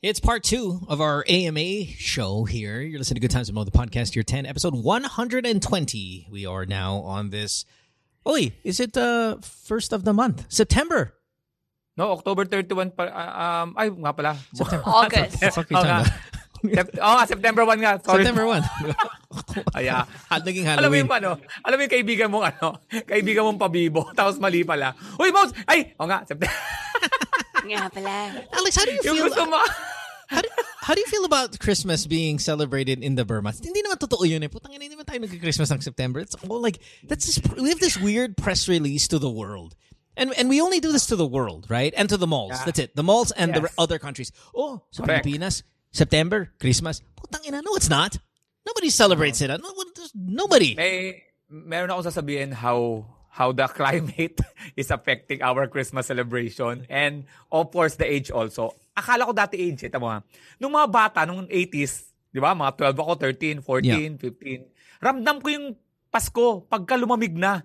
It's part two of our AMA show here. You're listening to Good Times with Mo, the podcast, year 10, episode 120. We are now on this. Oy, is it uh, first of the month? September. No, October 31 pa, uh, um, ay, nga pala. September. August. Fuck you Oo talking nga. about? Sep- oh, September 1 nga. Sorry. September 1. Aya. At naging Alam mo Halloween. yung ano, alam mo yung kaibigan mong ano, kaibigan mong pabibo, tapos mali pala. Uy, Mouse! Ay! O nga, September. Nga pala. Alex, how do you yung feel? gusto mo. How do, how do you feel about Christmas being celebrated in the Burma? Hindi naman totoo yun eh. Putang ina, hindi naman tayo nag-Christmas ng September. It's all like, that's this, we have this weird press release to the world. And and we only do this to the world, right? And to the malls. Yeah. That's it. The malls and the other countries. Oh, sa Correct. Pilipinas, September, Christmas. Putang ina, no, it's not. Nobody celebrates it. No, nobody. May, meron akong sasabihin how how the climate is affecting our Christmas celebration and of course the age also. Akala ko dati age, eh, tama. Nung mga bata, nung 80s, di ba, mga 12 ako, 13, 14, 15, ramdam ko yung Pasko pagka lumamig na.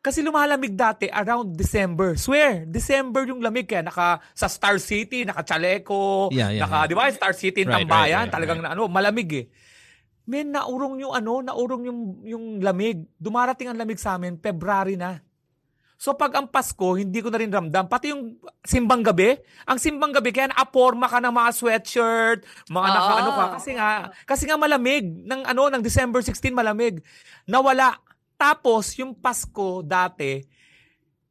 Kasi lumalamig dati around December. Swear, December yung lamig kaya naka sa Star City, naka Chaleco, Yeah, yeah, naka, yeah. di ba, Star City, Right, Tambayan, right, right, talagang na, ano, malamig eh. Men, naurong yung ano, naurong yung, yung lamig. Dumarating ang lamig sa amin, February na. So pag ang Pasko, hindi ko na rin ramdam. Pati yung simbang gabi, ang simbang gabi, kaya naaporma ka ng mga sweatshirt, mga Oo. naka ano ka, kasi nga, kasi nga malamig, ng ano, ng December 16 malamig. Nawala. Tapos, yung Pasko dati,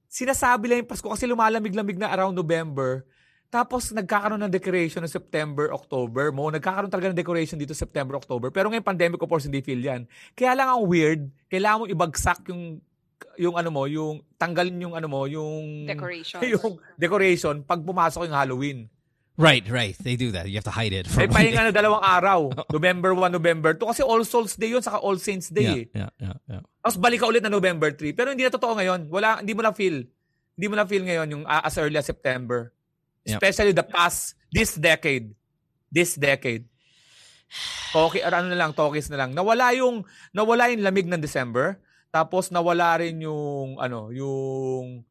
sinasabi lang yung Pasko kasi lumalamig-lamig na around November. Tapos nagkakaroon ng decoration ng September, October mo. Nagkakaroon talaga ng decoration dito September, October. Pero ngayon pandemic of course hindi feel yan. Kaya lang ang weird, kailangan mo ibagsak yung yung ano mo, yung tanggalin yung ano mo, yung Decoration. yung decoration pag pumasok yung Halloween. Right, right. They do that. You have to hide it for day. pahinga na dalawang araw. November 1, November 2. Kasi All Souls Day yun, saka All Saints Day eh. Yeah, yeah, yeah, yeah. Tapos balik ka ulit na November 3. Pero hindi na totoo ngayon. Wala, hindi mo na feel. Hindi mo na feel ngayon yung uh, as early as September. Yep. Especially the past, this decade. This decade. Okay, ano na lang, talkies na lang. Nawala yung, nawala yung lamig ng December. Tapos nawala rin yung, ano, yung,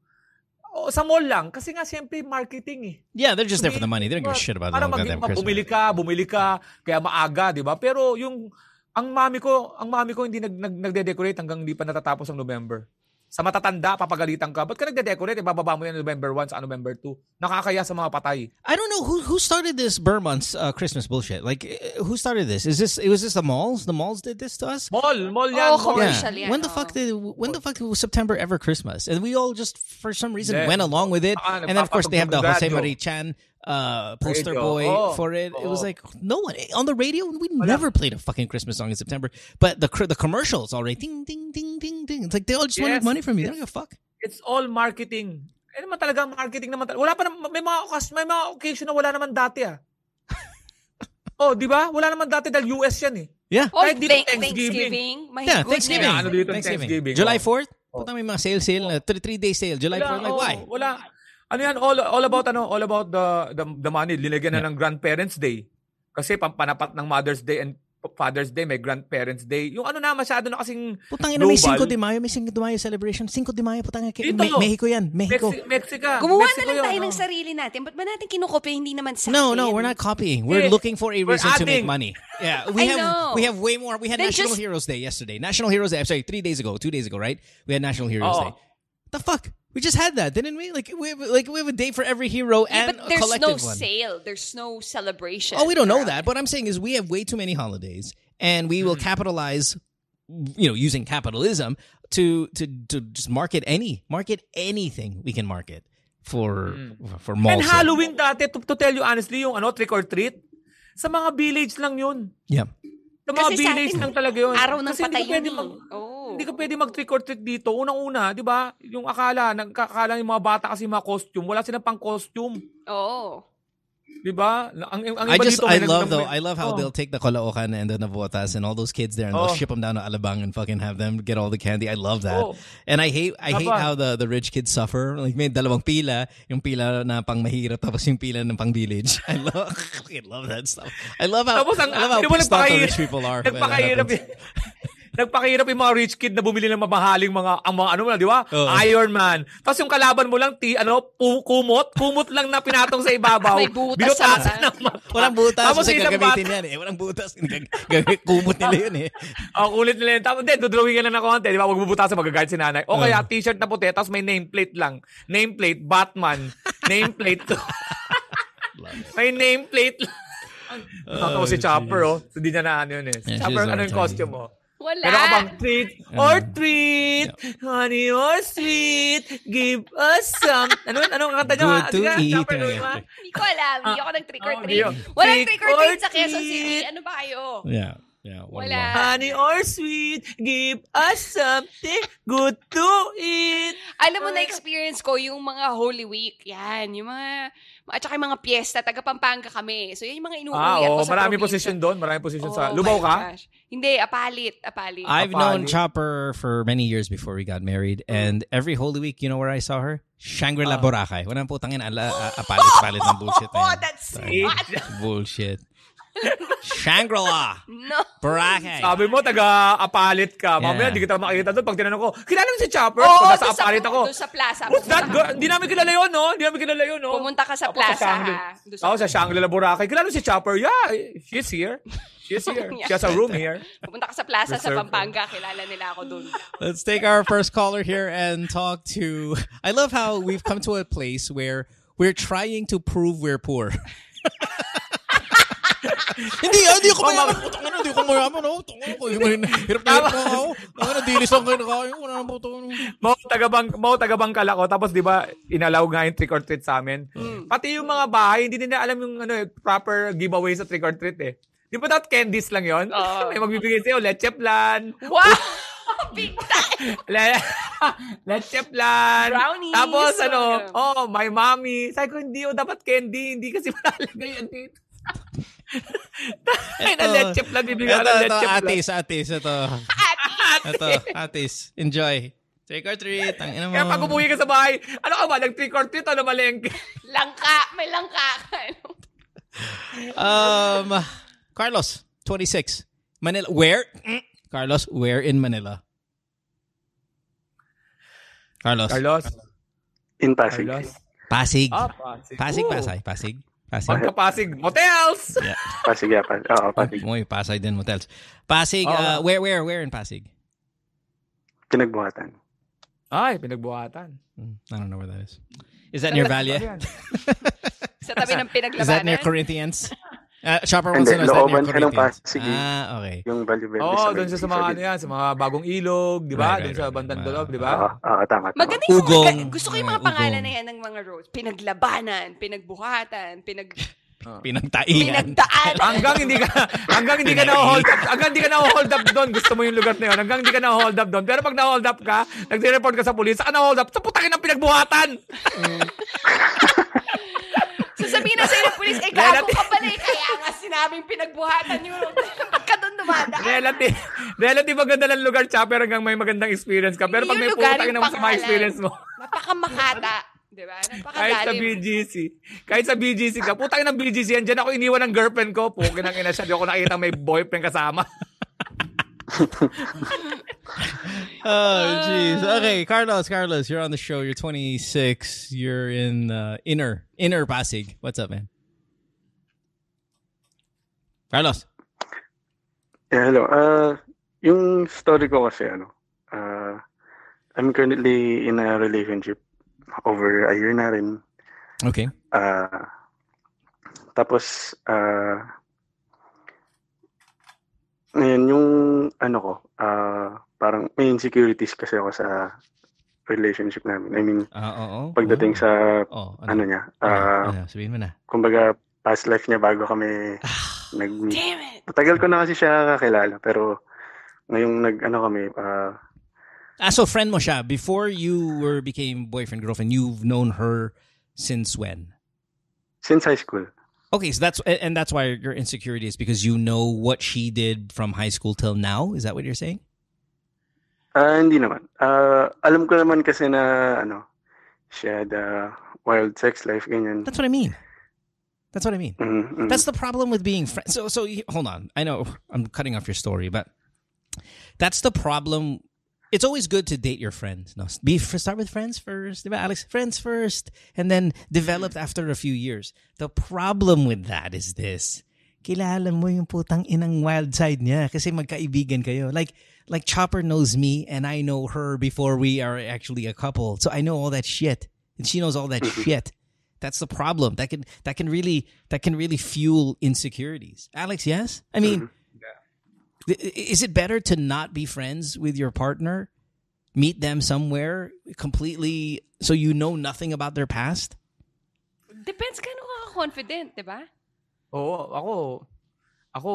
oh, sa mall lang. Kasi nga, siyempre, marketing eh. Yeah, they're just there for the money. They don't give a shit about the whole goddamn Christmas. bumili ka, bumili ka, kaya maaga, di ba? Pero yung, ang mami ko, ang mami ko hindi nag, nag, nagde-decorate hanggang hindi pa natatapos ang November. Sa matatanda, papagalitan ka. Ba't ka nagde-decorate? Ibababa mo yan November 1 sa November 2. Nakakaya sa mga patay. I don't know who who started this Burmonth's uh, Christmas bullshit. Like, uh, who started this? Is this was this the malls? The malls did this to us. Mall, mall Oh, yan. mall. commercial. Yeah. yan, When the oh. fuck did when the fuck was September ever Christmas? And we all just for some reason Hindi. went along with it. Ah, And then of course they have the Jose Mari Chan uh, poster boy Oh. for it. It was like no one on the radio. We never played a fucking Christmas song in September. But the the commercials already ding ding ding ding ding. It's like they all just want Yes, make money from me. They don't give a fuck. It's all marketing. Eh naman talaga, marketing naman talaga. Wala pa naman, may mga, okas- may mga occasion na wala naman dati ah. oh, di ba? Wala naman dati dahil US yan eh. Yeah. Oh, Kahit dito Thanksgiving. Thanksgiving. My Yeah, goodness. Thanksgiving. Ano dito, Thanksgiving. July Oh. 4th? Puta may mga sale sale, three, three day sale. July 4th. Like, oo, why? Wala. Ano yan? All, all about ano? All about the the, the money. Linagyan na ng Grandparents Day. Kasi pampanapat ng Mother's Day and Father's Day, may Grandparents Day. Yung ano na, masyado na kasing Putang ina, may. 5 de Mayo, may 5 de Mayo celebration. 5 de Mayo, putang ina. Me- Mexico yan, Mexico. Mexi- Mexica. Gumawa Mexico na lang yun, tayo oh. ng sarili natin. Ba't ba natin kinukopya hindi naman sa No, atin? no, we're not copying. We're Yeah. looking for a We're reason to make money. Yeah, we I have know. we have way more. We had Then National just- Heroes Day yesterday. National Heroes Day. I'm sorry, three days ago, two days ago, right? We had National Heroes Oo. Day. The fuck? We just had that, didn't we? Like we have, like we have a day for every hero Yeah, and but a there's no collective one. sale. There's no celebration. Oh, we don't know around that. What I'm saying is we have way too many holidays, and we Mm-hmm. will capitalize, you know, using capitalism to to to just market any market anything we can market for for malls. Mm. And Halloween dati, to, to tell you honestly, yung ano, trick or treat, sa mga village lang yun. Yeah. Sa mga Kasi atin, lang talaga yun. araw ng Kasi hindi patay yun mag, eh. Oo. Hindi ka pwede mag trick or treat dito. Unang-una, di ba? Yung akala, nagkakala yung mga bata kasi mga costume. Wala silang pang costume. Oo. Di ba? Ang, ang I just I love though I love how Oh. they'll take the Caloocan and the Navotas and all those kids there and they'll Oh. ship them down to Alabang and fucking have them get all the candy. I love that. Oh. And I hate I hate how the the rich kids suffer. Like may dalawang pila, yung pila na pang mahirap tapos yung pila ng pang village. I love I love that stuff. I love how Tapos ang, I love how pissed off the rich people are. Nagpakahirap nagpakahirap yung mga rich kid na bumili ng mamahaling mga, ang mga ano mo, di ba? Oo. Iron Man. Tapos yung kalaban mo lang, ti, ano, pu- kumot, kumot lang na pinatong sa ibabaw. May butas Binutasan sa mata. ng mata. Walang butas Tapos kasi gagamitin bata- yan eh. Walang butas. Gag- gag- Kumot nila yun eh. Oh, kulit nila yun. Tapos, hindi, dodrawing ka lang ng konti. Di ba? Huwag bubutasan, magagalit si nanay. O kaya, t-shirt na puti, tapos may nameplate lang. Nameplate, Batman. Nameplate. may nameplate lang. Tatawa si Chopper, oh. So, di niya na ano yun eh. Yeah, Chopper, she's ano yung costume mo? Wala. Ka bang treat or treat? Honey or sweet? Give us some. Ano, ano ang kanta niya? Good Ah, to sige, eat. Mo. Hindi ko alam. Hindi ako nag-trick or Oh, treat. Walang trick or treat sa Quezon City. Ano ba kayo? Yeah. Yeah. one Wala. more. Honey or sweet? Give us something good to eat. Alam mo na experience ko yung mga Holy Week. Yan, yung mga at saka yung mga piyesta, taga Pampanga kami. So yan yung mga inuuwi Ah, ako oh, sa marami probinsya. position doon. Marami position sa... Oh Lubaw my ka? gosh. Hindi, apalit, apalit. I've Kapali. known Chopper for many years before we got married, and every Holy Week, you know where I saw her? Shangri-La Ah. Boracay. Walang putang ina, ala, a- apalit-palit ng bullshit. na oh, that's what? Bullshit. Shangri-La No. Boracay. Sabi mo, taga-apalit ka. Mamaya, Yeah. di kita makikita doon. Pag tinanong ko, kilala mo si Chopper? Oo, Pag nasa doon sa, apalit ako. doon sa plaza. Who's that girl? Hindi namin kilala yun, no? Hindi namin kilala yun, no? Pumunta ka sa plaza, Shangri- ha? Doon Ako sa Shangri-La Boracay. Kilala mo si Chopper? Yeah, she's here. She's here. Yeah. She has a room here. Pumunta ka sa plaza sa Pampanga. Kilala nila ako doon. Let's take our first caller here and talk to. I love how we've come to a place where we're trying to prove we're poor. hindi, ah, hindi ako mayaman. Putang ina, hindi ako mayaman. Oh. Tangina ko, hirap na hirap na ako. Tangina, dilis lang kayo nakain. Wala na po ito. Mau tagabang mau tagabangkal ako tapos 'di ba inalaw nga yung trick or treat sa amin. Mm. Pati yung mga bahay hindi nila alam yung ano eh, proper giveaway sa trick or treat eh. Di ba dapat candies lang 'yon? Oo. May magbibigay sa'yo leche plan. Wow! Big time! Le- leche plan. Brownies. Tapos ano, Ano? oh, my mommy. Sabi ko hindi oh, dapat candy, hindi kasi malalagay yan dito. Ay, na leche plan bibigyan Ito, ng ito, leche plan. atis, atis. Ito. Ito, atis. Enjoy. Trick or treat. Ang ina mo. Kaya pag umuwi ka sa bahay, ano ka ba, nag-trick or treat o na malengke? Langka! May langka ka. Um, Carlos, 26. Manila. Where? Mm. Carlos, where in Manila? Carlos. Carlos. In Pasig. Carlos. Pasig. Ah, Pasig. Pasig, Oo. Pasay. Pasig. Pasig. Pagka-Pasig, motels! Yeah. Pasig, yeah. Pasig. Oo, Pasig. Muy Pasay din motels. Pasig, Oo. uh, where, where, where in Pasig? Pinagbuhatan. Ay, pinagbuhatan. Mm, I don't know where that is. Is that near Valle? Sa tabi ng pinaglabanan. Is that near Corinthians? Uh, Shopper Hindi, near looban siya ng? Pasig. Ah, okay. Yung Value Oo, oh, doon siya sa mga ano yan, sa mga bagong ilog, di ba? Right, doon right, sa right. bandang Ah, dolog, di ba? Oo, oo, tama, tama. Maganda yung Ugong. mga, gusto ko yung mga Ugong. pangalan na yan ng mga roads. Pinaglabanan, pinagbuhatan, pinag... Pinagtainan. Pinagdaan. Hanggang hindi ka hanggang hindi ka na hold up, hanggang hindi ka na hold up doon. Gusto mo yung lugar na 'yon. Hanggang hindi ka na hold up doon. Pero pag na hold up ka, nagre-report ka sa pulis, saka na hold up, sa putangin ng pinagbuhatan. Sasabihin na sa'yo ng police, eh, gago ka pala eh. Kaya nga sinabing pinagbuhatan yung road. Pagka doon dumadaan. Relative, relative maganda ng lugar, chopper hanggang may magandang experience ka. Pero pag may putangin yung ng masama pangalan. experience mo, Napakamakata. Di ba? kahit sa. BGC, kahit sa BGC ka, putangin ng BGC yan, dyan ako iniwan ng girlfriend ko, pukin ang ina siya, di ako nakita may boyfriend kasama. Oh, jeez. Okay, Carlos, Carlos, you're on the show. You're 26. You're in uh, inner inner Pasig. What's up, man? Carlos. Yeah, hello. Uh, yung story ko kasi, ano, uh, I'm currently in a relationship over a year na rin. Okay. Uh, tapos, uh, ngayon, yung, ano ko, uh, parang may insecurities kasi ako sa relationship namin. I mean, Uh, oo. pagdating Oo. sa, Oh, ano niya, Ano, uh, ano, sabihin mo na. kumbaga, past life niya bago kami nag-meet. Damn it. Matagal ko na kasi siya kakilala, pero ngayong nag, ano kami, uh, Ah, so friend mo siya. Before you were became boyfriend, girlfriend, you've known her since when? since high school. Okay, so that's and that's why your insecurity is because you know what she did from high school till now. Is that what you're saying? Ah, hindi naman. Ah, alam ko naman kasi na, ano, she had a wild sex life, ganyan. That's what I mean. That's what I mean. Mm, mm. That's the problem with being friends. So, so hold on. I know I'm cutting off your story, but That's the problem. It's always good to date your friends. No, be start with friends first, diba, Alex? Friends first, and then developed after a few years. The problem with that is this: kilala mo yung putang inang wild side niya kasi magkaibigan kayo. Like like Chopper knows me and I know her before we are actually a couple, so I know all that shit, and she knows all that shit. That's the problem. That can that can really that can really fuel insecurities. Alex, yes? I mean, th- is it better to not be friends with your partner? Meet them somewhere completely so you know nothing about their past? Depends ka ka confident, di ba? Oo, ako, ako,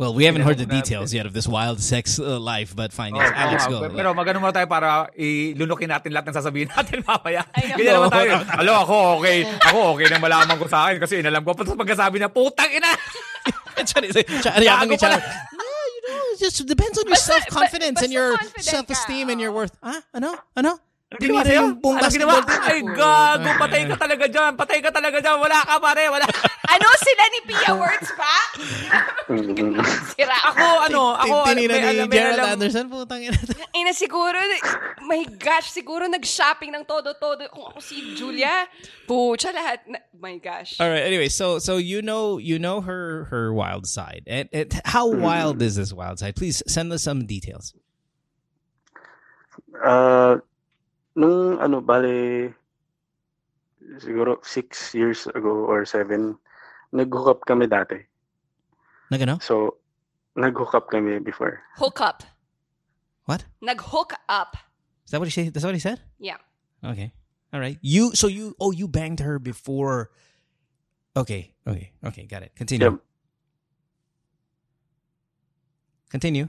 Well, we haven't heard the details yet of this wild sex uh, life, but fine. Oh, Yes, Alex, oo go. Pero magano muna tayo para ilunukin natin lahat ng sasabihin natin mamaya. I know. Ganyan naman tayo. Alo, ako okay. Ako okay nang malaman ko sa akin kasi inalam ko. Tapos pagkasabi na, putang ina! Yabang ni Gago pala. Just depends on your self-confidence and your self-esteem and your worth. Ah, ano? Ano? Ano ginawa Tinira yung buong Ano ginawa? basketball team. Ay, gago. Patay ka talaga dyan. Patay ka talaga dyan. Wala ka, pare. Wala. Ano sila ni Pia Wurtzbach? Sira Ako, ano, ako, alam, Tinira may ni alam, may Gerald alam. Anderson. Putang ina. Ina siguro, my gosh, siguro nag-shopping ng todo-todo. Kung ako si Julia, pucha lahat. Na, my gosh. All right. Anyway, so so you know you know her her wild side. And, and how wild is this wild side? Please send us some details. Ah, nung ano, bale, siguro six years ago or seven, nag-hook up kami dati. Nagano? So, nag-hook up kami before. Hook up. What? Nag-hook up. Is that what he said? That's what he said? Yeah. Okay. All right. You so you oh you banged her before. Okay. Okay. Okay. Got it. Continue. Yep. Continue.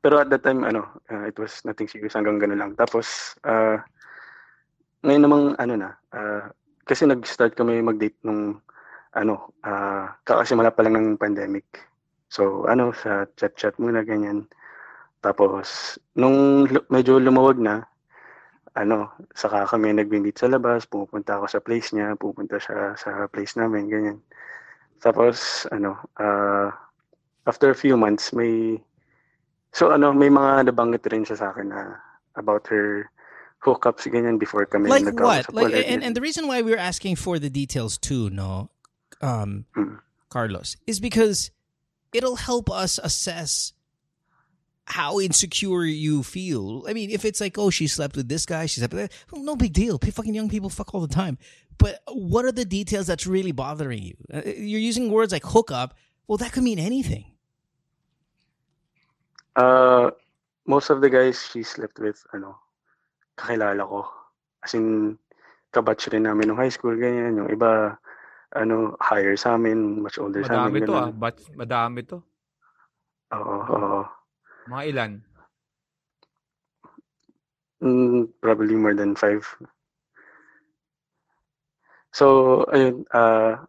Pero at that time, ano, uh, it was nothing serious hanggang gano'n lang. Tapos, uh, ngayon namang, ano na, uh, kasi nag-start kami mag-date nung, ano, uh, kakasimula pa lang ng pandemic. So, ano, sa chat-chat muna, ganyan. Tapos, nung medyo lumawag na, ano, saka kami nag-meet sa labas, pupunta ako sa place niya, pupunta siya sa place namin, ganyan. Tapos, ano, uh, after a few months, may So ano, may mga nabanggit rin siya sa akin na about her hookups ganyan before kami Like what? Like and, and the reason why we're asking for the details too, no, um, Mm. Carlos, is because it'll help us assess how insecure you feel. I mean, if it's like, oh, she slept with this guy, she slept with that, well, no big deal. Fucking young people fuck all the time. But what are the details that's really bothering you? Uh, You're using words like hookup. Well, that could mean anything. Uh, most of the guys she slept with, ano, kakilala ko. As in, kabatch rin namin nung high school, ganyan. Yung iba, ano, higher sa amin, much older sa Madami amin. to ah. But, madami to. Oo, oo. Mga ilan? Mm, probably more than five. So, ayun, uh,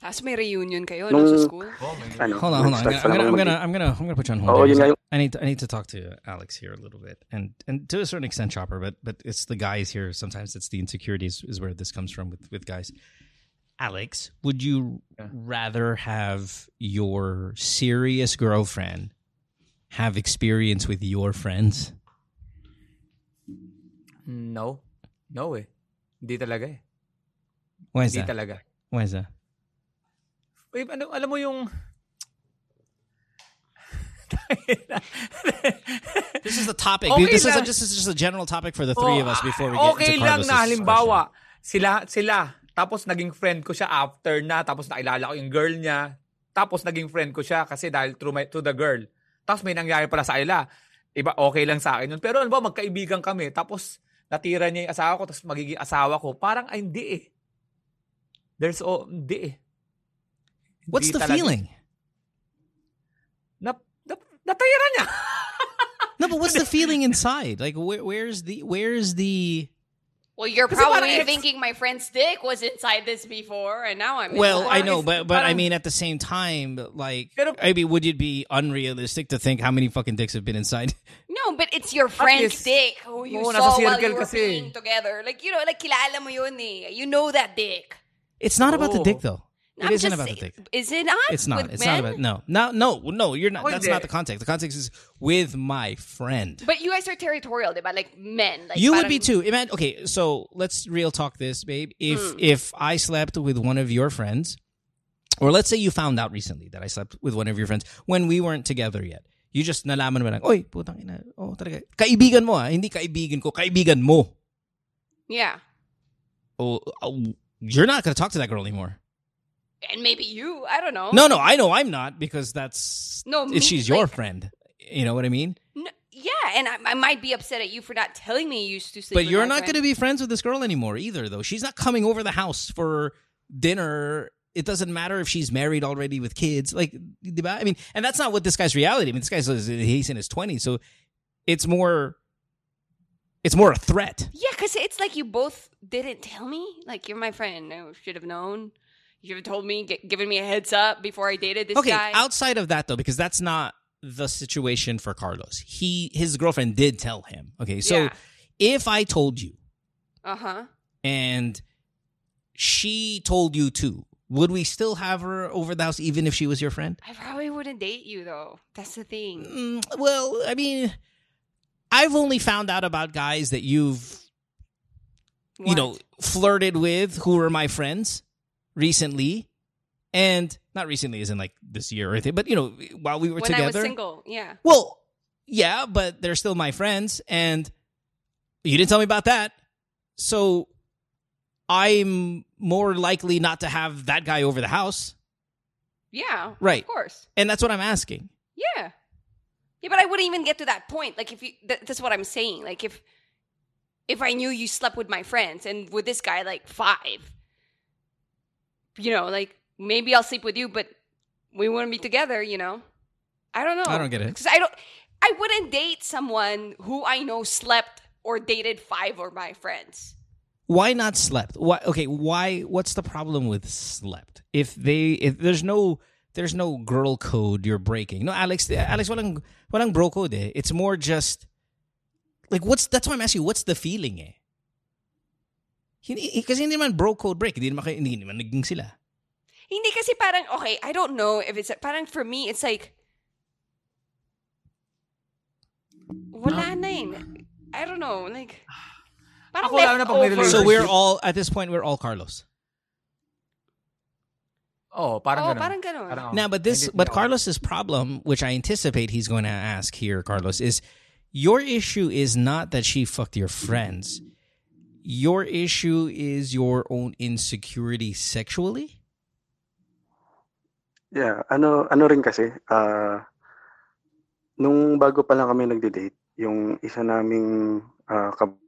Tapos may reunion kayo no, sa school. Oh, ano, Hold on, hold on. I'm nag-start gonna, I'm gonna, I'm gonna, I'm gonna put you on hold. Oo, here, yun yung- I need, to, I need to talk to Alex here a little bit, and and to a certain extent, Chopper. But but it's the guys here. Sometimes it's the insecurities is where this comes from with with guys. Alex, would you Yeah. rather have your serious girlfriend have experience with your friends? No. No eh. Hindi talaga eh. Why is Hindi that? talaga. Why is that? Wait, ano, alam mo yung... This is the topic. Okay this is a, lang. this is just a general topic for the three of us before we get Oh, okay into lang Carlos's na halimbawa, sila, sila, tapos naging friend ko siya after na, tapos nakilala ko yung girl niya, tapos naging friend ko siya kasi dahil through, my, through the girl. Tapos may nangyari pala sa kanila. Iba, okay lang sa akin yun. Pero ano ba, magkaibigan kami, tapos natira niya yung asawa ko, tapos magiging asawa ko. Parang, ay, hindi eh. There's, oh, hindi eh. What's the talaga. feeling? Na, na, natira niya. No, but what's the feeling inside? Like, where, where's the where's the Well, you're probably thinking my friend's dick was inside this before, and now I'm Well, inside. I know, but but I mean, at the same time, like, Pero- I mean, would it be unrealistic to think how many fucking dicks have been inside? No, but it's your friend's least- dick who you Oo, saw nasa while circle you were kasi. being together. Like, you know, like kilala mo yun eh. You know that dick. It's not about the Oh. dick, though. It I'm isn't just about the saying- dick. Is it not? It's not. With It's men? not about no. No, no, no. You're not. Oh, that's not the context. The context is with my friend. But you guys are territorial, diba? Like men. Like you would be too. Imagine. Okay, so let's real talk this, babe. If Hmm. if I slept with one of your friends, or let's say you found out recently that I slept with one of your friends when we weren't together yet. You just nalaman mo lang, oy, putang ina. Oh, talaga. Kaibigan mo ah. Hindi kaibigan ko. Kaibigan mo. Yeah. Oh, oh, you're not going to talk to that girl anymore. And maybe you. I don't know. No, no, I know I'm not because that's No, me- she's your like- friend. You know what I mean? No, yeah, and I, I might be upset at you for not telling me you used to sleep But you're not going to be friends with this girl anymore either, though. She's not coming over the house for dinner. It doesn't matter if she's married already with kids. Like? I mean, and that's not what this guy's reality. I mean, this guy's he's in his 20s, so it's more, it's more a threat. Yeah, because it's like you both didn't tell me. Like you're my friend. I should have known. You have told me, g- given me a heads up before I dated this okay, guy. outside of that though, because that's not the situation for Carlos. He his girlfriend did tell him. Okay, so Yeah. if I told you Uh huh. and she told you too, would we still have her over the house even if she was your friend? I probably wouldn't date you though. That's the thing. Mm, well, I mean, I've only found out about guys that you've you know flirted with who were my friends recently, and not recently as in like this year or anything, but you know while we were when I was together. single. Yeah. Well, yeah, but they're still my friends, and you didn't tell me about that. So I'm more likely not to have that guy over the house. Yeah. Right. Of course. And that's what I'm asking. Yeah. Yeah, but I wouldn't even get to that point. Like if you, that, that's what I'm saying. Like if, if I knew you slept with my friends and with this guy like five, you know, like maybe I'll sleep with you, but we wouldn't be together. You know, I don't know. I don't get it. because I don't. I wouldn't date someone who I know slept or dated five of my friends. Why not slept? Why okay, why what's the problem with slept? If they if there's no there's no girl code you're breaking. No, Alex, Alex walang walang bro code eh. It's more just like what's that's why I'm asking you, what's the feeling eh? Hindi, kasi hindi naman bro code break. Hindi naman, kayo- hindi naman naging sila. Hindi kasi parang okay. I don't know if it's parang for me. It's like wala na eh. I don't know. Like parang Ako lalo na pag may. So we're all at this point we're all Carlos. Oh, parang Oh, ganun. parang ganun. Parang, oh, Now, but this, but hindi ako- Carlos's problem, which I anticipate he's going to ask here, Carlos, is your issue is not that she fucked your friends. Your issue is your own insecurity sexually. Yeah, ano ano rin kasi, ah nung bago pa lang kami nagde-date, yung isa naming ah kab-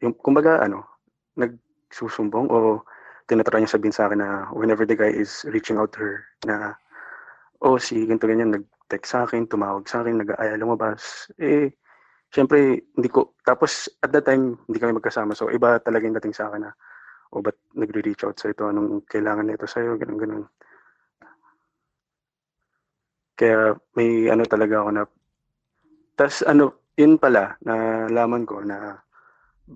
yung kumbaga ano, nagsusumbong o tinatry niya sabihin sa akin na whenever the guy is reaching out to her na oh si ganito ganyan nag-text sa akin, tumawag sa akin, nag-aaya lumabas. Eh syempre hindi ko tapos at that time hindi kami magkasama. So iba talaga yung dating sa akin na o ba't nagre-reach out sa ito, anong kailangan nito sa'yo, ganun ganun. Kaya may ano talaga ako na, tas ano, yun pala, nalaman ko na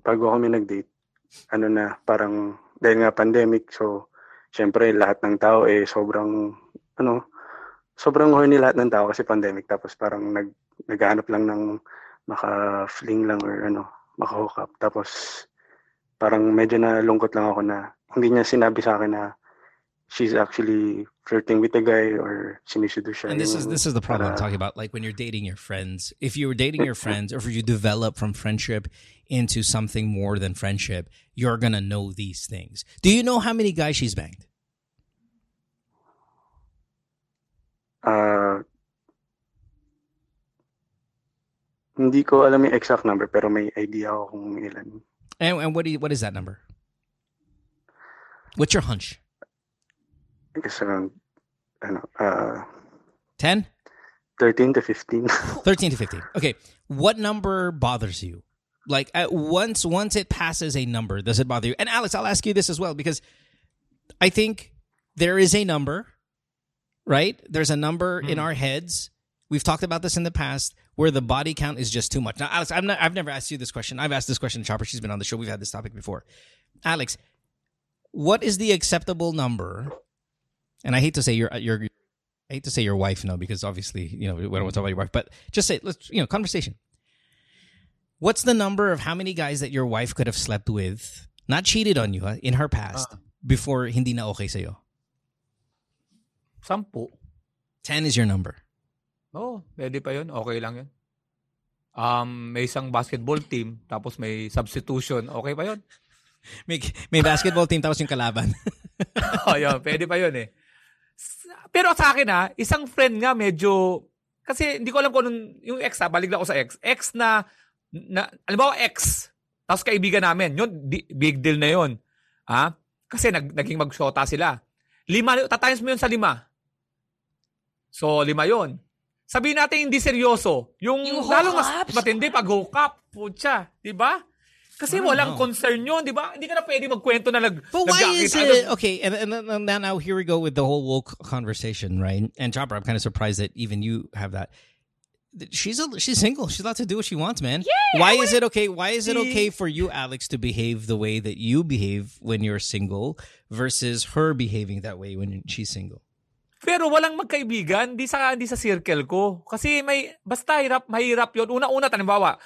bago kami nag-date, ano na, parang, dahil nga pandemic, so, syempre, lahat ng tao, eh, sobrang, ano, sobrang horny lahat ng tao kasi pandemic, tapos parang nag, naghahanap lang ng maka-fling lang or ano, maka-hook up. Tapos, parang medyo nalungkot lang ako na hindi niya sinabi sa akin na she's actually flirting with the guy or siya. And this is this is the problem I'm talking about. Like when you're dating your friends, if you were dating your friends, or if you develop from friendship into something more than friendship, you're gonna know these things. Do you know how many guys she's banged? Ah, hindi ko alam yung exact number pero may idea ako kung ilan. And, and what do you, what is that number? What's your hunch? I guess around ano, uh, 10? 13 to 15. 13 to 15. Okay. What number bothers you? Like at once once it passes a number, does it bother you? And Alex, I'll ask you this as well because I think there is a number, right? There's a number in our heads. We We've talked about this in the past where the body count is just too much. Now, Alex, I'm not, I've never asked you this question. I've asked this question to Chopper. She's been on the show. We've had this topic before. Alex, what is the acceptable number? And I hate to say your your I hate to say your wife no because obviously you know we don't want to talk about your wife, but just say let's you know conversation. What's the number of how many guys that your wife could have slept with, not cheated on you in her past Ah. before hindi na okay sa'yo? Sampu. Ten is your number. Oo, oh, pwede pa yun. Okay lang yun. Um, may isang basketball team, tapos may substitution. Okay pa yun? May, may basketball team tapos yung kalaban. oh, yun. Pwede pa yun eh. Pero sa akin ha, isang friend nga medyo, kasi hindi ko alam kung anong, yung ex ha, balik lang ako sa ex. Ex na, na alam mo ex, tapos kaibigan namin, yun, di- big deal na yun. Ha? Kasi nag, naging mag-shota sila. Lima, tatimes mo yun sa lima. So, lima yun. Sabihin natin hindi seryoso. Yung, Yung lalo mas matindi pag hook up. Putya. Di ba? Kasi I don't walang know. concern yun, di ba? Hindi ka na pwede magkwento na nag But why is nagkakita- it okay? And, and, and now, now here we go with the whole woke conversation, right? And Chopper, I'm kind of surprised that even you have that. She's a, she's single. She's allowed to do what she wants, man. Yeah, Why is it okay? Why is it okay for you, Alex, to behave the way that you behave when you're single versus her behaving that way when she's single? Pero walang magkaibigan, di sa di sa circle ko. Kasi may basta hirap, mahirap 'yon. Una-una tanimbawa,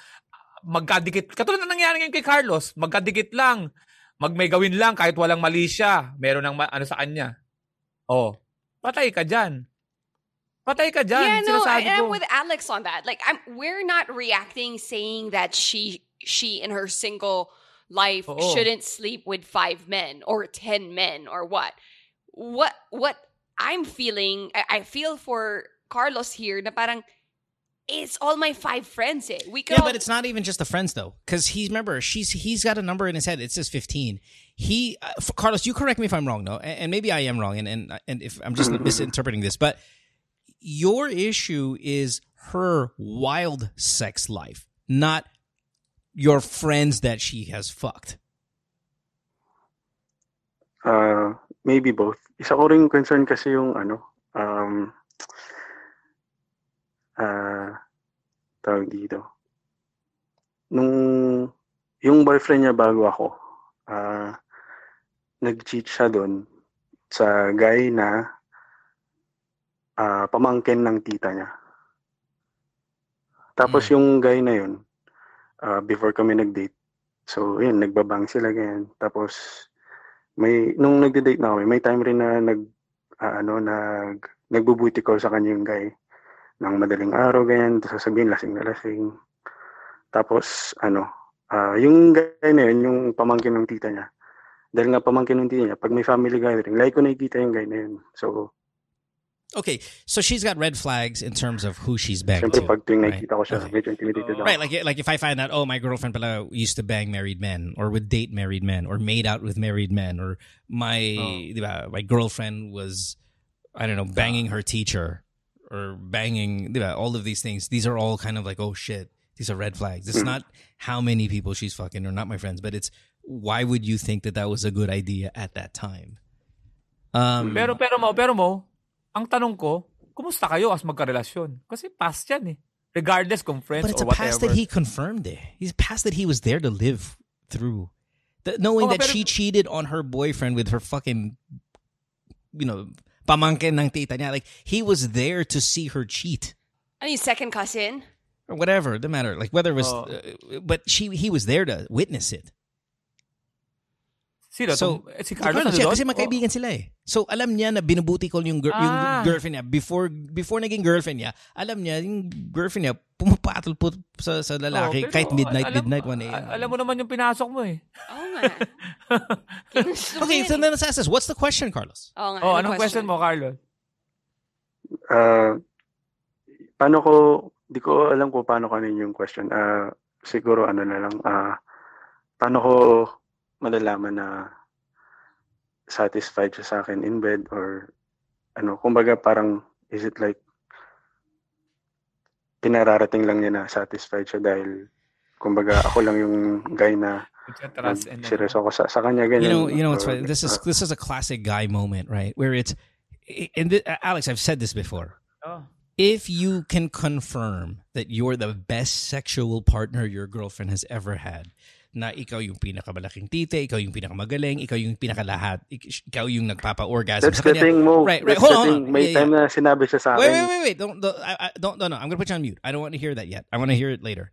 magkadikit. Katulad na nangyari ngayon kay Carlos, magkadikit lang. Mag may gawin lang kahit walang mali siya. Meron ng ano sa kanya. Oh, patay ka diyan. Patay ka diyan. yeah, no, I. I'm with Alex on that. Like, I'm we're not reacting saying that she she in her single life Oo. shouldn't sleep with five men or ten men or what. What what I'm feeling, I, I feel for Carlos here. Na parang it's all my five friends. Eh. We could Yeah, all, but it's not even just the friends though, because he's remember she's he's got a number in his head. It says fifteen. He uh, f- Carlos, you correct me if I'm wrong, no, and, and maybe I am wrong, and and and if I'm just misinterpreting this, but your issue is her wild sex life, not your friends that she has fucked. Uh, maybe both. Isa ko ring concern kasi yung ano, um, ah, tawag dito. Nung, yung boyfriend niya bago ako, ah, nag-cheat siya doon sa guy na ah, pamangkin ng tita niya. Tapos yung guy na yun, ah, before kami nag-date, so yun, nagbabang sila ganyan. Tapos, may nung nagde-date na kami, may time rin na nag ah, ano nag nagbubuti ko sa kanya yung guy ng madaling araw ganyan, sasabihin lasing na lasing. Tapos ano, ah, yung guy na yun, yung pamangkin ng tita niya. Dahil nga pamangkin ng tita niya, pag may family gathering, like ko nakikita yung guy na yun. So, Okay, so she's got red flags in terms of who she's banged syempre to. pag tuwing right? nakikita ko siya, Okay. medyo intimidated ako. Right, like like if I find out, oh, my girlfriend pala used to bang married men, or would date married men, or made out with married men, or my Oh. di my girlfriend was, I don't know, banging her teacher, or banging di all of these things. These are all kind of like, oh shit, these are red flags. It's not how many people she's fucking, or not my friends, but it's why would you think that that was a good idea at that time? Um, Pero pero mo, pero mo, ang tanong ko, kumusta kayo as magkarelasyon? Kasi past yan eh. Regardless kung friends but it's a or past that he confirmed it. He's a past that he was there to live through. The, knowing Oh, that pero- she cheated on her boyfriend with her fucking, you know, pamangkin ng tita niya. Like, he was there to see her cheat. I mean, second cousin. Or whatever, it doesn't matter. Like, whether it was, Oh. uh, but she he was there to witness it. Sino? So, eh, si Carlos, Carlos siya, nandun? kasi magkaibigan sila eh. So, alam niya na binubuti ko yung, gir- yung Ah. girlfriend niya. Before before naging girlfriend niya, alam niya, yung girlfriend niya, pumapatol po sa, sa Oh, lalaki pero kahit midnight, alam- midnight, 1 a.m. Alam mo naman yung pinasok mo eh. Oo nga. Ko Okay, so then let's ask this. What's the question, Carlos? Oo nga, Oh, ano anong question mo, Carlos? Ah, paano ko, di ko alam kung paano kanin yung question. Ah, siguro ano na lang, ah, paano ko malalaman na satisfied siya sa akin in bed or ano, kumbaga parang is it like pinararating lang niya na satisfied siya dahil kumbaga ako lang yung guy na and serious ako sa, sa kanya You ganyan. know, you know, it's funny. This is ah, this is a classic guy moment, right? Where it's, and th- Alex, I've said this before. Oh. if you can confirm that you're the best sexual partner your girlfriend has ever had, na ikaw yung pinakamalaking tite, ikaw yung pinakamagaling, ikaw yung pinakalahat, ikaw yung nagpapa-orgasm That's sa the thing mo. Right, right. That's Hold on, thing. hold on. May Yeah, time na sinabi siya sa akin. Wait, wait, wait, wait. Don't, don't, I, I, don't, no, no. I'm going to put you on mute. I don't want to hear that yet. I want to hear it later.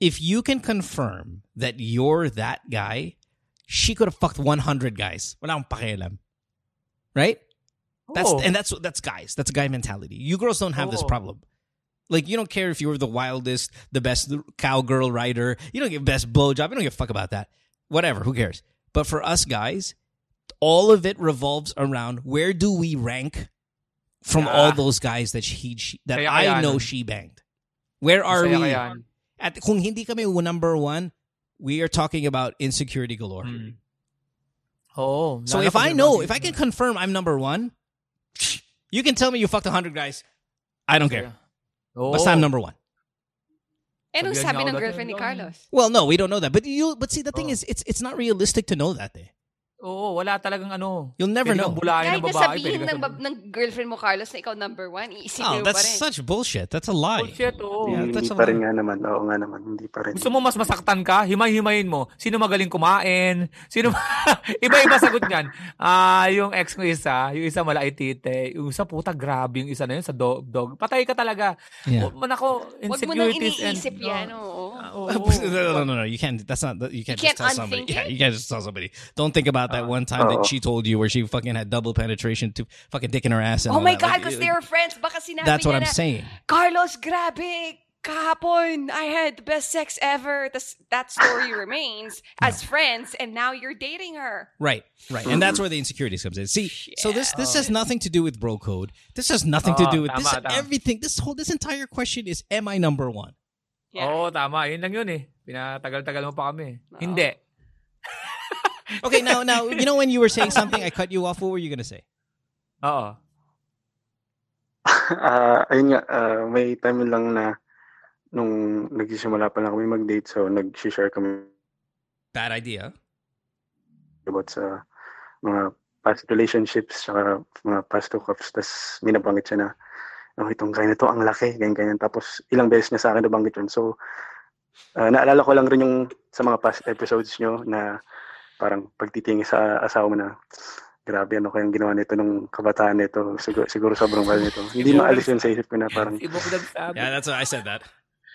If you can confirm that you're that guy, she could have fucked 100 guys. Wala akong pakialam. Right? That's Oo. and that's that's guys. That's a guy mentality. You girls don't have this oh. problem. Like you don't care if you were the wildest, the best cowgirl rider. You don't give best blowjob. You don't give a fuck about that. Whatever. Who cares? But for us guys, all of it revolves around where do we rank from Yeah. all those guys that she, she that Kaya I kaya know nun. she banged. Where are Masaya we? ka yan. At kung hindi kami number one, we are talking about insecurity galore. Mm. Oo. So if I know, if I can confirm I'm number one, you can tell me you fucked 100 guys. I don't care. Oo. Basta I'm number one. Anong Sabihan sabi niya ng girlfriend ni Carlos? Well, no, we don't know that. But you but see the thing Oh. is it's it's not realistic to know that eh. Oo, wala talagang ano. You'll never know. bulayan Kahit ng na babae. sabihin ng, bab- ng girlfriend mo, Carlos, na ikaw number one, iisipin Oh, mo pa that's rin. such bullshit. That's a lie. Bullshit, oo. Yeah, hindi that's a pa rin nga naman. Oo nga naman. Hindi pa rin. Gusto mo mas masaktan ka? Himay-himayin mo. Sino magaling kumain? Sino Iba-iba sagot niyan. Ah, yung ex ko isa, yung isa malait tite, yung isa puta grabe yung isa na yun sa dog. dog. Patay ka talaga. Yeah. O, man ako, Huwag mo nang insecurities and iniisip yan, oo. Oo. no, no, no, no. You can't. That's not. You can't, can't just tell somebody. unthink Yeah, it? you can't just tell somebody. Don't think about that uh-huh. one time that uh-huh. she told you where she fucking had double penetration to fucking dick in her ass. And Oh my that. God, because like, uh, they were friends. Baka sinabi That's what I'm na, saying. Carlos, grabe, kahapon, I had the best sex ever. Tas, that story remains as friends, and now you're dating her. Right, right, and that's where the insecurities comes in. See, so this this has oh. nothing to do with bro code. This has nothing to Oh, do with this. tama, tama. Everything. This whole this entire question is, am I number one? Yeah. Oo, tama. Yun lang yun eh. Pinatagal-tagal mo pa kami. Oo. Hindi. Okay, now now you know when you were saying something, I cut you off. What were you gonna say? Oo. Ah, ayun nga, ah, may time lang na nung nagsisimula pa lang kami mag-date, so nag-share kami Bad idea. about sa mga past relationships, saka mga past hookups. Tapos may nabanggit siya na, oh, itong guy na to, ang laki, ganyan, ganyan. Tapos ilang beses niya sa akin nabanggit yun. So, ah, naalala ko lang rin yung sa mga past episodes nyo na parang pagtitingin sa asawa mo na, grabe, ano kayang ginawa nito nung kabataan nito. Siguro, siguro sobrang mahal nito. Hindi maalis yun sa isip ko na parang. Yeah, that's what I said. That.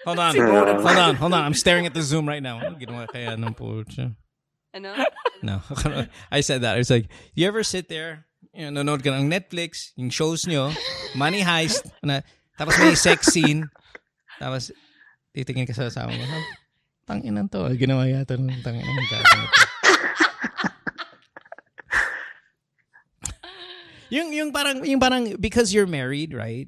Hold on, nagsabi. hold on, hold on. I'm staring at the Zoom right now. Ano ginawa kaya ng pucha? Ano? No, I said that. It's like, you ever sit there, you know, nanonood ka ng Netflix, yung shows nyo, Money Heist, na, tapos may sex scene, tapos titingin ka sa asawa mo, "Huh, tanginan to, ginawa yata ng tanginan ng gago yung, yung parang, yung parang, because you're married, right?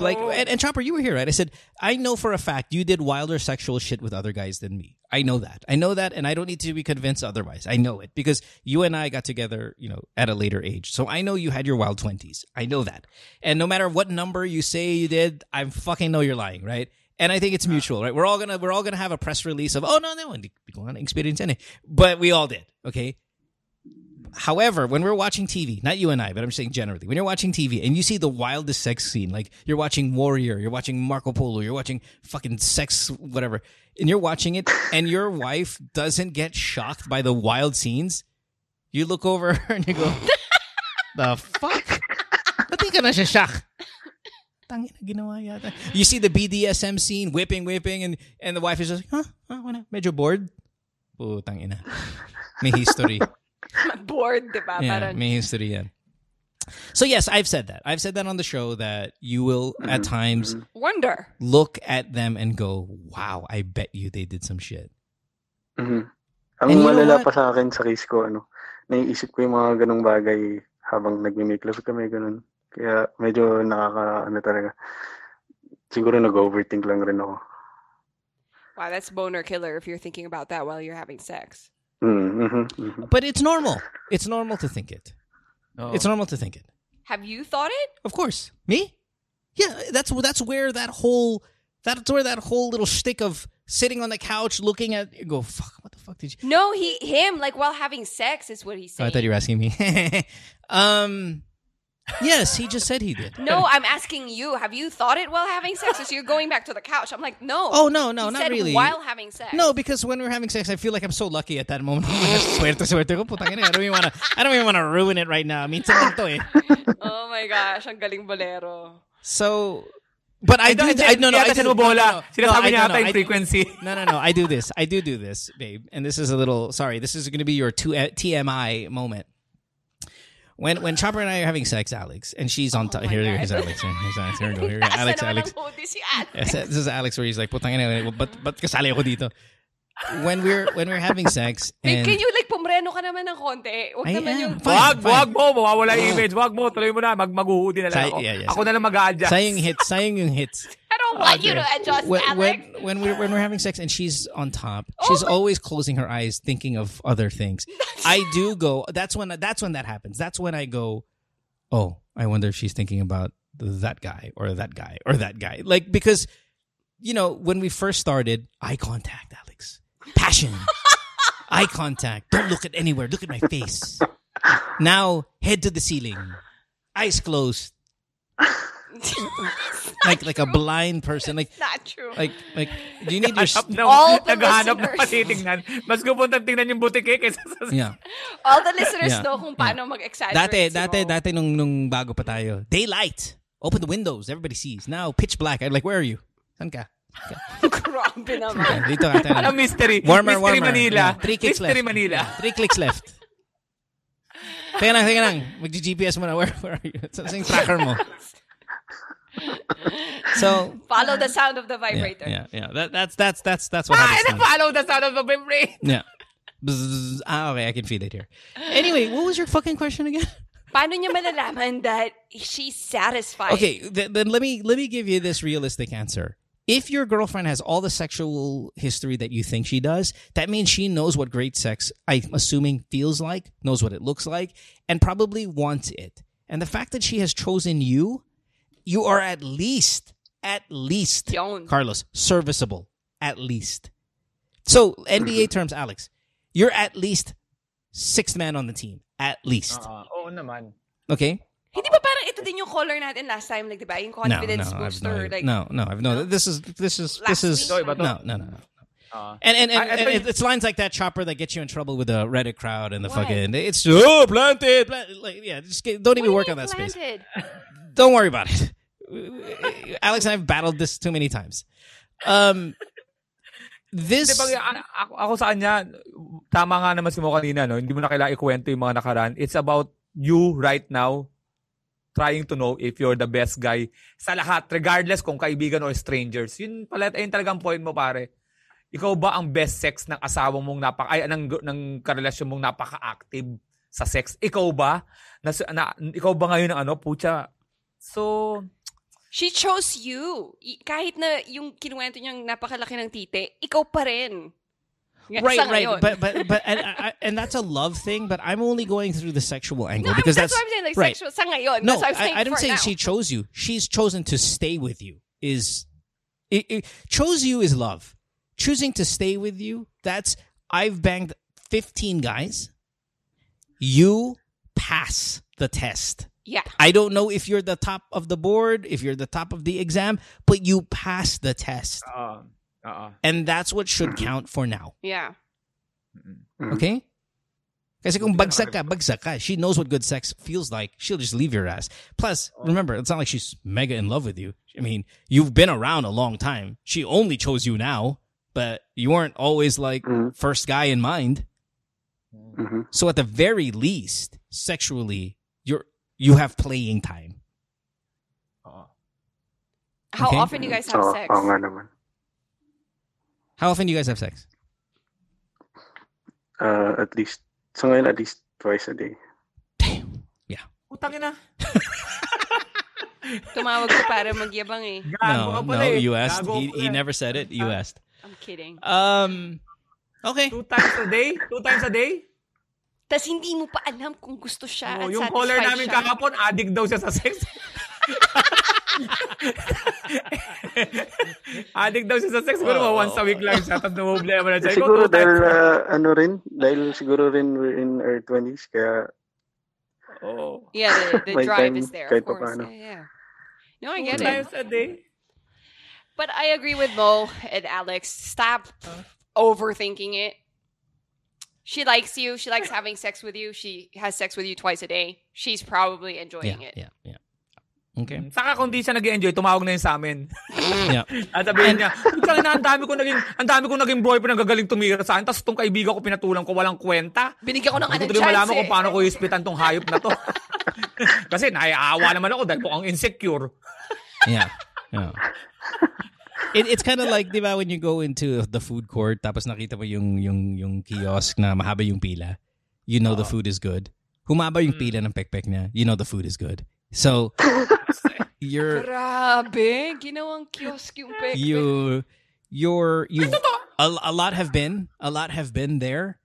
Like, Oh. and, and Chopper, you were here, right? I said, I know for a fact you did wilder sexual shit with other guys than me. I know that. I know that, and I don't need to be convinced otherwise. I know it because you and I got together, you know, at a later age. So I know you had your wild 20s. I know that. And no matter what number you say you did, I fucking know you're lying, right? And I think it's mutual, right? We're all gonna we're all gonna have a press release of, oh no, no, hindi ko nga experience eh. But we all did, okay? However, when we're watching TV, not you and I, but I'm saying generally, when you're watching TV and you see the wildest sex scene, like you're watching Warrior, you're watching Marco Polo, you're watching fucking sex, whatever, and you're watching it and your wife doesn't get shocked by the wild scenes, you look over and you go, the fuck? Ba't di ka na siya shock? Tangina, ginawa yata. You see the BDSM scene, whipping, whipping, and, and the wife is just like, huh? huh? Medyo bored? Putang ina. May history. Bored, di ba? Yeah, Parang, may history yan. So yes, I've said that. I've said that on the show that you will at times wonder. look at them and go, "Wow, I bet you they did some shit." Mhm. Ang And you know malala pa sa akin sa case ko, ano, naiisip ko yung mga ganong bagay habang nagme-make love kami, ganun. Kaya medyo nakaka, ano talaga, siguro nag-overthink lang rin ako. Wow, that's boner killer if you're thinking about that while you're having sex. Mm, mhm, mhm. But it's normal. It's normal to think it. Oo. It's normal to think it. Have you thought it? Of course. Me? Yeah, that's that's where that whole that's where that whole little shtick of sitting on the couch looking at you go, fuck, what the fuck did you No, he, him, like while having sex is what he's Oh, I thought you were asking me. um, Yes, he just said he did. No, I'm asking you. Have you thought it while having sex? So you're going back to the couch. I'm like, no. Oh no, no, He not said really. While having sex. No, because when we're having sex, I feel like I'm so lucky at that moment. suerte, suerte ko. Putang I don't even wanna, I don't even wanna ruin it right now. Minsan lang to eh. Oh my gosh, ang galing bolero. So, but I do, I, no, no, I Yata do, no, no, no. Sinasabi No, I- niya no, ata no, I- frequency. No, no, no. I do this. I do do this, babe. And this is a little sorry. This is going to be your two uh, TMI moment. When when Chopper and I are having sex, Alex, and she's on top. Oh my Here, here's Alex. Here, here's Alex. Here we go. Here we go. Alex, Alex. si Alex. This is Alex where he's like, putang ina, ba't, ba't kasali ako dito? When we're when we're having sex Like, and can you like pumreno ka naman ng konti? Huwag I naman am. yung... Fine, wag, fine. wag mo. Mawawala yung oh. image. Wag mo. Tuloy mo na. Mag maghuhudi na lang Say- ako. yeah, yeah. Ako na lang mag-a-adjust. saying hits, saying yung hits. I don't want you to adjust, when, Alex. when, when we're when we're having sex and she's on top, oh she's Oh my- always closing her eyes, thinking of other things. I do go. That's when that's when that happens. That's when I go. Oh, I wonder if she's thinking about that guy or that guy or that guy. Like because, you know, when we first started, eye contact, Alex, passion, eye contact. Don't look at anywhere. Look at my face. Now head to the ceiling, eyes closed, like like a blind person. Like Not true. like like do you need your Naghahanap ng, All the naghahanap ng listeners. patitingnan. Mas gupuntang tingnan yung butike eh, kaysa sa... yeah All the listeners Yeah. know kung paano mag-exaggerate dati si dati Mo. dati nung nung bago pa tayo daylight open the windows everybody sees now pitch black I'm like where are you San ka Grabe naman. Dito ka tayo. Anong mystery? warmer mystery warmer Manila. Yeah, three clicks mystery left Manila. Yeah, three clicks left Teka lang, teka lang. Mag-GPS mo na. Where, where are you? Saan yung tracker mo? So, Follow the sound of the vibrator. yeah, yeah. That, that's, that's, that's, that's what Ah, to follow the sound of the vibrate. Yeah. Bzzz. Ah, okay, I can feel it here. Anyway, what was your fucking question again? Paano niya malalaman that she's satisfied? Okay, th- then let me let me give you this realistic answer. If your girlfriend has all the sexual history that you think she does, that means she knows what great sex, I'm assuming, feels like, knows what it looks like, and probably wants it. And the fact that she has chosen you, you are at least, at least, Yun. Carlos, serviceable. At least. So, NBA terms, Alex, you're at least sixth man on the team. At least. Ah, Oo naman. Okay? Hindi ba parang ito din yung caller natin last time, like, di ba? Yung confidence no, no, I've booster. no, like, no, no, I've no. This is this is Last this is week? Ito, iba to. no, no, no, no. Ah. And and, and, I- I and thought- it's lines like that chopper that get you in trouble with the Reddit crowd and the Why? fucking it's oh planted, planted like yeah just get, don't even what work on that mean space. Don't worry about it. Alex and I've battled this too many times. Um, this Hindi, ako, ako sa kanya, tama nga naman si Mo kanina, no? hindi mo na kailangan ikwento yung mga nakaraan. It's about you right now trying to know if you're the best guy sa lahat, regardless kung kaibigan or strangers. Yun pala, ayun talagang point mo, pare. Ikaw ba ang best sex ng asawa mong napaka, ay, ng, ng karelasyon mong napaka-active sa sex? Ikaw ba? Na, na, ikaw ba ngayon ang ano, pucha? So, She chose you. Kahit na yung kinuwento niyang napakalaki ng tite, ikaw pa rin. Nga- right, right, ngayon. but but but and I, and that's a love thing. But I'm only going through the sexual angle no, because that's, that's, what I'm saying. Like, right. sexual, sa ngayon. No, that's what I'm saying I, I didn't say now. she chose you. She's chosen to stay with you. Is it, it, chose you is love. Choosing to stay with you. That's I've banged 15 guys. You pass the test. Yeah. I don't know if you're the top of the board, if you're the top of the exam, but you pass the test. uh, uh, And that's what should count for now. Yeah. Okay? Kasi kung bagsak ka, bagsak ka. She knows what good sex feels like. She'll just leave your ass. Plus, remember, it's not like she's mega in love with you. I mean, you've been around a long time. She only chose you now, but you weren't always like Mhm. first guy in mind. Mhm. So at the very least, sexually, you're you have playing time. uh, How Okay. often do you guys have Oo, sex? oo nga naman. How often do you guys have sex? Uh, at least, so ngayon at least twice a day. Damn. Yeah. Utangin na. Tumawag ko para magyabang eh. No, no, eh. you asked. He, he never said it. You Ah. asked. I'm kidding. Um, okay. Two times a day? Two times a day? Tapos hindi mo pa alam kung gusto siya Oh, at yung satisfied caller namin siya. kahapon, addict daw siya sa sex. addict daw siya sa sex. Siguro Oh. once a week lang siya. Tapos namumblema na siya. Ikaw, Siguro two times. dahil, uh, ano rin, dahil siguro rin we're in our 20s, kaya Oh. Yeah, the, the drive time is there, of course. papaano. Yeah, yeah. No, I Two get it. times a day. But I agree with Mo and Alex. Stop overthinking it. She likes you. She likes having sex with you. She has sex with you twice a day. She's probably enjoying Yeah, it. yeah, yeah. Okay. Saka kung di siya nag-enjoy, tumawag na yun sa amin. Yeah. At sabihin niya, "Putang ina, ang dami ko naging, ang dami ko naging boyfriend ang gagaling tumira sa akin. Tapos itong kaibigan ko pinatulang ko walang kwenta. Binigyan ko ng Hindi ano ko tuloy malaman chance kung eh. paano ko ispitan tong hayop na to. Kasi naiawa naman ako dahil mukhang insecure. Yeah. Yeah. It, it's kind of like, di ba, when you go into the food court, tapos nakita mo yung, yung, yung kiosk na mahaba yung pila, you know the food is good. Humaba yung pila ng pekpek niya, you know the food is good. So, you're, Grabe. Ginawang kiosk yung pek. you, you're, you, a, a lot have been, a lot have been there,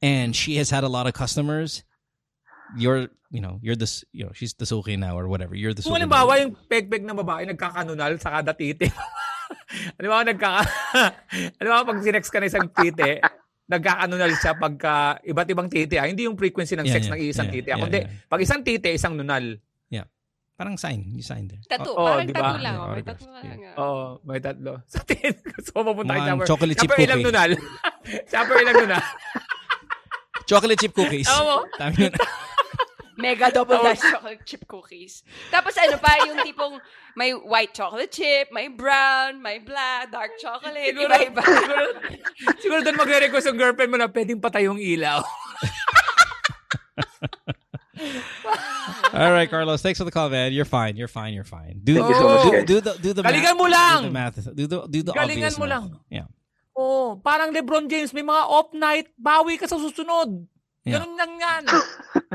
and she has had a lot of customers. You're, you know, you're this, you know, she's the suki now or whatever. You're the Kung suki. halimbawa yung peg-peg ng babae nagkakanunal sa kada titi. halimbawa nagkaka... halimbawa pag sinex ka na isang titi, nagkakanunal siya pagka iba't ibang titi. Ah. Hindi yung frequency ng Yeah, sex yeah, ng isang yeah, titi. Ah. yeah, Kundi, yeah. pag isang titi, isang nunal. Parang sign. You signed there. Tattoo. Oo, Parang di ba? tattoo lang. Yeah, oh. May lang. Yeah. ah. Oo, may tatlo. Sa tingin ko, so mapunta Mukhang kayo. chocolate chip Chopper, ilang cookie. nunal? Chopper, ilang nunal? Chocolate chip cookies. Oo. Tama yun. Mega double dash chocolate chip cookies. Tapos ano pa, yung tipong may white chocolate chip, may brown, may black, dark chocolate, Siguro, iba-iba. siguro, siguro doon magre-request yung girlfriend mo na pwedeng patay yung ilaw. All right, Carlos. Thanks for the call, man. You're fine. You're fine. You're fine. Do, Thank you so much, do, guys. do the do the Galingan math. mo lang! Do the math. Do the do the Galingan obvious mo math. lang. Yeah. Oh, parang LeBron James, may mga off night, bawi ka sa susunod. Yeah. Ganun lang yan.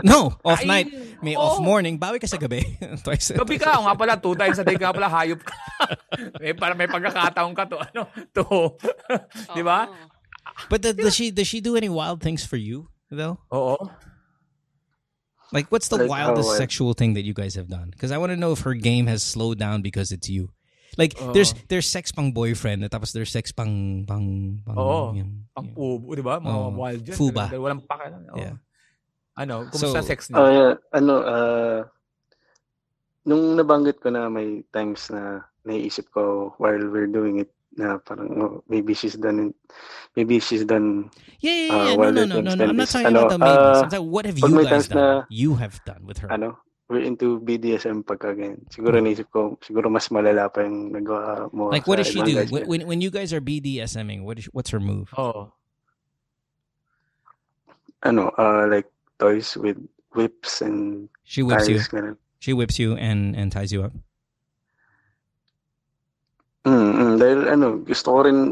No, off Ay, night. May off oh. morning. Bawi ka sa gabi. Twice. Gabi ka, o nga pala, two times a day ka pala, hayop ka. Eh, may, para may pagkakataon ka to, ano, to. Di ba? But the, does she does she do any wild things for you though? Oo. Like, what's the Like wildest how, uh, sexual thing that you guys have done? Because I want to know if her game has slowed down because it's you. Like, there's there's sex pang boyfriend, tapos there's sex pang pang pang. Oo. yun, Ang yun. pubo, di ba? Mga Oo. wild dyan. Fuba. Talaga, Walang pakialam. Oo. Yeah. Ano, kumusta So- sex niya? yeah, ano, ah, nung nabanggit ko na may times na naiisip ko while we're doing it na parang oh, maybe she's done it, maybe she's done Yeah, yeah, Uh, yeah. no, no, no, no, no. I'm not extends, talking ano, about the maybes. uh, I'm what have you guys done? na- you have done with her. ano we're into BDSM pagka ganyan. Siguro naisip ko siguro mas malala pa yung nagawa mo Like, sa what does she ibang do guys when, na- when when you guys are BDSMing? What is what's her move? Oo. ano uh, like toys with whips and She whips you. ties ganun. She whips you and and ties you up. Mm, mm, dahil ano, gusto ko rin,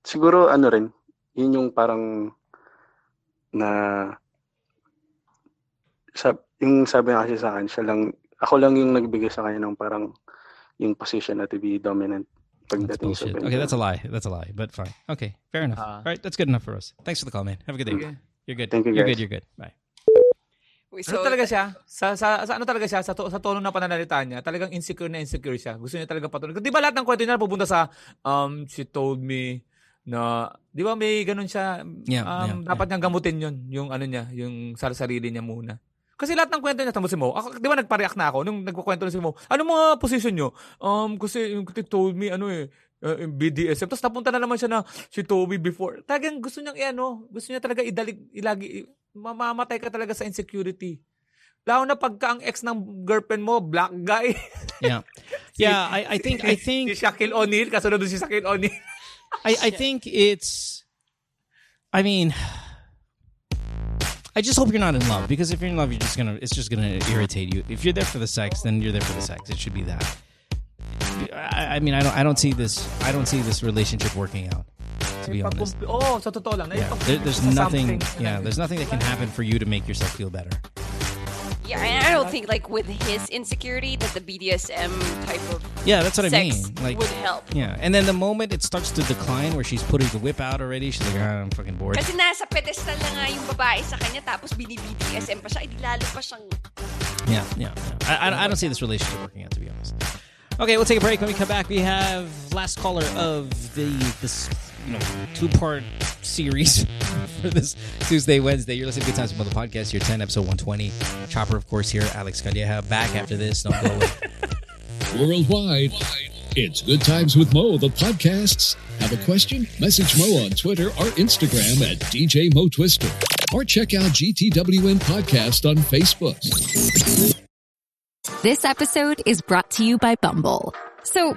siguro ano rin, yun yung parang na, sa, yung sabi niya kasi sa akin, siya lang, ako lang yung nagbigay sa kanya ng parang yung position na to be dominant That's pagdating sa bullshit. Okay, that's a lie. That's a lie. But fine. Okay, fair enough. Ah. All right, that's good enough for us. Thanks for the call, man. Have a good day. Sige. You're good. Thank you, You're guys. good. You're good. Bye. Wait, Ano talaga siya? Sa, sa, sa ano talaga siya? Sa, to, sa tono na pananalita niya, talagang insecure na insecure siya. Gusto niya talaga patuloy. Di ba lahat ng kwento niya pupunta sa, um, she told me na, di ba may ganun siya, Yeah, um, yeah, dapat niyang gamutin yun, yung ano niya, yung sa sarili niya muna. Kasi lahat ng kwento niya, tamo si Mo, ako, di ba nagpareact na ako, nung nagkukwento na si Mo, ano mga position niyo? Um, kasi yung she told me, ano eh, uh, BDSM. Tapos napunta na naman siya na told me before. Talagang gusto niyang, ano, gusto niya talaga idalig, ilagi, mamamatay ka talaga sa insecurity. Lalo na pagka ang ex ng girlfriend mo, black guy. Yeah. Yeah, I, I think I think si Shaquille O'Neal, kasunod si Shaquille O'Neal. I, I think it's. I mean, I just hope you're not in love because if you're in love, you're just gonna. It's just gonna irritate you. If you're there for the sex, then you're there for the sex. It should be that. I, I mean, I don't. I don't see this. I don't see this relationship working out. To be honest, oh, sa totoo lang. yeah. There, there's nothing. something. Yeah, there's nothing that can happen for you to make yourself feel better. yeah, and I don't think like with his insecurity that the BDSM type of Yeah, that's what I mean. Like, would help. yeah, and then the moment it starts to decline, where she's putting the whip out already, she's like, ah, I'm fucking bored. Kasi nasa pedestal na nga yung babae sa kanya tapos bini-BDSM pa siya, edi lalo pa siyang Yeah, yeah. yeah. I, I, I don't see this relationship working out, to be honest. Okay, we'll take a break. When we come back, we have last caller of the this you know two part series for this Tuesday, Wednesday. You're listening to Good Times with Mo the podcast. You're 10, episode 120. Chopper, of course, here. Alex Calleja back after this. Don't go away. Worldwide, it's Good Times with Mo, the podcasts. Have a question? Message Mo on Twitter or Instagram at DJ Mo Twister. Or check out GTWM Podcast on Facebook. This episode is brought to you by Bumble. So,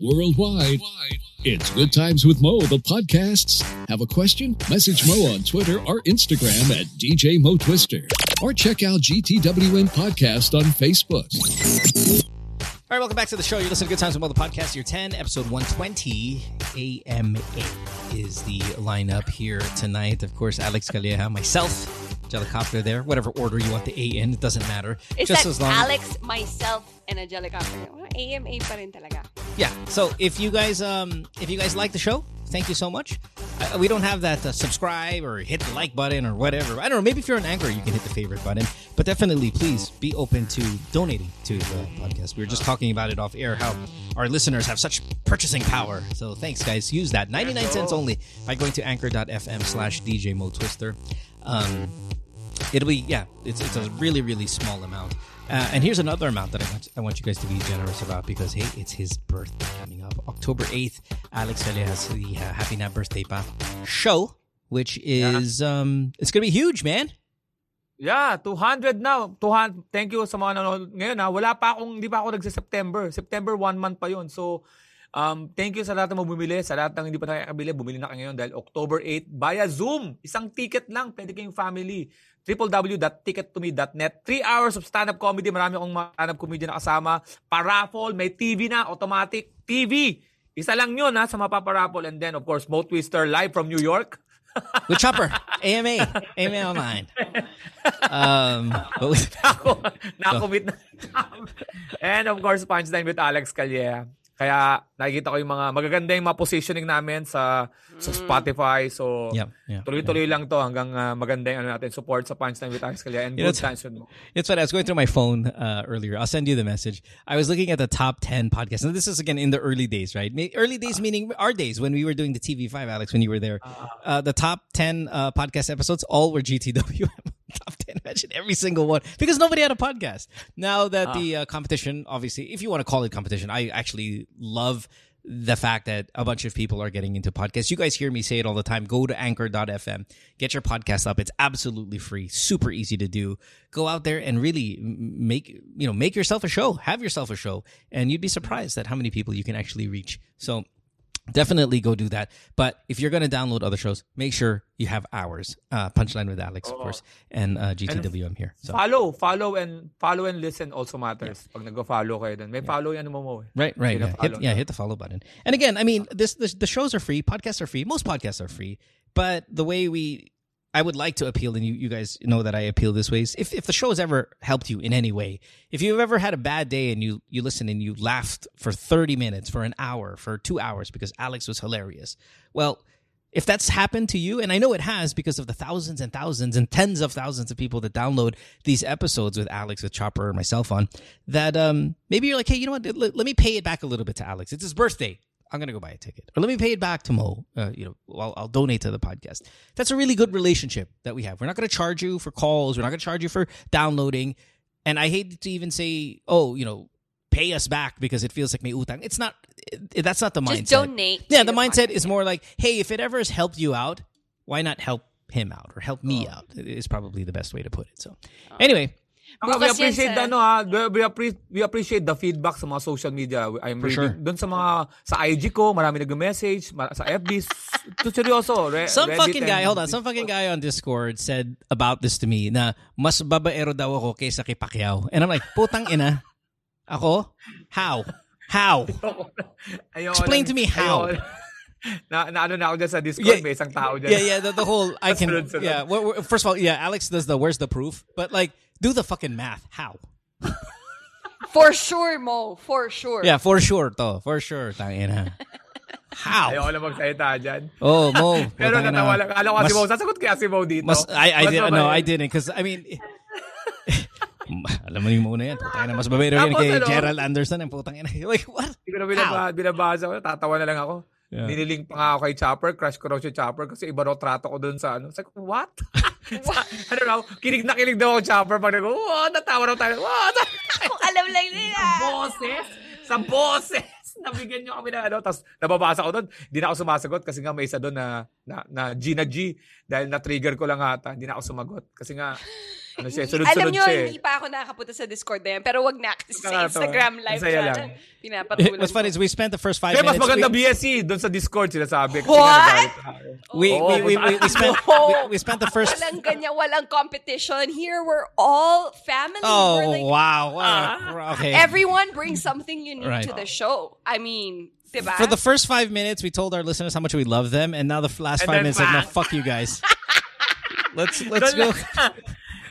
Worldwide, it's Good Times with Mo, the podcasts. Have a question? Message Mo on Twitter or Instagram at DJ Mo Twister. Or check out GTWM Podcast on Facebook. All right, welcome back to the show. You're listening to Good Times with Mo, the podcast. Year 10, episode 120. AMA is the lineup here tonight. Of course, Alex Calleja, myself, Jellicopter there. Whatever order you want the A in, it doesn't matter. It's Just that as long Alex, myself, and Angelica. Well, AMA pa rin talaga. Yeah. So if you guys um if you guys like the show, thank you so much. Uh, we don't have that uh, subscribe or hit the like button or whatever. I don't know. Maybe if you're an anchor, you can hit the favorite button. But definitely, please be open to donating to the podcast. We were just talking about it off air how our listeners have such purchasing power. So thanks, guys. Use that 99 cents only by going to anchor.fm slash DJ Mo Twister. Um, it'll be yeah. It's it's a really really small amount. Uh, and here's another amount that I want, I want you guys to be generous about because, hey, it's his birthday coming up. October 8th, Alex has the uh, Happy Nat Birthday Pa show, which is, um, it's going to be huge, man. Yeah, 200 na. 200. Thank you sa mga nanonood ngayon ha. Wala pa akong, hindi pa ako nagsa-September. September, one month pa yon So, um, thank you sa lahat ng bumili. Sa lahat ng hindi pa nakakabili, bumili na kayo ngayon dahil October 8 via Zoom. Isang ticket lang. Pwede kayong family. www.tickettome.net. Three hours of stand-up comedy. Marami akong mga stand-up comedy na kasama. Paraffle. May TV na. Automatic TV. Isa lang yun ha sa mapaparaffle. And then, of course, Mo Twister live from New York. With Chopper, AMA, AMA Online. Um, but with, Nako, nakomit na. And of course, Punchline with Alex Calleja. Kaya nakikita ko yung mga magaganda yung mga positioning namin sa sa Spotify. So Yep, yeah, tuloy-tuloy lang to hanggang uh, maganda yung ano natin support sa Punchline with Alex Calleja and You know, good it's- times with mo. It's funny. I was going through my phone uh, earlier. I'll send you the message. I was looking at the top 10 podcasts. And this is, again, in the early days, right? Early days meaning our days when we were doing the TV5, Alex, when you were there. Uh, the top 10 uh, podcast episodes all were GTWM. Top 10. Imagine every single one. Because nobody had a podcast. Now that the uh, competition, obviously, if you want to call it competition, I actually love the fact that a bunch of people are getting into podcasts. You guys hear me say it all the time. Go to anchor.fm, get your podcast up. It's absolutely free, super easy to do. Go out there and really make, you know, make yourself a show, have yourself a show, and you'd be surprised at how many people you can actually reach. So definitely go do that. But if you're going to download other shows, make sure you have ours. Uh, Punchline with Alex, of course, and uh, GTWM here. So. Follow, follow and follow and listen also matters. Pag nag-follow kayo dun. May follow yan mo mo. eh. Right, right. Yeah. Hit, yeah, hit the follow button. And again, I mean, this, this the shows are free. Podcasts are free. Most podcasts are free. But the way we, I would like to appeal, and you, you guys know that I appeal this way. If if the show has ever helped you in any way, if you've ever had a bad day and you you listen and you laughed for thirty minutes, for an hour, for two hours because Alex was hilarious. Well. If that's happened to you, and I know it has because of the thousands and thousands and tens of thousands of people that download these episodes with Alex, with Chopper, and myself on, that um, maybe you're like, hey, you know what? Let, let me pay it back a little bit to Alex. It's his birthday. I'm gonna go buy a ticket, or let me pay it back to Mo. Uh, you know, I'll, I'll donate to the podcast. That's a really good relationship that we have. We're not gonna charge you for calls. We're not gonna charge you for downloading. And I hate to even say, oh, you know, pay us back because it feels like me utang. It's not. It, that's not the mindset. Just donate. Yeah, the the mindset podcast. is more like, hey, if it ever has helped you out, why not help him out or help Oh. me out? Is probably the best way to put it. So, anyway, Ah, we appreciate sa- ano ha, we, we, appre- we appreciate the feedback sa mga social media. I'm For reading, sure. Doon sa mga, sa IG ko, marami nag-message, ma- sa FB, to seryoso. Re, some Reddit fucking and- guy, hold on, some fucking guy on Discord said about this to me na mas babaero daw ako kaysa kay Pacquiao. And I'm like, putang ina. Ako? How? How? Ayoko Explain lang- to me how. ayoko- na, na ano na ako dyan sa Discord, Yeah. may isang tao dyan. Yeah, yeah. The, the whole I can. Sunod, sunod. Yeah. Well, well, first of all, yeah. Alex does the where's the proof, but like do the fucking math. How? For sure, Mo. For sure. Yeah, for sure, to for sure. Tangina. How? Ayoko na magsalita dyan. Oh, Mo. Pero putang ina. natawa lang. Alam ko si Mas- Mo. Sasagot kaya si Mo dito. Mas, I, I Mas didn't, no. I didn't. Because, I mean, alam mo yung muna yan. Putang ina, mas babaero yan kay ano? Gerald Anderson. Ang putang ina. Like, what? Hindi ko na binaba, binabasa ko. Tatawa na lang ako. Yeah. Nililink pa nga ako kay Chopper. Crush ko raw si Chopper kasi iba raw trato ko dun sa ano. Sabi ko, what? Sa- ano raw? Kilig na kilig daw ako Chopper pag nag wow, natawa raw tayo. What? Kung alam lang nila. boses! Sa boses! Nabigyan nyo kami na ano. Tapos nababasa ko doon. Hindi na ako sumasagot kasi nga may isa doon na, na, na G na G. Dahil na-trigger ko lang ata. Hindi na ako sumagot. Kasi nga, ano siya, sunod-sunod Alam nyo, siya. eh. hindi pa ako nakapunta sa Discord na yan. Pero wag na kasi sa. Instagram live Masaya siya. lang. Pinapatuloy. What's funny is we spent the first five Kaya mas minutes. maganda we, BSC doon sa Discord sinasabi. Kasi What? we, we, we, we, we spent, we, we spent the first. Walang ganyan, walang competition. Here, we're all family. Oh, we're like, wow. wow. Okay. Everyone brings something unique Right. to the show. I mean, diba? For the first five minutes, we told our listeners how much we love them, and now the last And five minutes, like, no, fuck you guys. let's let's go.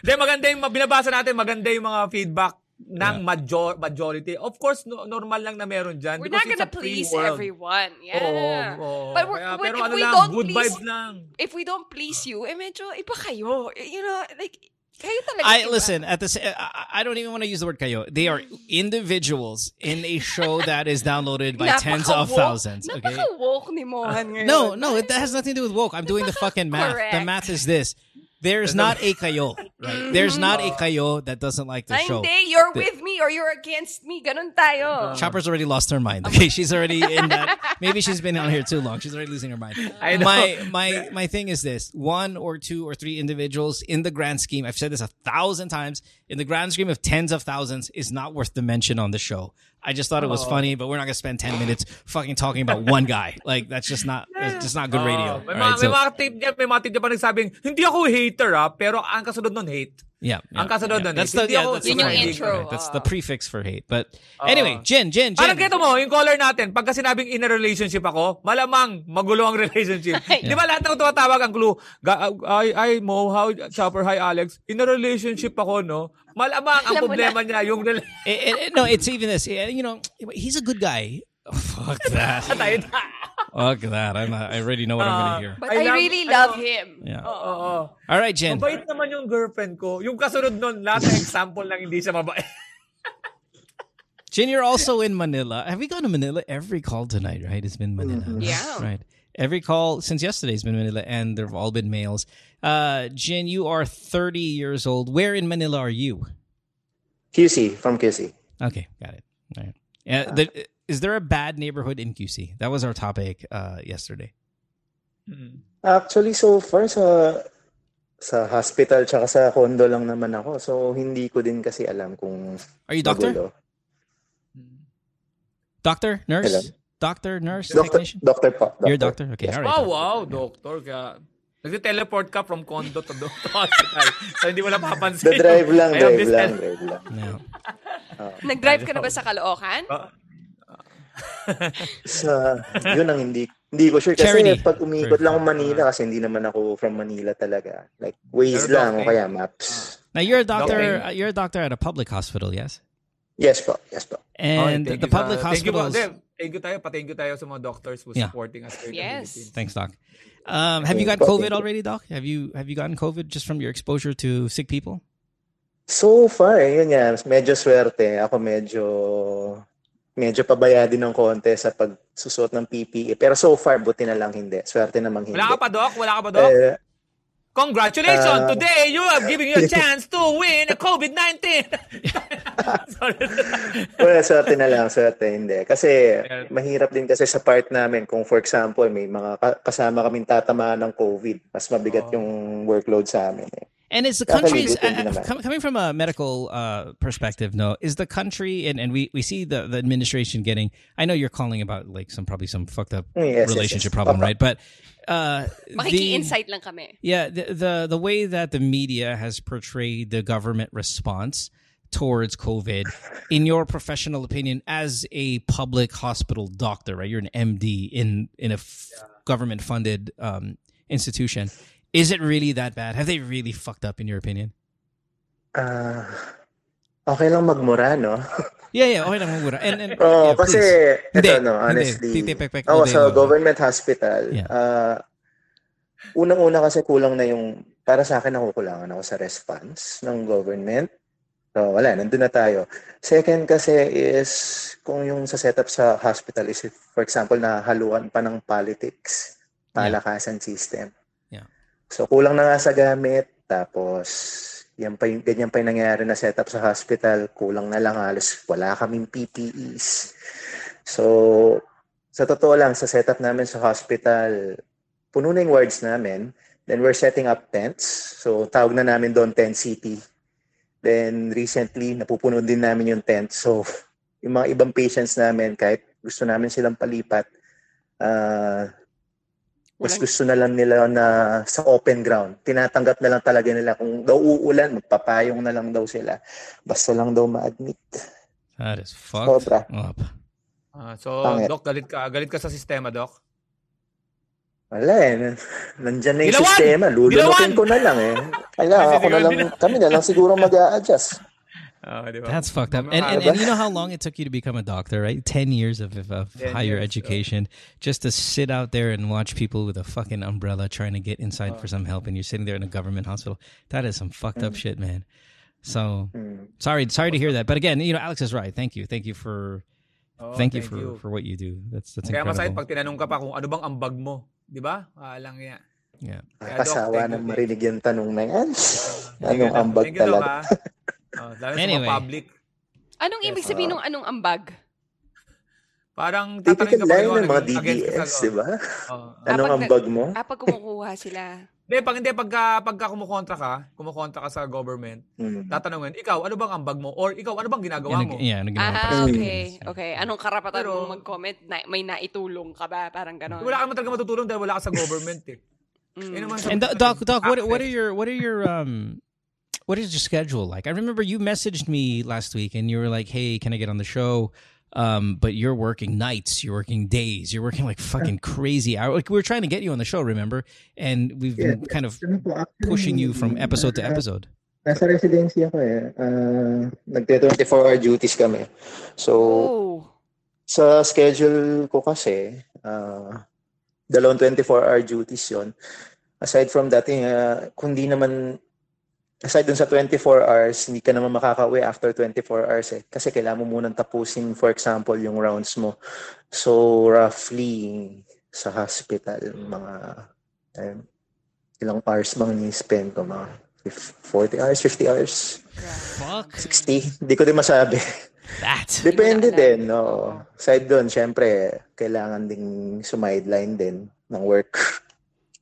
Hindi, maganda yung binabasa natin, maganda yung mga feedback ng major, majority. Of course, no, normal lang na meron dyan. we're not gonna please world. everyone. Yeah. Oo, oo. But we're, Kaya- pero if ano we lang, don't good please, vibes lang. if we don't please you, eh medyo iba kayo. You know, like, kayo talaga I iba. listen at this. I, I don't even want to use the word kayo. They are individuals in a show that is downloaded by tens of thousands. Okay. Napaka-woke ni Mohan ngayon. No, no, it, that has nothing to do with woke. I'm doing the fucking math. The math is this: there's not a kayo, right? There's not a mm. kayo that doesn't like the Ay, show. hindi, you're The- with me or you're against me. Ganun tayo. Chopper's already lost her mind. Okay, she's already in that. Maybe she's been on here too long. She's already losing her mind. I know. My my my thing is this: one or two or three individuals in the grand scheme. I've said this a thousand times. In the grand scheme of tens of thousands, is not worth the mention on the show. I just thought it was funny, but we're not gonna spend ten minutes fucking talking about one guy. Like that's just not it's just not good radio. Oh, may, right, mga, may so- mga tip dyan, may mga pa nagsabing, hindi ako hater ah, pero ang kasunod nun hate. Yeah, Ang kasunod nun, That's eh. the yeah, ako- that's Yun yung intro, Right, That's the prefix for hate. But anyway, Jin, Jin, Jin. Parang kito mo, yung caller natin, pagka sinabing in a relationship ako, malamang magulo ang relationship. Di ba lahat ng tumatawag ang clue? Ay, ay, Mo, how, Chopper, hi, Alex. In a relationship ako, no? Malamang ang problema niya, yung rela- Eh, eh, no, it's even this. You know, he's a good guy. fuck that. Tayo na. fuck that. I'm. Not, I already know what I'm gonna hear. But I I, love- really I love know. him. Yeah. Oo. All right, Jen. Mabait naman yung girlfriend ko. Yung kasunod nun, lahat ng example lang hindi siya mabait. Jen, you're also in Manila. Have we gone to Manila? Every call tonight, right? It's been Manila. Yeah. Right. Every call since yesterday has been Manila, and they've all been males. Uh, Jen, you are 30 years old. Where in Manila are you? QC from QC. Okay, got it. All right. Uh, the, is there a bad neighborhood in QC? That was our topic uh, yesterday. Actually, so far sa sa hospital tsaka sa condo lang naman ako. So hindi ko din kasi alam kung Are you doctor? magulo. Doctor, nurse, Hello? doctor, nurse, Doctor, technician. doctor po. Doctor. You're a doctor. Okay, Yes. all right. Wow, wow, doctor. Kaya, nagte-teleport ka from condo to, do- to hospital. so, hindi mo na papansin. The drive lang, Ayun, drive lang, drive lang. No. Nag-drive ka na ba sa Caloocan? Sa, yun ang hindi, hindi ko sure. Kasi Charity. pag umikot lang ako Manila, kasi hindi naman ako from Manila talaga. Like, Waze Pero lang o doctor. kaya maps. Now you're a doctor. Okay. uh, You're a doctor at a public hospital, yes? Yes po, yes po. And Okay, thank the you sa- public thank you po. hospitals. Hindi, Thank you tayo. Pathank you tayo sa mga doctors who Yeah. supporting us here in the Yes. Philippines. Thanks, doc. Um, have you Thank gotten you. COVID already, doc? Have you have you gotten COVID just from your exposure to sick people? So far, yun nga, medyo swerte. Ako medyo, medyo pabaya din ng konti sa pagsusot ng PPE. Pero so far, buti na lang hindi. Swerte namang hindi. Wala ka pa, Doc? Wala ka pa, Doc? Eh, Congratulations! Ah. Today, you have given you a chance to win a COVID-19! Sorry. Well, swerte na lang, swerte hindi. Kasi mahirap din kasi sa part namin kung for example may mga ka- kasama kaming tatamaan ng COVID, mas mabigat Oh. yung workload sa amin. Eh. And is the Definitely country's uh, coming from a medical uh, perspective? No, is the country and, and we, we see the, the administration getting. I know you're calling about like some probably some fucked up Mm, yes, yes, relationship yes. problem, Papa. right? But uh, the, Makiki-insight lang kami. yeah, the, the the way that the media has portrayed the government response towards COVID, in your professional opinion, as a public hospital doctor, right? You're an MD in in a f- government funded um, institution. Is it really that bad? Have they really fucked up, in your opinion? Ah, okay lang magmura, no? Yeah, yeah. Okay lang muna. And, and Oo, yeah, kasi, please. ito, Hindi, no, honestly. Day sa long. government hospital, Yeah. ah, unang-una kasi kulang na yung, para sa akin, nakukulangan ako sa response ng government. So, wala, nandun na tayo. Second kasi is, kung yung sa setup sa hospital is, if, for example, nahaluan pa ng politics, palakasan system. So, kulang na nga sa gamit, tapos, yan pa yung, ganyan pa yung nangyayari na setup sa hospital, kulang na lang halos wala kaming PPEs. So, sa totoo lang, sa setup namin sa hospital, puno na yung wards namin. Then we're setting up tents. So, tawag na namin doon tent city. Then recently, napupuno din namin yung tent. So, yung mga ibang patients namin, kahit gusto namin silang palipat, ah, mas Walang- gusto na lang nila na sa open ground. Tinatanggap na lang talaga nila. Kung daw uulan, magpapayong na lang daw sila. Basta lang daw ma-admit. That is fucked Sobra. up. Ah, so, Pangit. Doc, galit ka, galit ka sa sistema, Doc? Wala eh. Nandyan na yung Dilawan! sistema. Lulunukin ko na lang eh. Kasi ako na lang, kami na lang siguro mag-a-adjust. Ah, di ba? That's fucked up. And, and, and you know how long it took you to become a doctor, right? 10 years of, of, of 10 higher years, education just to sit out there and watch people with a fucking umbrella trying to get inside for some help and you're sitting there in a government hospital. That is some fucked up shit, man. So Hmm. sorry, sorry to hear that. But again, you know, Alex is right. Thank you. Thank you for Oh, thank, you for for what you do. That's that's Kaya masakit incredible. pag tinanong ka pa kung ano bang ambag mo. Di ba? Ah, lang yan. Yeah. Kaya, Doc, Kasawa thank na you, marinig yung tanong na yan. Thank Anong ambag Thank talaga? ah. Oh, lalo Anyway. sa public. Anong ibig sabihin ng anong ambag? Parang tatanungin ka pa yun, ng mga DDS, di ba? Oh. Anong Kapag ambag mo? Ah, pag kumukuha sila. Hindi, pag hindi, pagka, pagka kumukontra ka, kumukontra ka sa government, Hmm. tatanungin, ikaw, ano bang ambag mo? Or ikaw, ano bang ginagawa mo? Yeah, ano ginawa mo Ah, para sa okay. Okay. Anong karapatan Pero- mong mag-comment? Na, may naitulong ka ba? Parang ganon. Wala ka naman talaga matutulong dahil wala ka sa government eh. Mm. And Doc, Doc, Doc, what what are your what are your um what is your schedule like? I remember you messaged me last week and you were like, "Hey, can I get on the show?" Um, but you're working nights, you're working days, you're working like fucking crazy hours. Like we were trying to get you on the show, remember? And we've been kind of pushing you from episode to episode. Nasa residency ako eh. Uh, Nagte-24 hour duties kami. So, Oh. sa schedule ko kasi, uh, dalawang 24 hour duties yon. Aside from that, uh, kung di naman, aside dun sa 24 hours, hindi ka naman makakauwi after 24 hours eh. Kasi kailangan mo munang tapusin, for example, yung rounds mo. So, roughly, sa hospital, mga, ayun, ilang hours bang ni-spend ko? Mga 40 hours, 50 hours, Fuck 60? Hindi ko din masabi. that. Depende din, no. Side doon, syempre, kailangan ding sumideline din ng work.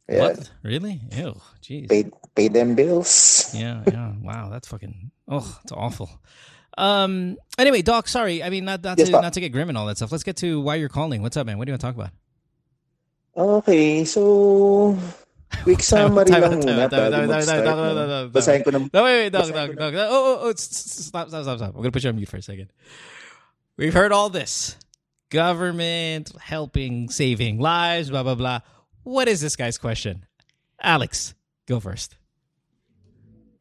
Kaya, What? Really? Ew. Jeez. pay, pay them bills. Yeah, yeah. Wow, that's fucking oh, it's awful. Um. Anyway, Doc. Sorry. I mean, not not Yes, to Doc. not to get grim and all that stuff. Let's get to why you're calling. What's up, man? What do you want to talk about? Okay, so, quick summary lang muna Basahin ko na. No, wait, wait, Basta- Doc, Doc. Oh, oh, oh, stop, stop, stop, stop. I'm gonna put you on mute for a second. We've heard all this: government helping, saving lives, blah blah blah. What is this guy's question? Alex, go first.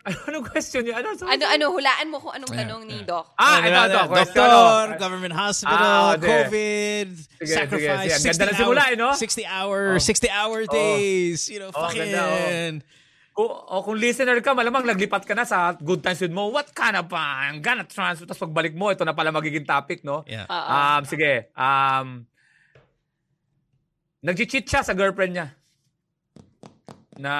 Ano, anong question yun? Ano, Ano, ano, hulaan mo kung anong Yeah, tanong ni. Doc. Ah, ito, ito. question, Doctor, ano? government hospital, Ah, okay. COVID, Sige, sacrifice, sige, sige. 60 ganda simula, hours, eh, no? 60 hour, Oh. 60 hour days, you know, Oh, fucking. ganda, Kung, o kung listener ka, malamang naglipat ka na sa Good Times with Mo. What kind of, uh, I'm gonna transfer. Tapos pagbalik mo, ito na pala magiging topic, no? Yeah. Ah, ah. Um, sige. Um, nag-cheat siya sa girlfriend niya. Na,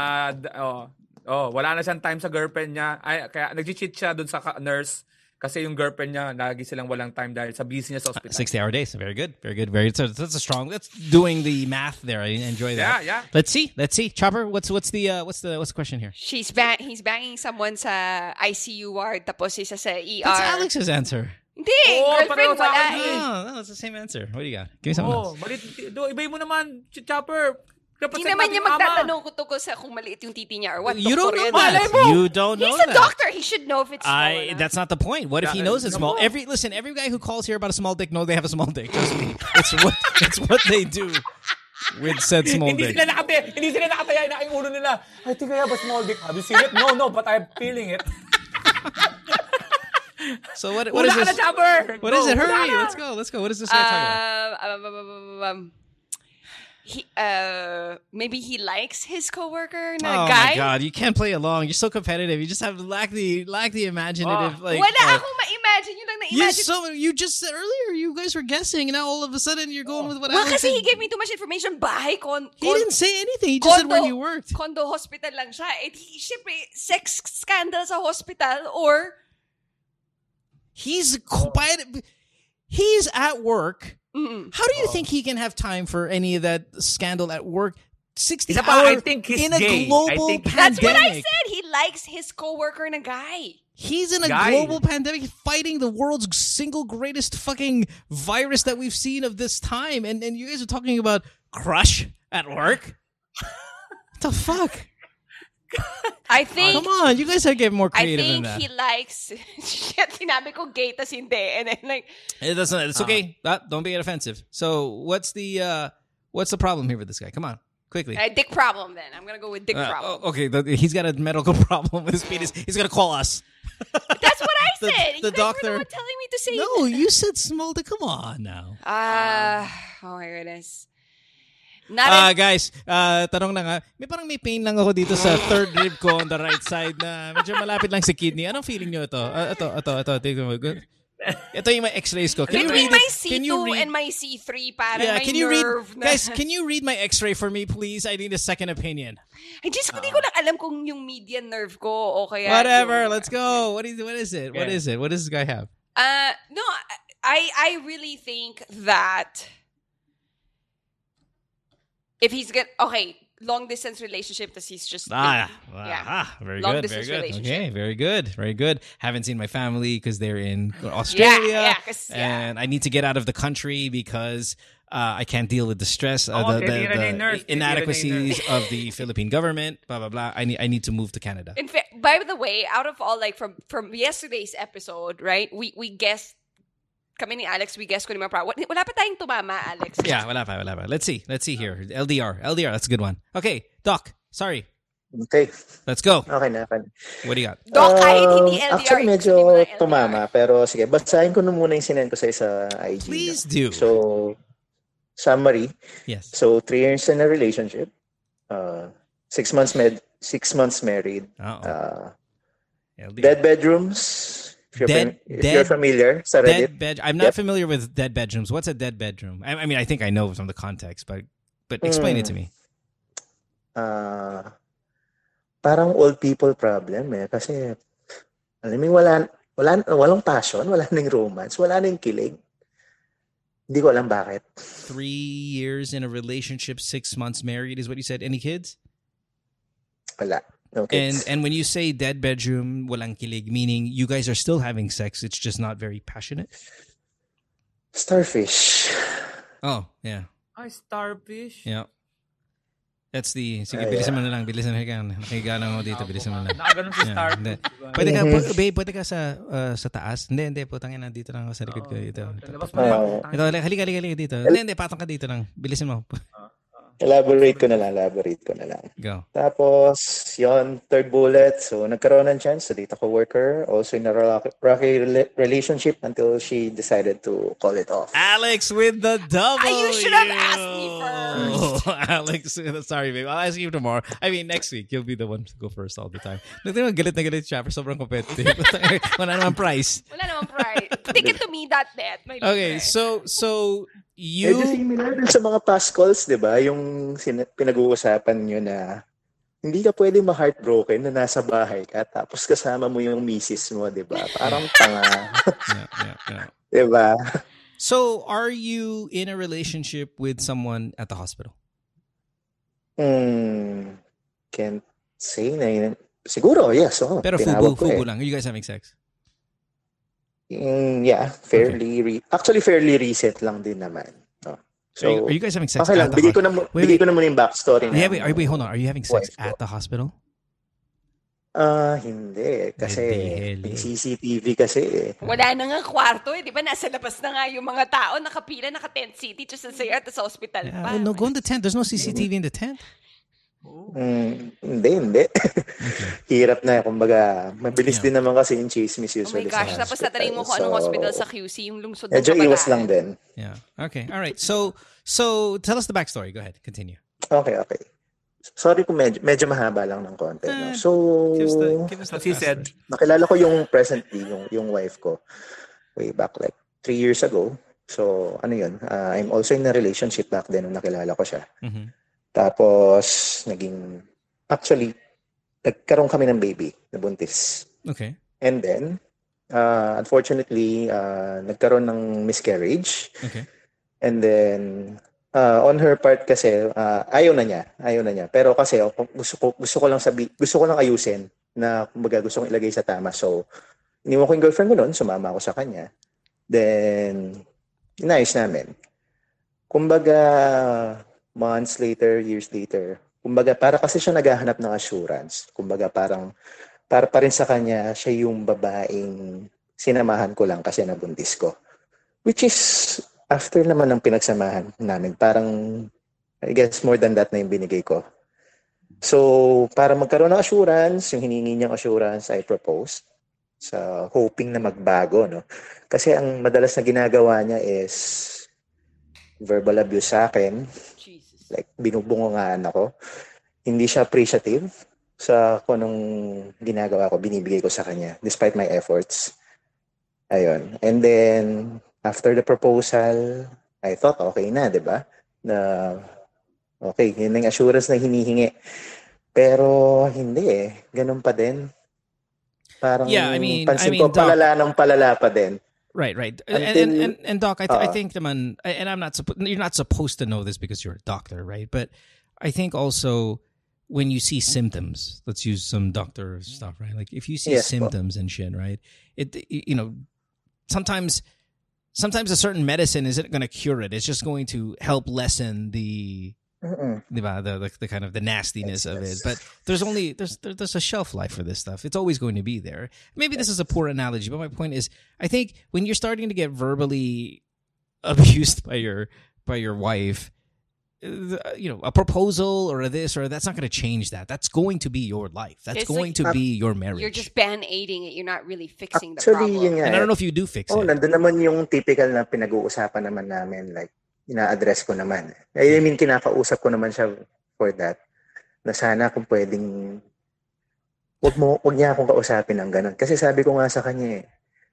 oh, oh, wala na siyang time sa girlfriend niya. Ay, kaya nag-cheat siya dun sa nurse kasi yung girlfriend niya, lagi silang walang time dahil sa busy niya sa hospital. 60 hour days. Very good. Very good. Very so that's a strong that's doing the math there. I enjoy that. Yeah, yeah. Let's see. Let's see. Chopper, what's what's the uh, what's the what's the question here? She's ba- he's banging someone sa ICU ward tapos isa sa ER. That's Alex's answer. Hindi, Oo, girlfriend pareho sa wala akin eh. Oh, no, it's the same answer. What do you got? Give me something Oh, else. mali, do, ibay mo naman, Ch- Chopper. Represent Hindi naman natin niya yung ama. magtatanong kung tungkol sa kung maliit yung titi niya or what. You don't know Doktor yan. that. You don't know He's a that. doctor. He should know if it's small I, enough. that's not the point. What if he Yeah, knows it's no. small? Every listen, every guy who calls here about a small dick knows they have a small dick. Trust me, it's what it's what they do with said small Hindi dick. sila nakataya, hindi sila nakataya na yung ulo nila. I think I have a small dick. Have you seen it? No, no, but I'm feeling it. So what? What is this? What is it? Hurry! Let's go. Let's go. What is this guy talking about? Um, um, um, um, he, uh, maybe he likes his coworker na Oh guy. my god, you can't play along. You're so competitive. You just have to lack the lack the imaginative Oh. like. Wala uh, akong ma-imagine. Yun lang you na-imagine. so you just said earlier you guys were guessing and now all of a sudden you're going with what well, kasi said. he gave me too much information. Bahay, con, He con- didn't say anything. He just said where condo- he worked. Condo hospital lang siya. Eh, syempre, sex scandal sa hospital or He's oh. quiet. He's at work. Mm-mm. How do you oh. think he can have time for any of that scandal at work? 60 Isa I hours think he's in a gay. I global think- pandemic. That's what I said. He likes his coworker and a guy. He's in a Guy. global pandemic fighting the world's single greatest fucking virus that we've seen of this time. And, and you guys are talking about crush at work? what the fuck? I think Come on, you guys are getting more I creative than think that. he likes shit, sinabi ko gay tas hindi. And then like It doesn't. It's okay. Ah, don't be offensive. So, what's the uh, what's the problem here with this guy? Come on, quickly. uh, dick problem then. I'm gonna go with dick Uh, problem. oh, okay, the, he's got a medical problem with his penis. He's gonna call us. That's what I The- said. the you guys were doctor- the one telling me to say No, you said small. dick. Come on now. Ah, oh my goodness. Ah, in- guys, ah, tanong lang ha. May parang may pain lang ako dito sa third rib ko on the right side na medyo malapit lang sa kidney. Anong feeling nyo ito? Ah, ito, ito, ito. Tingnan mo. Good. Ito yung may x-rays ko. Can you between read my it? C2 Can you read? and my C3 parang yeah, may can you read? na. Guys, can you read my x-ray for me, please? I need a second opinion. Ay, Diyos ko, di ko lang alam kung yung median nerve ko o kaya Whatever, yung- let's go. What is what is it? What Okay. is it? What does this guy have? Uh, no, I I really think that if he's get okay, long distance relationship, that he's just Ah, yeah. ah, very Long good, very good. Okay, very good, very good. Haven't seen my family because they're in Australia, yeah, 'cause- yeah. and I need to get out of the country because uh, I can't deal with the stress, uh, Oh, the, the, titira na yung the nurse, titira na yung inadequacies of the Philippine government. Blah blah blah. I need I need to move to Canada. In fact, by the way, out of all like from from yesterday's episode, right? We we guessed kami ni Alex, we guessed ko ni mga pro- Wala pa tayong tumama, Alex. Yeah, wala pa, wala pa. Let's see, let's see here. LDR, LDR. That's a good one. Okay, Doc. Sorry, Okay, let's go. okay na. Okay na. What do you got? Doc, kahit hindi Um, LDR, Actually, medyo na tumama. Pero sige, basahin ko na muna yung sinend ko sa sa IG. Please no? do. So, summary. Yes. So, three years in a relationship. Uh, six months med, six months married. Uh-oh. Uh, LDR. dead bedrooms. If you're, Dead- fam- if dead- you're familiar sa Dead bed. I'm not Yep. familiar with dead bedrooms. What's a dead bedroom? I, I mean, I think I know from the context, but but explain it to me. uh, parang old people problem eh. Kasi, alam mo, wala, wala, walang passion, wala nang romance, wala nang kilig. Hindi ko alam bakit. Three years in a relationship, six months married is what you said. Any kids? Wala. No And and when you say dead bedroom, walang kilig, meaning you guys are still having sex. It's just not very passionate. Starfish. Oh yeah, Ay, starfish. yeah. That's the. Sige, Ay, bilisan mo na lang. Bilisan mo na lang. Nakihiga lang ako dito. Bilisan mo na lang. Nakaganon si Yeah, starfish. hindi. diba? Pwede ka, Mhm. babe, pwede ka sa uh, sa taas. Hindi, hindi. Putang ina, dito lang ako sa likod ko. Ito. Ito, Labas mo na Oo. yung- ito, halika, halika, halika dito. Hindi, hindi. Patong ka dito lang. Bilisan mo. Elaborate ko na lang, elaborate ko na lang. Go. Tapos, yon third bullet. So, nagkaroon ng chance sa data co-worker. Also in a rocky, rocky relationship until she decided to call it off. Alex with the double. Ah, you should have asked me first. Alex, sorry, babe. I'll ask you tomorrow. I mean, next week. You'll be the one to go first all the time. Nagtira mo, galit na galit siya. pero Sobrang competitive. Wala naman price. Wala naman pride. Ticket to me that net. Okay, libre. so, so, Medyo you... similar dun sa mga past calls, di ba? Yung sin- pinag-uusapan nyo na hindi ka pwede ma-heartbroken na nasa bahay ka tapos kasama mo yung misis mo, di ba? Parang tanga. Yeah, yeah, yeah. di ba? So, are you in a relationship with someone at the hospital? Hmm. Can't say na yun. Siguro, yes. Oh, Pero fubu, ko eh. fubu lang. Are you guys having sex? Mm, yeah, fairly re- actually fairly recent lang din naman. No? So, are, you, are you guys having sex okay at lang, bigay ko hospital? na, mu- Wait, bigay wait. ko na muna yung backstory Yeah, na. wait, are, wait, hold on. Are you having sex Wife at the hospital? Ah, hindi. Kasi Hindi, may. CCTV kasi eh. Wala na nga kwarto eh. Di ba nasa labas na nga yung mga tao, nakapila, naka-tent city, just sa at sa hospital Yeah, pa. well, no, go in the tent. There's no CCTV in the tent. Mm, hindi, hindi. Hirap na. Kumbaga, mabilis Yeah. din naman kasi yung chismis Oh my usually gosh, tapos tatanungin mo kung anong So, hospital sa QC, yung lungsod ng Medyo iwas lang din. Yeah. Okay. All right. So, so tell us the backstory. Go ahead. Continue. Okay, okay. Sorry kung medyo, medyo mahaba lang ng konti. No? Eh, So, Give us the, give us the As he said, nakilala ko yung presently, yung, yung wife ko, way back like three years ago. So, ano yun, uh, I'm also in a relationship back then nung nakilala ko siya. Mhm. Tapos, naging, actually, nagkaroon kami ng baby, na buntis. Okay. And then, uh, unfortunately, uh, nagkaroon ng miscarriage. Okay. And then, uh, on her part kasi, uh, ayaw na niya. Ayaw na niya. Pero kasi, oh, gusto ko, gusto ko lang sabi, gusto ko lang ayusin na, kumbaga, gusto kong ilagay sa tama. So, iniwan ko yung girlfriend ko noon, sumama ako sa kanya. Then, inayos namin. Kumbaga, months later, years later, kumbaga, para kasi siya naghahanap ng assurance. Kumbaga, parang, para pa rin sa kanya, siya yung babaeng sinamahan ko lang kasi nabuntis ko. Which is, after naman ng pinagsamahan namin, parang, I guess more than that na yung binigay ko. So, para magkaroon ng assurance, yung hiningi niyang assurance, I proposed sa hoping na magbago, no? Kasi ang madalas na ginagawa niya is verbal abuse sa akin. Like binubungangaan ako. Hindi siya appreciative sa kung anong ginagawa ko, binibigay ko sa kanya, despite my efforts. Ayun. And then, after the proposal, I thought, okay na, di ba? Na, okay, yun ang assurance na hinihingi. Pero, hindi eh. Ganun pa din. Parang, Yeah, I mean- pansin I mean, ko, Doc- palala ng palala pa din. Right, right. And, and, and, and Doc, I, th- I Uh. think naman, and I'm not supposed, you're not supposed to know this because you're a doctor, right? But I think also when you see symptoms, let's use some doctor stuff, right? Like if you see Yes, symptoms and shit, right? It, you know, sometimes, sometimes a certain medicine isn't going to cure it. It's just going to help lessen the, Mm-mm. diba, the, the, the kind of the nastiness Yes, of yes. it. But there's only there's there, there's a shelf life for this stuff. It's always going to be there. Maybe this is a poor analogy, but my point is, I think when you're starting to get verbally abused by your by your wife, uh, you know, a proposal or a this or that's not going to change that. That's going to be your life. That's It's going like- to be your marriage. You're just band-aiding it. You're not really fixing the problem. yun nga and I eh. don't know if you do fix it. Oh, it. nandun naman yung typical na pinag-uusapan naman namin, like, ina-address ko naman. I mean, kinakausap ko naman siya for that. Na sana kung pwedeng, wag mo, wag niya akong kausapin ng ganun. Kasi sabi ko nga sa kanya eh,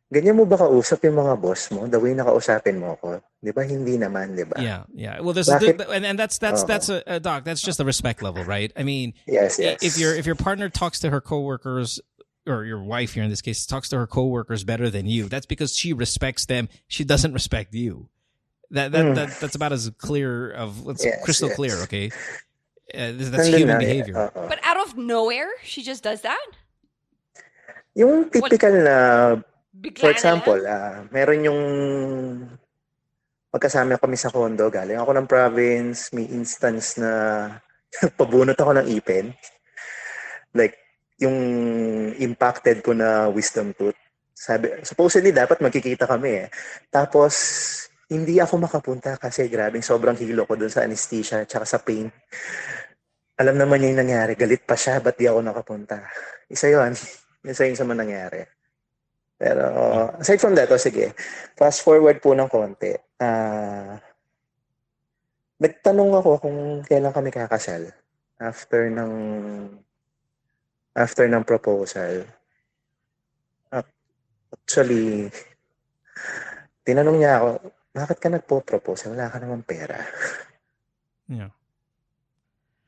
ganyan mo ba kausap yung mga boss mo? The way na kausapin mo ako? Di ba? Hindi naman, di ba? Yeah, yeah. Well, there's Bakit- and, and that's that's Oo. that's a, a doc. That's just a respect level, right? I mean, Yes, yes. if your if your partner talks to her coworkers or your wife here in this case talks to her coworkers better than you, that's because she respects them. She doesn't respect you. That that, Mm. that that's about as clear of it's Yes, crystal yes. clear. Okay, uh, that's Nandun human na, eh. behavior. Oo. But out of nowhere, she just does that? Yung typical na Bigla For example, lang? ah meron yung magkasama kami sa condo, galing ako ng province, may instance na pabunot ako ng ipin. Like, yung impacted ko na wisdom tooth. Sabi, supposedly dapat magkikita kami eh. Tapos, hindi ako makapunta kasi grabing sobrang hilo ko dun sa anesthesia at sa pain. Alam naman niya yung nangyari. Galit pa siya, ba't di ako nakapunta? Isa yun. Isa yun sa mga nangyari. Pero, aside from that, o sige, fast forward po ng konti. Ah, nagtanong ako kung kailan kami kakasal. After ng, after ng proposal. Ac- Actually, tinanong niya ako, bakit ka nagpo-propose? Wala ka naman pera. Yeah.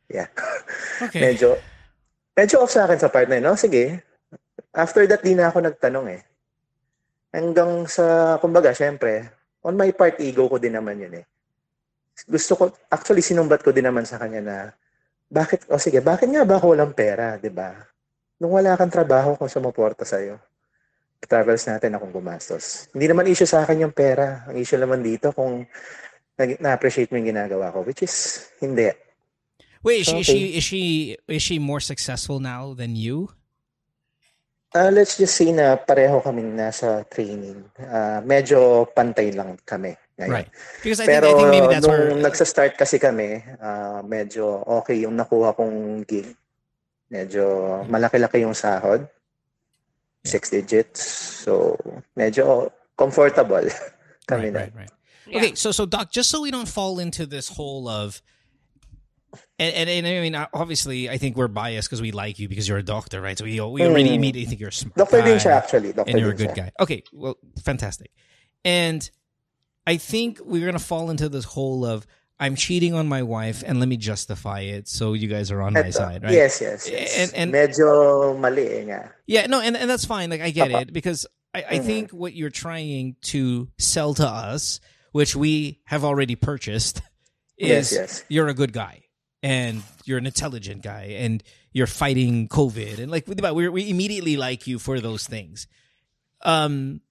Yeah. Okay. Medyo, medyo off sa akin sa part na yun. No, sige. After that, di na ako nagtanong eh. Hanggang sa, kumbaga, syempre, on my part, ego ko din naman yun eh. Gusto ko, actually, sinumbat ko din naman sa kanya na, bakit, o sige, bakit nga ba ako walang pera, di ba? Nung wala kang trabaho, kung sumuporta sa'yo. Travels natin akong gumastos. Hindi naman issue sa akin yung pera. Ang issue naman dito kung na-appreciate mo yung ginagawa ko, which is, hindi. Wait, is she, is Okay. she is she is she more successful now than you? Ah, let's just say na pareho kaming nasa training. Ah, medyo pantay lang kami ngayon. Right. Because I think Pero I think maybe that's nung where nagsa-start kasi kami, ah, medyo okay yung nakuha kong gig. Medyo malaki-laki yung sahod. Six digits. So, medyo comfortable kami right, na. right, right. Yeah. Okay, so so Doc, just so we don't fall into this whole of, and and, and I mean, obviously, I think we're biased because we like you because you're a doctor, right? So we we already Mm. immediately think you're a smart Doctor din guy siya actually. Doctor and you're a good siya. guy. Okay, well, fantastic. And I think we're gonna fall into this whole of I'm cheating on my wife and let me justify it so you guys are on my side, right? Yes, yes, yes. And- and- medyo mali eh nga. Yeah, no, and, and that's fine. Like I get Papa. it because I, I Mhm. think what you're trying to sell to us, which we have already purchased, is Yes, yes. you're a good guy and you're an intelligent guy and you're fighting COVID and like we we immediately like you for those things. Um,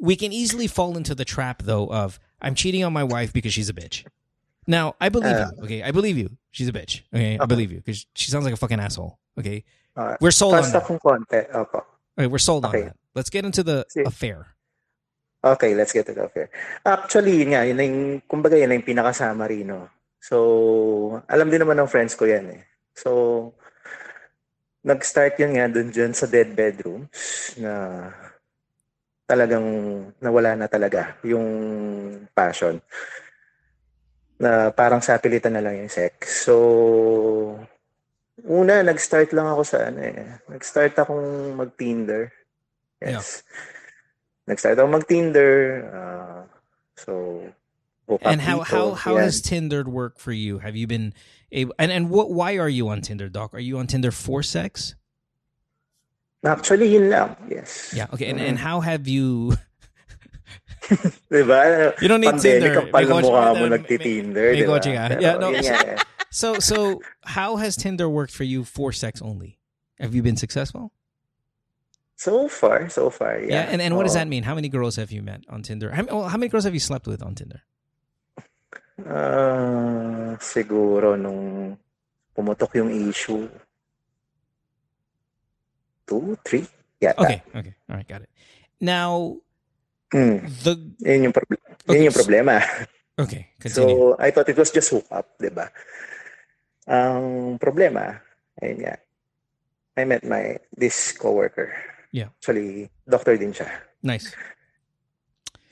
we can easily fall into the trap though of I'm cheating on my wife because she's a bitch. Now I believe Uh. you. Okay, I believe you. She's a bitch. Okay, I believe you because she sounds like a fucking asshole. Okay, Uh, we're sold on that. Opo. Okay, we're sold on that. Let's get into the See. affair. Okay, let's get to the affair. Actually, yun nga, yun yung, kumbaga yun yung pinaka-summary, no? So, alam din naman ng friends ko yan eh. So, nag-start yun nga dun dyan sa dead bedrooms na talagang nawala na talaga yung passion. Na parang sapilitan na lang yung sex. So, una, nag-start lang ako sa ano eh. Nag-start akong mag-Tinder. Yes. Nag-start ako mag-Tinder. uh, so, And how dito, how how yan. has Tinder worked for you? Have you been able and and what why are you on Tinder, Doc? Are you on Tinder for sex? Actually, yun lang. Yes. Yeah. Okay. And and how have you? Diba? You don't need Pandemic, Tinder. ang pala May kotse mukha mo na- nagti-Tinder, may- may diba? Pero Yeah, no. eh. So so how has Tinder worked for you for sex only? Have you been successful? So far, so far, yeah. And and what does that mean? How many girls have you met on Tinder? How, well, how many girls have you slept with on Tinder? Ah, siguro nung pumutok yung issue, two, three, Yeah. Okay. Okay. All right. Got it. Now Hmm, the yun yung, prob- Okay, yun yung problema. okay. Continue. So, I thought it was just hook up, di ba? Ang problema, ayun nga, I met my, this coworker. Yeah. Actually, doctor din siya. nice.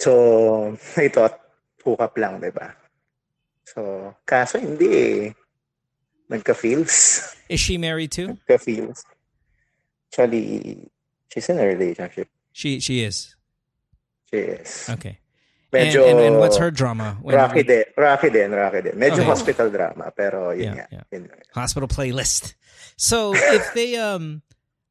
So, I thought, hook up lang, di ba? So, kaso hindi eh. Nagka-feels. Is she married too? Nagka-feels. Actually, she's in a relationship. She she is. She is. Okay. And, Medyo and, and what's her drama? When- rocky din. Rocky din, rocky din. Okay. Medyo hospital drama, pero yun Yeah, nga. yeah. Yun nga. hospital playlist. So if they um,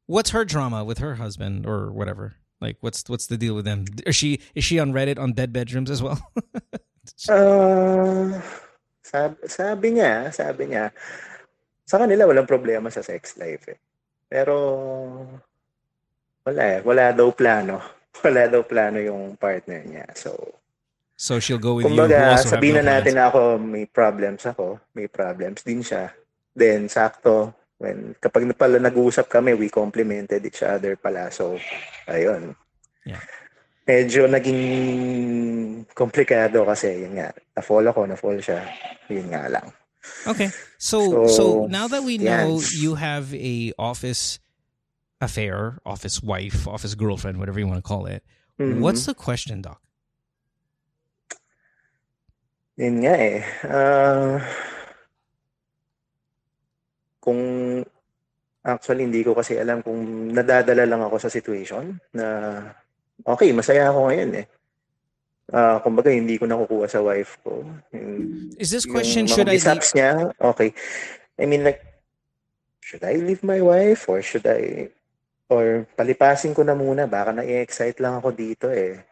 what's her drama with her husband or whatever? Like what's what's the deal with them? Is she is she on Reddit on dead bedrooms as well? Ah, sabi, sabi niya, sabi niya, sa kanila walang problema sa sex life eh. Pero wala eh, wala daw plano. Wala daw plano yung partner niya. So, so she'll go with you. kumbaga, also have sabihin na natin na ako may problems ako, may problems din siya. Then, sakto, when, kapag na pala nag-uusap kami, we complimented each other pala. So, ayun. Yeah. Medyo naging komplikado kasi, yun nga, na-fall ako, na-fall siya. Yun nga lang. Okay. So so, So, now that we know yan. you have a office affair, office wife, office girlfriend, whatever you want to call it. Mhm. What's the question, Doc? Yun nga eh. Ah, kung actually hindi ko kasi alam kung nadadala lang ako sa situation na okay, masaya ako ngayon eh. Ah, kumbaga hindi ko nakukuha sa wife ko. Yung, Is this question should I leave? niya, okay. I mean like, should I leave my wife or should I or palipasin ko na muna baka na-excite lang ako dito eh.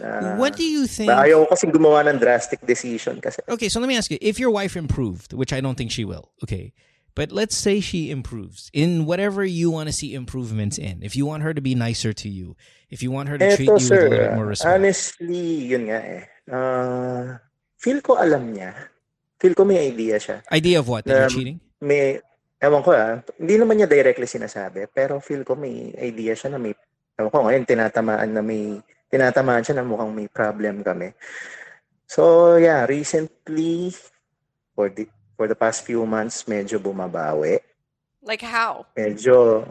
Na, What do you think? Ayaw ko kasing gumawa ng drastic decision kasi. Okay, so let me ask you: If your wife improved, which I don't think she will, okay, but let's say she improves in whatever you want to see improvements in. If you want her to be nicer to you, if you want her to treat Eto, you with a sir, little bit more respect, honestly, yun nga eh. Ah, feel ko alam niya. Feel ko may idea siya. Idea of what? That you're Um, cheating? May, ewan ko ah, hindi naman niya directly sinasabi, pero feel ko may idea siya na may, ewan ko ngayon, tinatamaan na may, tinatamaan siya na mukhang may problem kami. So, yeah, recently, for the, for the past few months, medyo bumabawi. Like how? Medyo,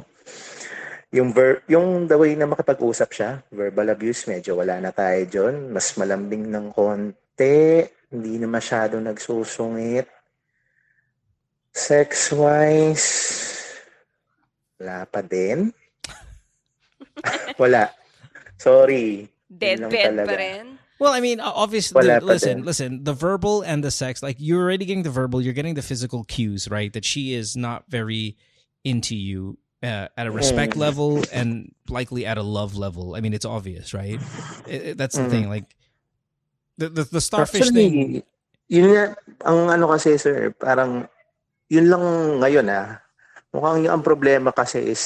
yung ver, yung the way na makipag-usap siya, verbal abuse, medyo wala na tayo dyan. Mas malambing ng konti, hindi na masyado nagsusungit. Sex-wise, wala pa din. wala. Sorry. Yun lang pa rin? Well, I mean, obviously, Wala pa listen, din. listen. The verbal and the sex, like you're already getting the verbal, you're getting the physical cues, right? That she is not very into you uh, at a respect Mm. level and likely at a love level. I mean, it's obvious, right? It- it- that's the Mm. thing. Like the the, the starfish thing. Actually, yun nga, ang ano kasi sir, parang, yun lang ngayon ah. Mukhang yung ang problema kasi is,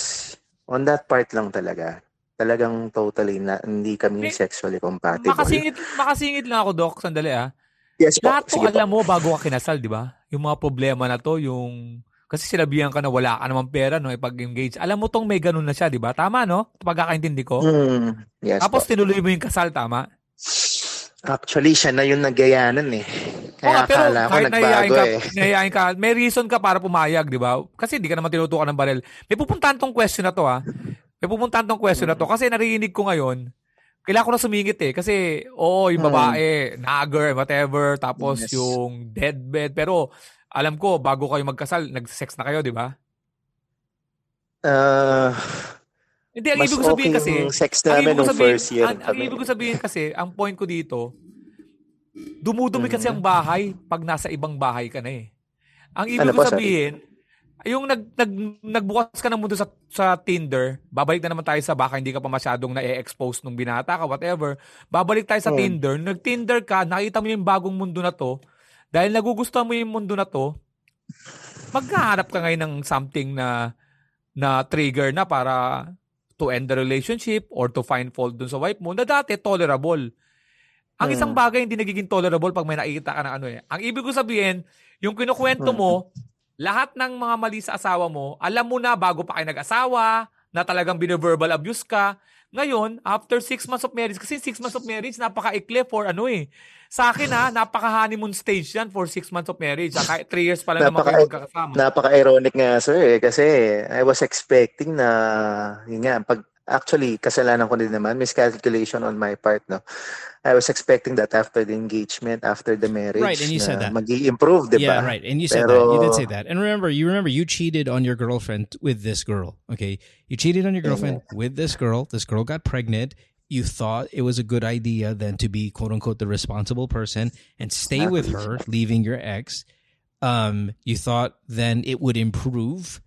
on that part lang talaga. Talagang totally na hindi kami May- sexually compatible. Makasingit, makasingit lang ako, Doc. Sandali ah. yes Lahat po. alam mo bago ka kinasal, di ba? Yung mga problema na to, yung... Kasi sinabihan ka na wala ka naman pera no, ipag-engage. Alam mo tong may ganun na siya, di ba? Tama, no? Pagkakaintindi ko. Mm, yes Tapos po. tinuloy mo yung kasal, tama? Actually, siya na yung nagayanan eh. Kaya nga, pero akala ko nagbago ka, eh. nahihayin ka, may reason ka para pumayag, di ba? Kasi hindi ka naman tinutukan ng barel. May pupuntahan tong question na to, ha? May pupuntahan tong question na to. Kasi narinig ko ngayon, kailangan ko na sumingit eh. Kasi, oo, yung Hmm. babae, nagger, whatever, tapos Yes. yung deadbed. Pero, alam ko, bago kayo magkasal, nag-sex na kayo, di ba? Ah, Hindi, ang ibig ko sabihin okay kasi, sex ang namin ibig ko nung sabihin, first year ang, ang ibig ko sabihin kasi, ang point ko dito, dumudumi kasi ang bahay pag nasa ibang bahay ka na eh. Ang ibig Ano ko po, sabihin, yung nag, nag, nagbukas ka ng mundo sa, sa Tinder, babalik na naman tayo sa baka hindi ka pa masyadong na-expose nung binata ka, whatever. Babalik tayo sa Hmm. Tinder, nag-Tinder ka, nakita mo yung bagong mundo na to, dahil nagugustuhan mo yung mundo na to, maghahanap ka ngayon ng something na na trigger na para to end the relationship or to find fault dun sa wife mo na dati tolerable. Ang Hmm. isang bagay hindi nagiging tolerable pag may nakikita ka ng ano eh. Ang ibig ko sabihin, yung kinukwento Hmm. mo, lahat ng mga mali sa asawa mo, alam mo na bago pa kayo nag-asawa, na talagang bine-verbal abuse ka. Ngayon, after six months of marriage, kasi six months of marriage, napaka-ikli for ano eh. Sa akin ha, napaka-honeymoon stage yan for six months of marriage. Ha, kahit three years pa lang naman kayo magkakasama. Napaka-ironic nga sir eh, kasi I was expecting na, yun nga, pag, actually, kasalanan ko din naman, miscalculation on my part, no? I was expecting that after the engagement, after the marriage, Right, and you said that. mag-i-improve, di Yeah, right. And you said Pero- that. You did say that. And remember, you remember you cheated on your girlfriend with this girl. Okay, you cheated on your girlfriend with this girl. This girl got pregnant. You thought it was a good idea then to be quote unquote the responsible person and stay with her, leaving your ex. Um, you thought then it would improve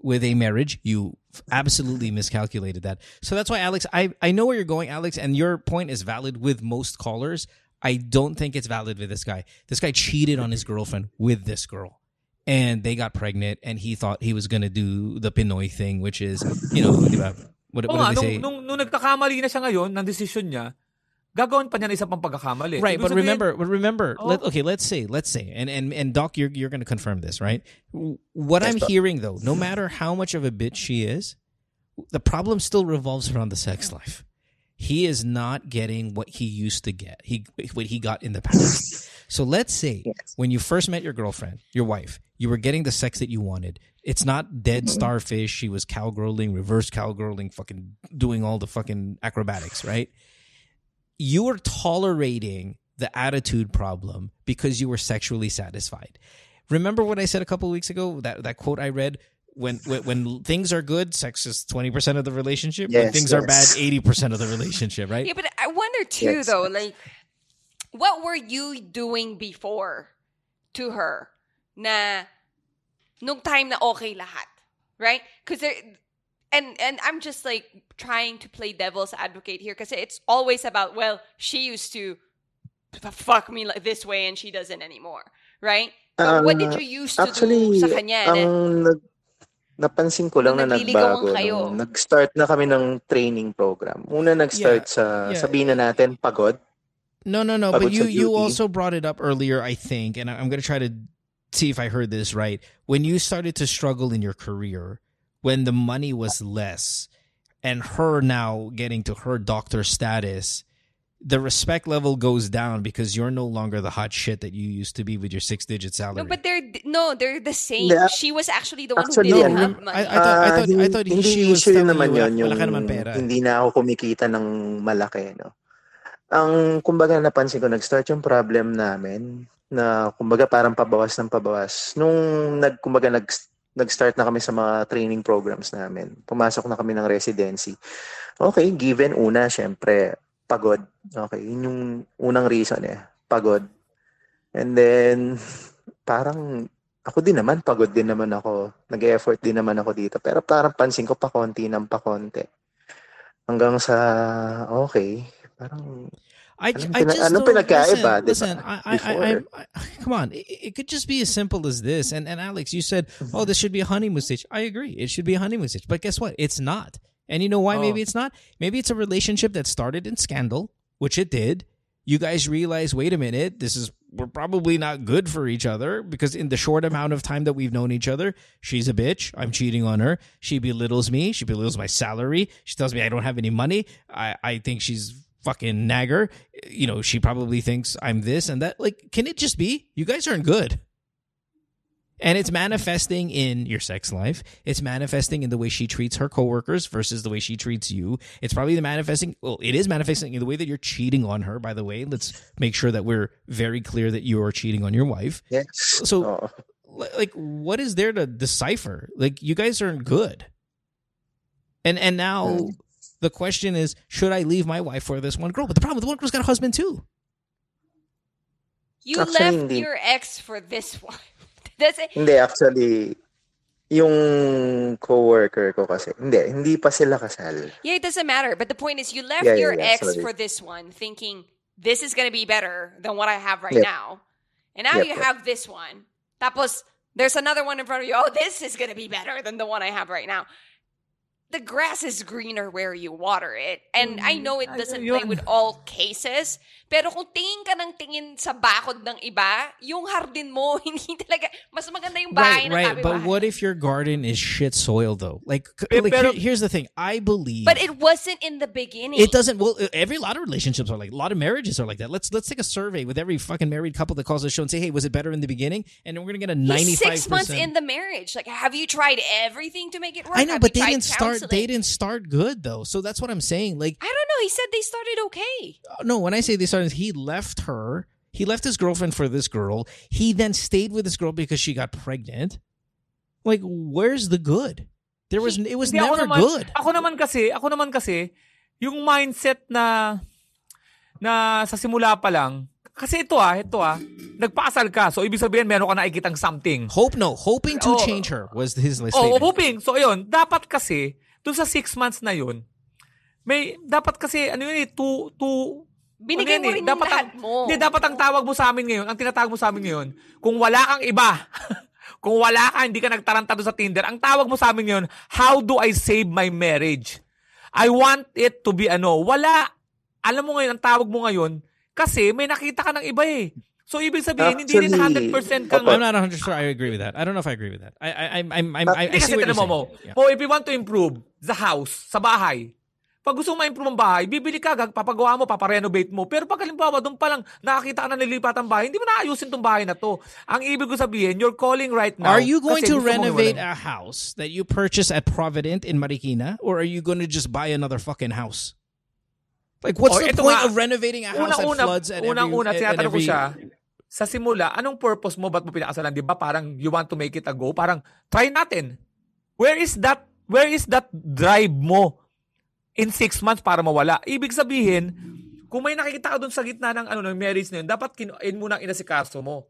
with a marriage. You absolutely miscalculated that. So that's why, Alex, I, I know where you're going, Alex, and your point is valid with most callers. I don't think it's valid with this guy. This guy cheated on his girlfriend with this girl. And they got pregnant, and he thought he was going to do the Pinoy thing, which is, you know, what, what nga, do they say? nung, nung, nung nagkakamali na siya ngayon ng desisyon niya, gagawin pa niya na isa pang pagkakamali. right Ibig but sabihin, remember but remember Oh. let, okay let's say let's say and and and doc you're you're going to confirm this right what Yes, i'm Doc. hearing though no matter how much of a bitch she is the problem still revolves around the sex life he is not getting what he used to get he what he got in the past so let's say Yes. when you first met your girlfriend your wife you were getting the sex that you wanted it's not dead mm-hmm. starfish she was cowgirling reverse cowgirling fucking doing all the fucking acrobatics right you were tolerating the attitude problem because you were sexually satisfied. Remember what I said a couple of weeks ago? That that quote I read when when, when things are good, sex is twenty percent of the relationship. when Yes, things are bad, eighty percent of the relationship. Right? Yeah, but I wonder too, Yes. though, like, what were you doing before to her na nung time na okay lahat, right? Because there, and and I'm just like trying to play devil's advocate here because it's always about well, she used to fuck me like this way and she doesn't anymore, right? But what did you used to Actually, do sa kanya? ang na, nag, napansin ko lang Nung na nagliligawan nagbago. kayo. nung Nag-start na kami ng training program. Una nag-start Yeah, sa, yeah. sabihin na natin, pagod. No, no, no. Pagod But you you also brought it up earlier, I think, and I'm going to try to see if I heard this right. When you started to struggle in your career, when the money was less, and her now getting to her doctor status, the respect level goes down because you're no longer the hot shit that you used to be with your six digit salary. No, but they're no, they're the same. Yeah. She was actually the one Actually, who didn't ano, have money. I- I thought- Ah, I thought hindi she was issue telling naman yun, yung wala naman pera. hindi na ako kumikita ng malaki, no? Ang, kumbaga, napansin ko, nag-start yung problem namin na, kumbaga, parang pabawas ng pabawas. Nung, nag, kumbaga, nag, nag-start na kami sa mga training programs namin. Pumasok na kami ng residency. Okay, given una, syempre, pagod. Okay, yun yung unang reason eh. Pagod. And then, parang, ako din naman, pagod din naman ako. Nag-effort din naman ako dito. Pero parang pansin ko pa konti ng pa konti. Hanggang sa, okay, parang, I, Anong I pina- just don't- listen, di ba? listen, I, I, I. I, I, come on, it, it could just be as simple as this. And and Alex, you said, mm-hmm. oh, this should be a honeymoon stage. I agree, it should be a honeymoon stage. But guess what? It's not. And you know why? Oh. Maybe it's not. Maybe it's a relationship that started in scandal, which it did. You guys realize, wait a minute, this is we're probably not good for each other because in the short amount of time that we've known each other, she's a bitch. I'm cheating on her. She belittles me. She belittles my salary. She tells me I don't have any money. I, I think she's fucking nagger. You know, she probably thinks I'm this and that. Like, can it just be? You guys aren't good. And it's manifesting in your sex life. It's manifesting in the way she treats her coworkers versus the way she treats you. It's probably the manifesting. Well, it is manifesting in the way that you're cheating on her. By the way, let's make sure that we're very clear that you are cheating on your wife. yes. So-. Oh. Li- Like, what is there to decipher? Like, you guys aren't good. And and now. The question is, should I leave my wife for this one girl? But the problem, the one girl's got a husband too. You Actually, left hindi. your ex for this one. That's it. Hindi, actually, yung coworker ko kasi, hindi, hindi pa sila kasal. Yeah, it doesn't matter. But the point is, you left Yeah, yeah, your yeah, ex sorry. for this one, thinking this is gonna be better than what I have right Yep. now, and now Yep, you yep. have this one. Tapos, there's another one in front of you. Oh, this is gonna be better than the one I have right now. The grass is greener where you water it, and I know it doesn't play with all cases. Pero kung tingin ka ng tingin sa bakod ng iba, yung hardin mo hindi talaga mas maganda yung Right, ng right. But what if your garden is shit soil though? Like, c- like pero- here's the thing. I believe, But it wasn't in the beginning. It doesn't. Well, every lot of relationships are like a lot of marriages are like that. Let's let's take a survey with every fucking married couple that calls the show and say, "Hey, was it better in the beginning?" And then we're gonna get a ninety He's six months in the marriage. Like, have you tried everything to make it work? I know, Have but they didn't start. They didn't start good though. So that's what I'm saying. Like, I don't know. He said they started okay. no, when I say they started, he left her. He left his girlfriend for this girl. He then stayed with this girl because she got pregnant. Like, where's the good? There was. It was Hindi, ako never naman, good. Ako naman kasi, ako naman kasi, yung mindset na, na sa simula pa lang, kasi ito ah, ito ah, nagpakasal ka. So, ibig sabihin, meron ka nakikitang something. Hope no. Hoping to Oh. change her was his Oh, statement. hoping. So, ayun, dapat kasi, dun sa six months na yun, may, dapat kasi, ano yun eh, two, two, Binigay ano mo eh, rin yung dapat lahat ang, mo. Hindi, dapat ang tawag mo sa amin ngayon, ang tinatawag mo sa amin ngayon, kung wala kang iba, kung wala ka, hindi ka nagtarantado sa Tinder, ang tawag mo sa amin ngayon, how do I save my marriage? I want it to be ano, wala. Alam mo ngayon, ang tawag mo ngayon, kasi may nakita ka ng iba eh. So, ibig sabihin, hindi rin Actually, 100% kang... I'm not 100 sure I agree with that. I don't know if I agree with that. I I I'm I'm, I'm I, I see what you're mo mo, saying. Yeah. mo, if you want to improve the house, sa bahay, pag gusto mo ma-improve ang bahay, bibili ka, gag- papagawa mo, paparenovate mo. Pero pag halimbawa, doon pa lang nakakita ka na nilipat ang bahay, hindi mo naayusin tong bahay na to. Ang ibig ko sabihin, you're calling right now. Are you going to renovate a house that you purchase at Provident in Marikina, or are you going to just buy another fucking house? Like, what's Oh, the point nga. of renovating a house Unang-una, that floods at every, unang-una, at- at tinatanong ko every- siya, sa simula, anong purpose mo? Ba't mo pinakasalan? Di ba? Parang you want to make it a go? Parang, try natin. Where is that, where is that drive mo in six months para mawala? Ibig sabihin, kung may nakikita ka doon sa gitna ng, ano, ng marriage na yun, dapat kinuin mo na inasikaso mo.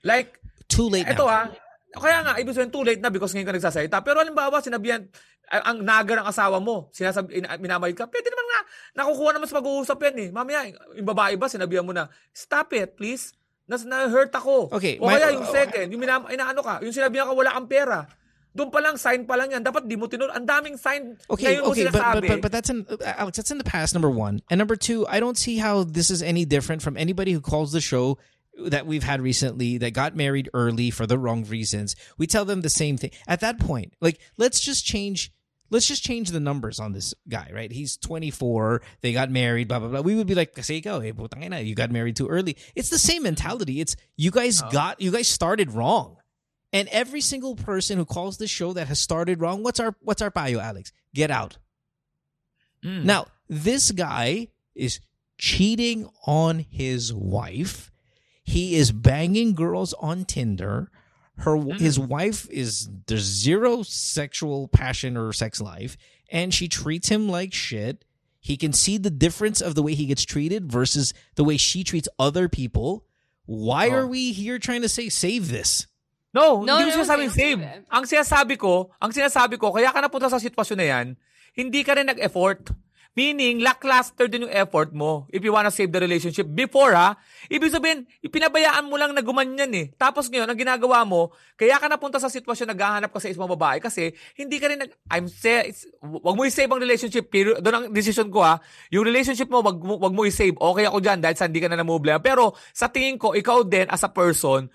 Like, Too late ito now. ah, kaya nga, ibig sabihin, too late na because ngayon ka nagsasalita. Pero halimbawa, sinabihan, ang, nagar ng asawa mo, sinasabi, in, minamayad ka, pwede naman nga, nakukuha naman sa pag-uusap yan eh. Mamaya, yung babae ba, sinabihan mo na, stop it, please. Nas, na-hurt ako. Okay, O my- kaya yung second, yung minam, inaano ka, yung sinabihan ka, wala kang pera. Doon pa lang, sign pa lang yan. Dapat di mo tinuro. Ang daming sign. Okay, Ngayon mo okay, but, but sinasabi. but but that's in uh, Alex. That's in the past. Number one, and number two, I don't see how this is any different from anybody who calls the show that we've had recently that got married early for the wrong reasons. We tell them the same thing. At that point, like let's just change. Let's just change the numbers on this guy, right? He's 24. They got married, blah blah blah. We would be like, "Kasi ikaw, eh, you got married too early." It's the same mentality. It's you guys got you guys started wrong. And every single person who calls this show that has started wrong, what's our what's our bio, Alex? Get out. Mm. Now, this guy is cheating on his wife. He is banging girls on Tinder. Her his wife is there's zero sexual passion or sex life, and she treats him like shit. He can see the difference of the way he gets treated versus the way she treats other people. Why Oh. are we here trying to say save this? No, No, hindi ko no, sinasabing hindi, save. hindi. Ang sinasabi ko, ang sinasabi ko, kaya ka napunta sa sitwasyon na yan, hindi ka rin nag-effort. Meaning, lackluster din yung effort mo if you wanna save the relationship. Before ha, ibig sabihin, pinabayaan mo lang na gumanyan eh. Tapos ngayon, ang ginagawa mo, kaya ka napunta sa sitwasyon naghahanap ka sa isang babae kasi hindi ka rin nag, I'm say, wag mo i-save ang relationship. Pero doon ang decision ko ha, yung relationship mo, wag, mo- wag mo i-save. Okay ako dyan dahil sa hindi ka na namumblema. Pero sa tingin ko, ikaw din as a person,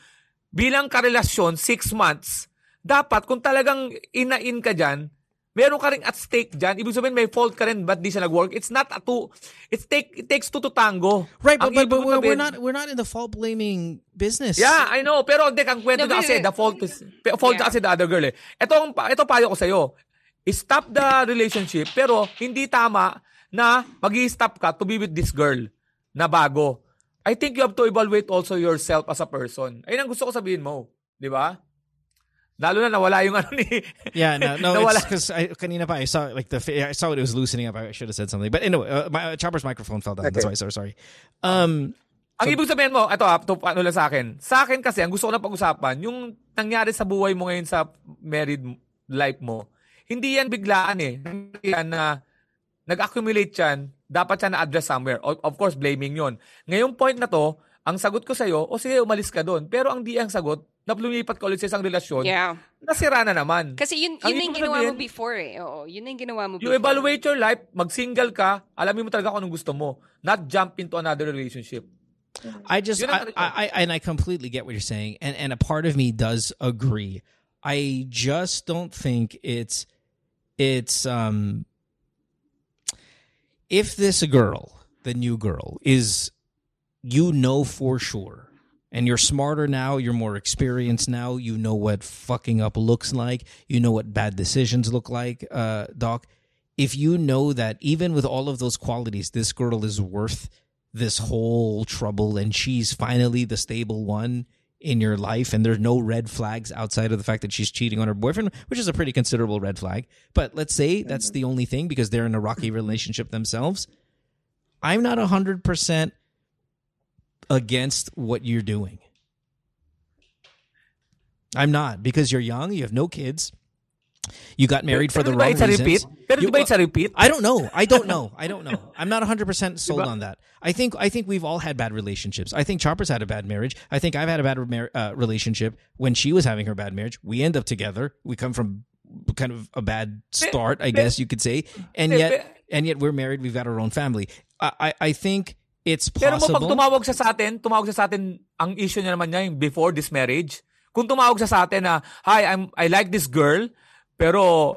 bilang karelasyon, six months, dapat kung talagang ina-in ka dyan, meron ka rin at stake dyan. Ibig sabihin, may fault ka rin, but di siya nag-work. It's not a two, it's take, it takes two to tango. Right, but, but, ibig but we're, not we're not in the fault blaming business. Yeah, I know. Pero hindi, ang kwento No, na but- kasi, the fault is, fault Yeah. kasi the other girl eh. Ito, ang, pa- ito payo ko sa'yo. Stop the relationship, pero hindi tama na mag stop ka to be with this girl na bago. I think you have to evaluate also yourself as a person. Ayun ang gusto ko sabihin mo. Di ba? Lalo na nawala yung ano ni... Yeah, no, no, nawala. it's because I kanina pa I saw like the I saw it was loosening up. I should have said something, but anyway, uh, my uh, Chopper's microphone fell down. That's why, Okay. so sorry. Um, Ang ibig sabihin mo, ito ah, to, ano lang sa akin. Sa akin kasi, ang gusto ko na pag-usapan, yung nangyari sa buhay mo ngayon sa married life mo, hindi yan biglaan eh. Hindi yan na nag-accumulate yan, dapat siya na-address somewhere. Of course, blaming yon. Ngayong point na to, ang sagot ko sa'yo, o sige, umalis ka doon. Pero ang di ang sagot, na lumipat ka ulit sa isang relasyon, Yeah. nasira na naman. Kasi yun, Ang yun na yung ibig ginawa mo sabihin- before eh. Oo, yun na yung ginawa mo You before. evaluate your life, mag-single ka, alamin mo talaga kung anong gusto mo. Not jump into another relationship. I just I, I, I and I completely get what you're saying, and and a part of me does agree. I just don't think it's it's um if this girl, the new girl, is you know for sure, and you're smarter now, you're more experienced now, you know what fucking up looks like, you know what bad decisions look like, uh, Doc. If you know that even with all of those qualities, this girl is worth this whole trouble and she's finally the stable one in your life and there's no red flags outside of the fact that she's cheating on her boyfriend which is a pretty considerable red flag. But let's say that's the only thing because they're in a rocky relationship themselves. I'm not 100% against what you're doing. I'm not because you're young you have no kids you got married for the wrong it's reasons repeat? Pero You- it's a repeat? I don't know. I don't know. I don't know. I'm not 100% sold on that. I think I think we've all had bad relationships. I think Chopper's had a bad marriage. I think I've had a bad mar- uh, relationship when she was having her bad marriage. We end up together. We come from kind of a bad start, I guess you could say. And yet and yet we're married. We've got our own family. I I, I think it's possible. Pero mo pag tumawag siya sa atin, tumawag siya sa atin, ang issue niya naman niya yung before this marriage. Kung tumawag siya sa atin na, hi, I'm, I like this girl, pero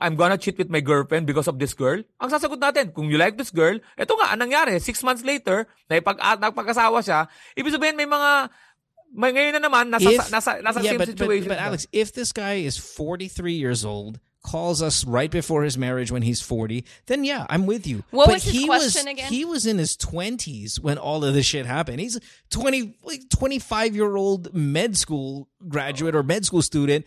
I'm gonna cheat with my girlfriend because of this girl. Ang sasagot natin, kung you like this girl, eto nga, anong nangyari? Six months later, naipag, ah, at, nagpag-asawa siya, ibig sabihin may mga, may, ngayon na naman, nasa, If- nasa, nasa yeah, same but, but, situation. but siya. Alex, if this guy is 43 years old, calls us right before his marriage when he's 40, then yeah, I'm with you. What but was his he question was, again? He was in his 20s when all of this shit happened. He's a 20, like 25 year old med school graduate or med school student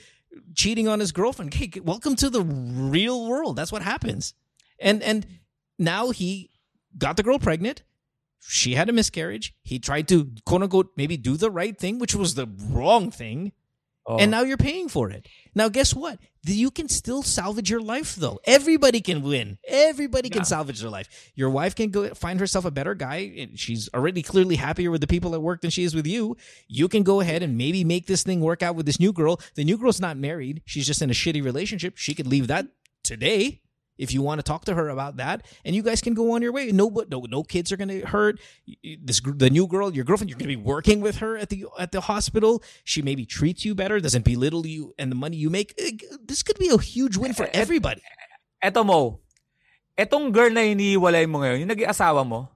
cheating on his girlfriend. Hey, welcome to the real world. That's what happens. And and now he got the girl pregnant. She had a miscarriage. He tried to quote unquote maybe do the right thing, which was the wrong thing Oh. and now you're paying for it. Now, guess what? You can still salvage your life, though. Everybody can win. Everybody can Yeah. salvage their life. Your wife can go find herself a better guy. She's already clearly happier with the people at work than she is with you. You can go ahead and maybe make this thing work out with this new girl. The new girl's not married. She's just in a shitty relationship. She could leave that today if you want to talk to her about that, and you guys can go on your way. No, but no, no kids are going to hurt. This the new girl, your girlfriend, you're going to be working with her at the at the hospital. She maybe treats you better, doesn't belittle you, and the money you make. eh, This could be a huge win for eh, eh, everybody. Eh, eto mo, etong girl na iniiwalay mo ngayon, yung naging asawa mo,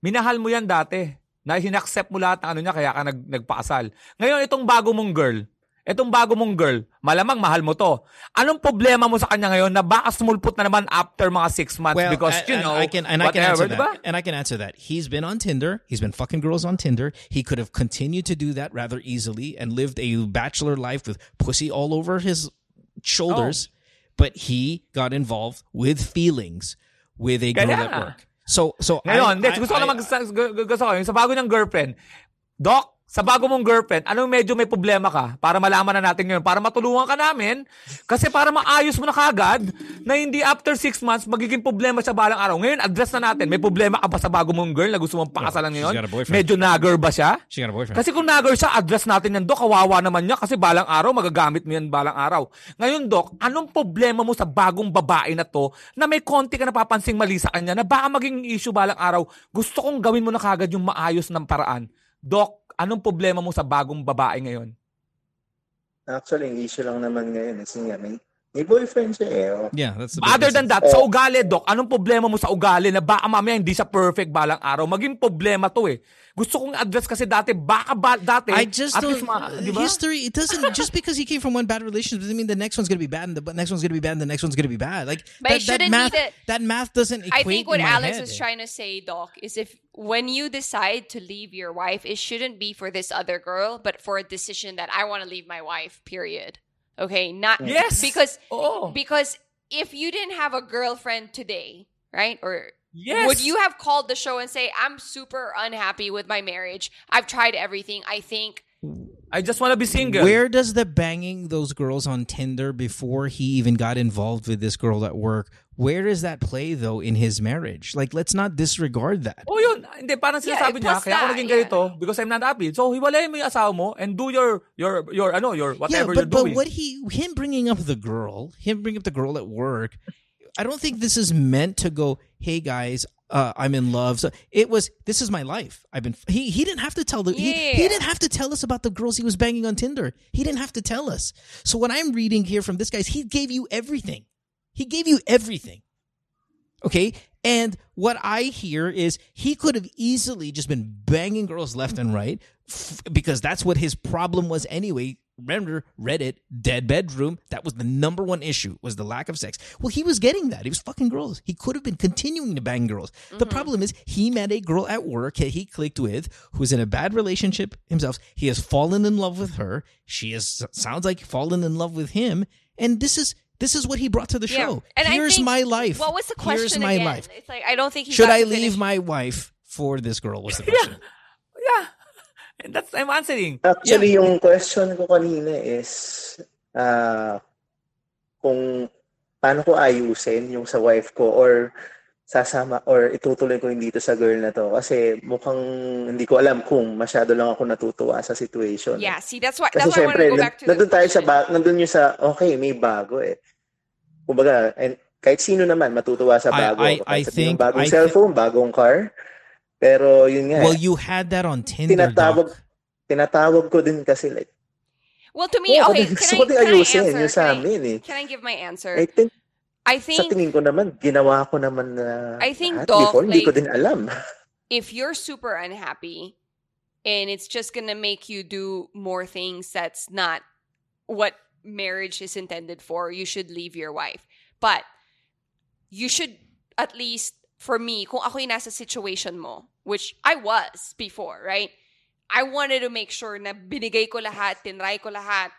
minahal mo yan dati. Na hinaccept mo lahat ng ano niya, kaya ka nag, nagpakasal. Ngayon, itong bago mong girl, itong bago mong girl, malamang mahal mo to. Anong problema mo sa kanya ngayon na baka sumulpot na naman after mga six months because, I- you know, I can and I can whatever, answer diba? that. And I can answer that. He's been on Tinder. He's been fucking girls on Tinder. He could have continued to do that rather easily and lived a bachelor life with pussy all over his shoulders. Oh. But he got involved with feelings with a girl Kaya at work. So so Ngayon, I- I- gusto ko naman gusto, gusto ko, yung sa bago niyang girlfriend, Doc, sa bago mong girlfriend, anong medyo may problema ka? Para malaman na natin ngayon, para matulungan ka namin. Kasi para maayos mo na kagad, na hindi after six months, magiging problema sa balang araw. Ngayon, address na natin. May problema ka ba sa bago mong girl na gusto mong pakasalan she's ngayon? Medyo nagger ba siya? She got a boyfriend. Kasi kung nagger siya, address natin yan, Dok. Kawawa naman niya kasi balang araw, magagamit mo yan balang araw. Ngayon, Dok, anong problema mo sa bagong babae na to na may konti ka napapansing mali sa kanya na baka maging issue balang araw? Gusto kong gawin mo na kagad yung maayos ng paraan. Dok, anong problema mo sa bagong babae ngayon? Actually, ang issue lang naman ngayon kasi nga may, may boyfriend siya eh. Oh. yeah, that's the Other than that, sa ugali, Dok, anong problema mo sa ugali na baka mamaya hindi siya perfect balang araw? Maging problema to eh. Gusto kong address kasi dati, baka ba, dati, I just at don't. least ma- di ba? History. It doesn't just because he came from one bad relationship doesn't mean the next one's gonna be bad and the next one's gonna be bad and the next one's gonna be bad. Like But that, that math. be that math doesn't I think what Alex head. was trying to say, Doc, is if when you decide to leave your wife, it shouldn't be for this other girl, but for a decision that I want to leave my wife. Period. Okay, not Yes. because oh. because if you didn't have a girlfriend today, right, or Yes. would you have called the show and say, "I'm super unhappy with my marriage. I've tried everything. I think." I just wanna be single. Where does the banging those girls on Tinder before he even got involved with this girl at work? Where does that play though in his marriage? Like, let's not disregard that. Oh, yun. Ah, hindi, parang Yeah, sinasabi niya, plus kaya ako that, naging yeah. because I'm not happy. So, hiwalayin mo yung asawa mo and do your, your, your, ano, your, whatever yeah, you're but but what he him bringing up the girl, him bringing up the girl at work, I don't think this is meant to go. Hey guys, uh, I'm in love. So it was. This is my life. I've been. He he didn't have to tell the. He, he didn't have to tell us about the girls he was banging on Tinder. He didn't have to tell us. So what I'm reading here from this guy is he gave you everything. He gave you everything. Okay. And what I hear is he could have easily just been banging girls left and right f- because that's what his problem was anyway. Remember Reddit, dead bedroom. That was the number one issue was the lack of sex. Well, he was getting that. He was fucking girls. He could have been continuing to bang girls. The mm-hmm. problem is he met a girl at work that he clicked with who's in a bad relationship himself. He has fallen in love with her. She has sounds like fallen in love with him. And this is this is what he brought to the show. And Here's think- my life. What was the question Here's my again? life. It's like I don't think he Should I leave finish- my wife for this girl? Was the question. yeah. And that's, I'm answering. Actually, yung question ko kanina is ah kung paano ko ayusin yung sa wife ko or sasama or itutuloy ko yung dito sa girl na to kasi mukhang hindi ko alam kung masyado lang ako natutuwa sa situation. Yeah, see, that's why Kasi that's why I want syempre, to go back to nandun tayo sa ba- nandun yung sa okay, may bago eh. Kumbaga, and kahit sino naman matutuwa sa I- bago. I- I sabihin think- bagong I cellphone, bagong car. Pero yun nga, well, eh, you had that on Tinder, tinatawag Doc. tinatawag ko din kasi like, Well, to me, Oo, okay, kasi can gusto I, ko din can I ayusin answer? yung sa Can I- amin eh. Can I give my answer? I think, I think, sa think tingin ko naman, ginawa ko naman na I think, lahat Doc, before, hindi ko like- din alam. if you're super unhappy and it's just gonna make you do more things that's not what marriage is intended for, you should leave your wife. But you should at least for me, kung ako yung nasa situation mo, which I was before, right? I wanted to make sure na binigay ko lahat, tinry ko lahat,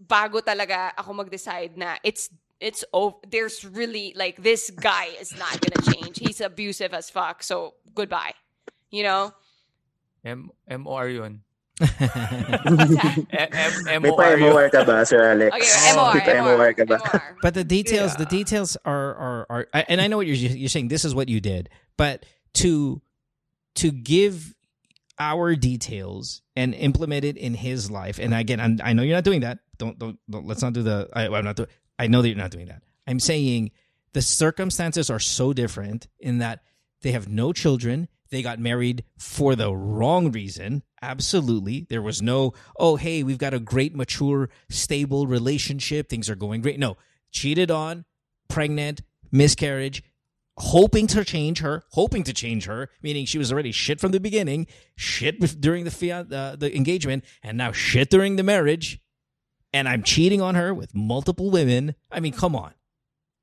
bago talaga ako mag-decide na it's it's over. There's really like this guy is not gonna change. He's abusive as fuck. So goodbye. You know. M- MOR yun. M- M- May pa MOR. MOR ka ba, Sir Alex? Okay, Oh, MOR, may pa MOR, MOR ka ba? But the details, the details are are are, and I know what you're you're saying. This is what you did, but to to give our details and implement it in his life. And again, I'm, I know you're not doing that. Don't don't, don't let's not do the. I, I'm not. Do, I know that you're not doing that. I'm saying the circumstances are so different in that they have no children. They got married for the wrong reason. Absolutely. There was no, oh, hey, we've got a great, mature, stable relationship. Things are going great. No, cheated on, pregnant, miscarriage, hoping to change her, hoping to change her, meaning she was already shit from the beginning, shit during the uh, the engagement, and now shit during the marriage. And I'm cheating on her with multiple women. I mean, come on.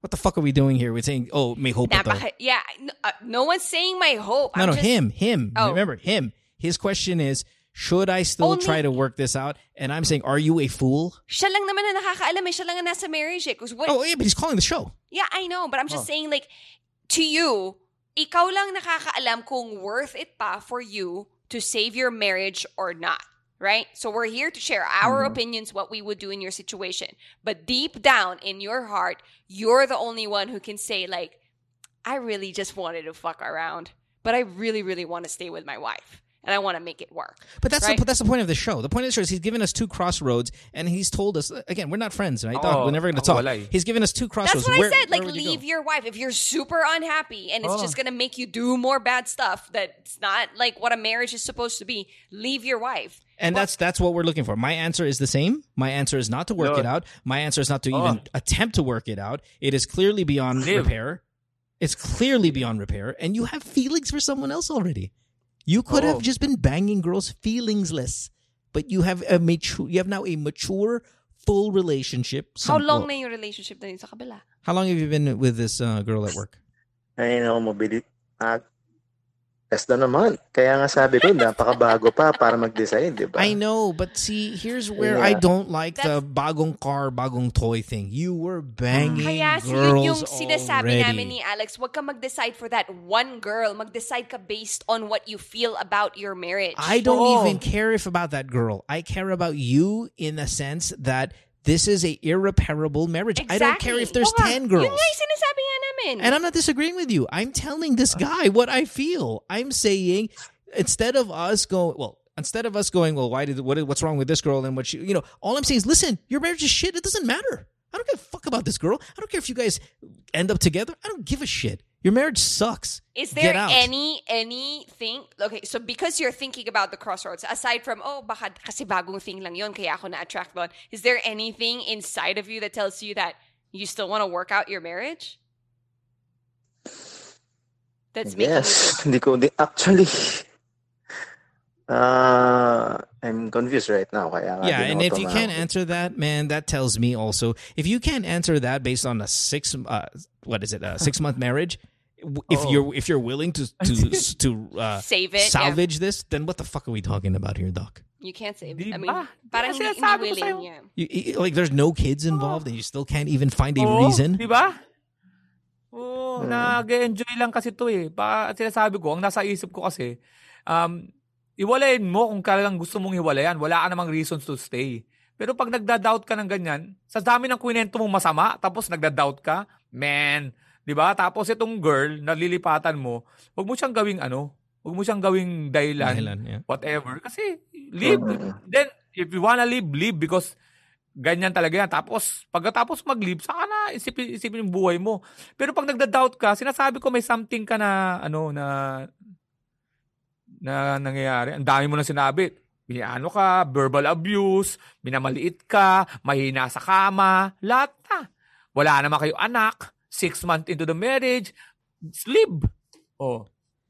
What the fuck are we doing here? We're saying, oh, may hope to. Napaka- yeah, no, uh, no one's saying my hope. No, I'm no, just, him, him. Oh. Remember, him. His question is, should I still Only- try to work this out? And I'm saying, are you a fool? Siya lang naman na nakakaalam eh. Siya lang nasa marriage eh. what, Oh, yeah, but he's calling the show. Yeah, I know, but I'm just Oh. saying like to you, ikaw lang nakakaalam kung worth it pa for you to save your marriage or not, right? So we're here to share our mm-hmm. opinions what we would do in your situation. But deep down in your heart, you're the only one who can say like I really just wanted to fuck around, but I really really want to stay with my wife and I want to make it work. But that's Right. the, that's the point of the show. The point of the show is he's given us two crossroads, and he's told us again we're not friends, right? Oh, we're never going to talk. wala eh. He's given us two crossroads. That's what Where- I said. Like, where would you leave your wife if you're super unhappy and it's Oh. just gonna make you do more bad stuff. That's not like what a marriage is supposed to be. Leave your wife. And that's that's what we're looking for. My answer is the same. My answer is not to work No. it out. My answer is not to Oh. even attempt to work it out. It is clearly beyond Live. repair. It's clearly beyond repair, and you have feelings for someone else already. You could Oh. have just been banging girls feelingsless, but you have a mature. You have now a mature, full relationship. How long well, na yung relationship na yun sa kabila? How long have you been with this uh, girl at work? Ay, no, mobili. Ah, test na naman. Kaya nga sabi ko, napakabago pa para mag-design, di ba? I know, but see, here's where I don't like the bagong car, bagong toy thing. You were banging Kaya si girls yun yung sinasabi already. namin ni Alex, wag ka mag-decide for that one girl. Mag-decide ka based on what you feel about your marriage. I don't Oo. even care if about that girl. I care about you in the sense that this is a irreparable marriage. I don't care if there's Oo nga. 10 girls. Yun nga yung sinasabi And I'm not disagreeing with you. I'm telling this guy what I feel. I'm saying instead of us going, well, instead of us going, well, why did what what's wrong with this girl and what she, you know, all I'm saying is, listen, your marriage is shit. It doesn't matter. I don't give a fuck about this girl. I don't care if you guys end up together. I don't give a shit. Your marriage sucks. Is there any anything okay so because you're thinking about the crossroads aside from oh baka kasi bagong thing lang yon kaya ako na attract doon is there anything inside of you that tells you that you still want to work out your marriage that's making you Yes. Hindi ko, di, actually, uh, I'm confused right now. Kaya Yeah, and if you can't answer that, man, that tells me also if you can't answer that based on a six, uh, what is it, a six month marriage. If Oh. you're if you're willing to to to uh, Save it, yeah. salvage this, then what the fuck are we talking about here, Doc? you can't save it I mean ba? parang Kaya hindi, hindi sinasabi willing yeah. You, like, there's no kids involved, and you still can't even find a Oo, reason. Di Oo, Hmm. nag-enjoy lang kasi to eh. Pa, sinasabi ko, ang nasa isip ko kasi, um, iwalayin mo kung kailang gusto mong hiwalayan. Wala ka namang reasons to stay. Pero pag nagda-doubt ka ng ganyan, sa dami ng kwento mong masama, tapos nagda-doubt ka, man, di ba? Tapos itong girl, nalilipatan mo, wag mo siyang gawing ano, wag mo siyang gawing dahilan, Dahilan, yeah. whatever. Kasi, leave. Then, if you wanna leave, leave because ganyan talaga yan. Tapos, pagkatapos mag-leave, saka na isipin, isipin yung buhay mo. Pero pag nagda-doubt ka, sinasabi ko may something ka na, ano, na, na nangyayari. Ang dami mo na sinabi. Biniano ka, verbal abuse, minamaliit ka, mahina sa kama, lahat na. Wala naman kayo anak, six months into the marriage, sleep. Oh.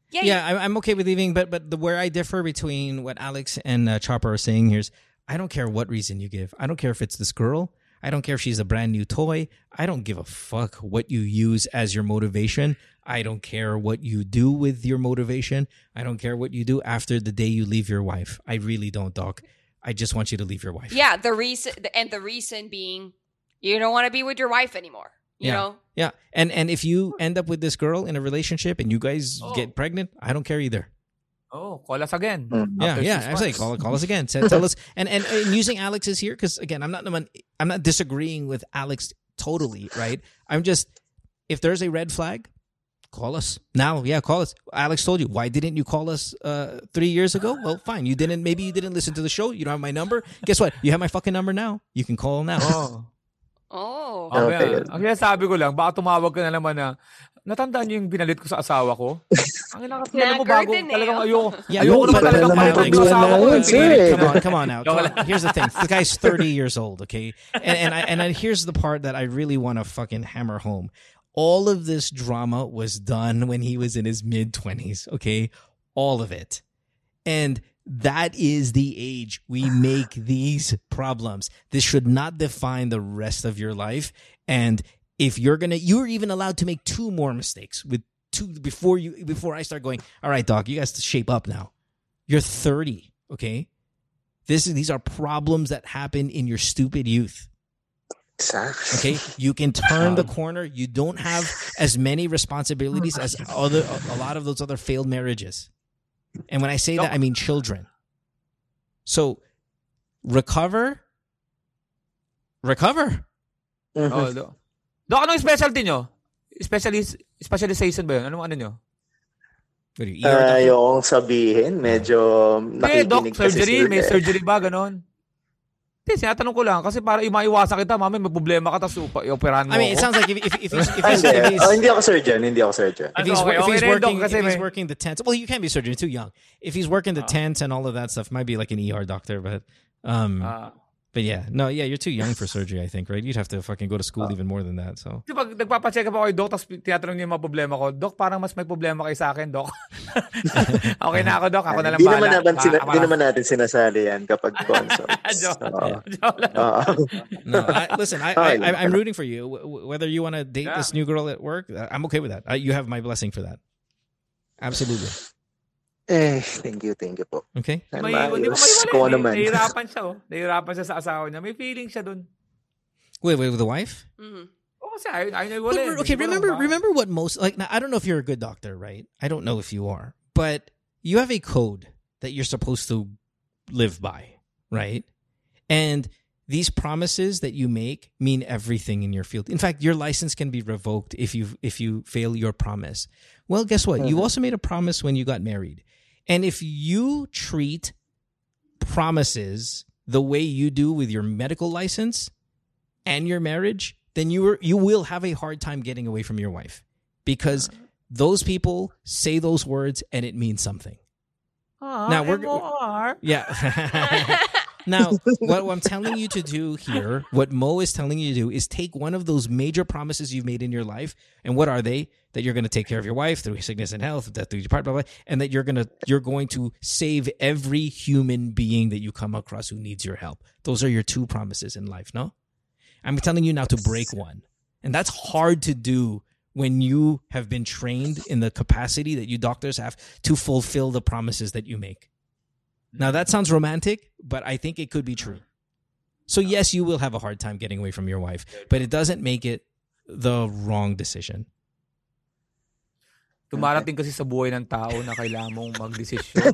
yeah, yeah, I'm, I'm okay with leaving, but but the where I differ between what Alex and uh, Chopper are saying here is, I don't care what reason you give. I don't care if it's this girl. I don't care if she's a brand new toy. I don't give a fuck what you use as your motivation. I don't care what you do with your motivation. I don't care what you do after the day you leave your wife. I really don't, Doc. I just want you to leave your wife. yeah the reason and the reason being you don't want to be with your wife anymore you Yeah. know Yeah, and and if you end up with this girl in a relationship and you guys Oh. get pregnant, I don't care either. Oh, call us again. Mm. Yeah, yeah. six I say months. call call us again. Tell, tell us and, and and using Alex's here because again, I'm not I'm not disagreeing with Alex totally, right? I'm just if there's a red flag, call us now. Yeah, call us. Alex told you why didn't you call us uh, three years ago? Well, fine. You didn't. Maybe you didn't listen to the show. You don't have my number. Guess what? You have my fucking number now. You can call now. Oh. Oh. Okay. Okay. Ang sabi ko lang, baka tumawag ka na naman na, natandaan niyo yung binalit ko sa asawa ko? Ang ina kasi alam mo bago, eh. talagang ayoko. Yeah, ayoko naman but- talagang but- sa asawa ko. but- pinilit ko come on, come on now. Come on. Here's the thing. The guy's 30 years old, okay? And and I, and I, here's the part that I really want to fucking hammer home. All of this drama was done when he was in his mid 20s, okay? All of it. And that is the age we make these problems. This should not define the rest of your life. And if you're gonna, you're even allowed to make two more mistakes with two before you before I start going. All right, doc, you guys to shape up now. You're 30, okay? This is these are problems that happen in your stupid youth. Exactly. Okay, you can turn the corner. You don't have as many responsibilities as other a lot of those other failed marriages. And when I say that, I mean children. So recover, recover. Mhm. Oh, do. Dok, anong specialty nyo? Specialist, specialization ba yun? Anong ano nyo? Ah? Ayokong sabihin, medyo Hindi, doc, nakikinig kasi surgery. sila May eh. surgery ba? Ganon. Hindi, sinatanong ko lang. Kasi para maiwasan kita, mami, may problema ka, tapos upa- ioperahan mo I mean, it sounds like if, if, if, he's, if, Ah, he's, hindi. if he's, Oh, hindi ako surgeon, hindi ako surgeon. if he's, Okay, if he's working, Doc, if he's working the tents, well, you can't be surgeon. You're too young. If he's working the tents and all of that stuff, might be like an ER doctor. But, um, Ah. But yeah, no, yeah, you're too young for surgery. I think, right? You'd have to fucking go to school even more than that. So, Di ba, nagpapacheck up ako kay Doc, tapos tinatanong niya yung mga problema ko. Doc, parang mas may problema kayo sa akin, Doc. okay na ako, Doc. Ako na lang Hindi bahala. naman, naman, sina, Ah, di naman natin sinasali yan kapag consult. Joke. Oo. Joke no, I, listen, I, I, I, I'm rooting for you. W- w- Whether you want to date Yeah. this new girl at work, uh, I'm okay with that. I, you have my blessing for that. Absolutely. Eh, thank you, thank you po. Okay. May, Maayos. hindi mo maiwalay. Kung ano May- man. Nahihirapan siya, oh. Nahihirapan siya sa asawa niya. May feeling siya dun. Wait, wait, with the wife? Mhm. Oo, kasi ayaw, ayaw na But iwalay. re- okay, Hindi ko remember, alam ba? remember what most like. Now, I don't know if you're a good doctor, right? I don't know if you are, but you have a code that you're supposed to live by, right? And these promises that you make mean everything in your field. In fact, your license can be revoked if you if you fail your promise. Well, guess what? You also made a promise when you got married. And if you treat promises the way you do with your medical license and your marriage, then you are, you will have a hard time getting away from your wife because those people say those words and it means something. Ah, Now, we're- MOR. Yeah. now, what I'm telling you to do here, what Mo is telling you to do, is take one of those major promises you've made in your life, and what are they? That you're going to take care of your wife through sickness and health, death through your part, blah, blah, and that you're gonna you're going to save every human being that you come across who needs your help. Those are your two promises in life. No, I'm telling you now to break one, and that's hard to do when you have been trained in the capacity that you doctors have to fulfill the promises that you make. Now that sounds romantic, but I think it could be true. So yes, you will have a hard time getting away from your wife, but it doesn't make it the wrong decision. Tumarating kasi sa buhay ng tao na kailangan mong magdesisyon.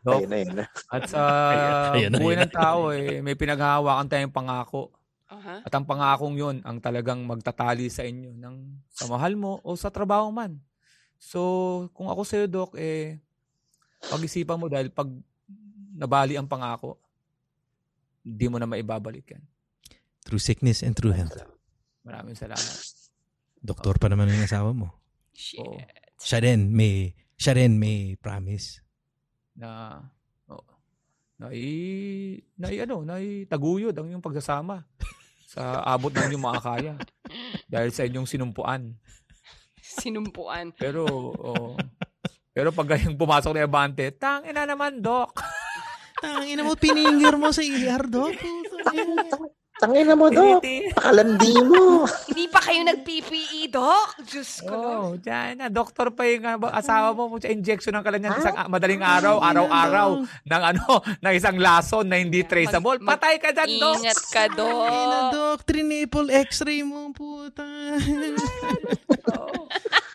Doc, Ayun na, yun na. at sa Ayan na, buhay ayan ng tao, eh, may pinaghahawakan tayong pangako. Uh-huh. At ang pangakong yun, ang talagang magtatali sa inyo ng sa mahal mo o sa trabaho man. So, kung ako sa'yo, Doc, eh, pag-isipan mo dahil pag nabali ang pangako, hindi mo na maibabalik yan. Through sickness and through health. Maraming salamat. Doktor pa naman yung asawa mo. Shit. Oo. Siya rin may, siya rin may promise. na oh, na i, na i, ano, na i, taguyod ang iyong pagsasama sa abot ng inyong makakaya dahil sa inyong sinumpuan. Sinumpuan. Pero oh, pero pag gayang pumasok na Abante, tang ina naman, Doc. Tangina mo, piningir mo sa ER, Dok. Tangin na mo, Dok. Tiniti. Pakalandi mo. Hindi pa kayo nag-PPE, Doc? Diyos ko. Oh, dyan na. Doktor pa yung uh, asawa mo. Pucha, injection ng kalanyan isang ah, madaling araw, araw-araw, ng ano, ng isang lason na hindi traceable. Mag- Patay ka dyan, Doc. Ingat ka, Ina, Doc. Dok, triple x-ray mo, puta.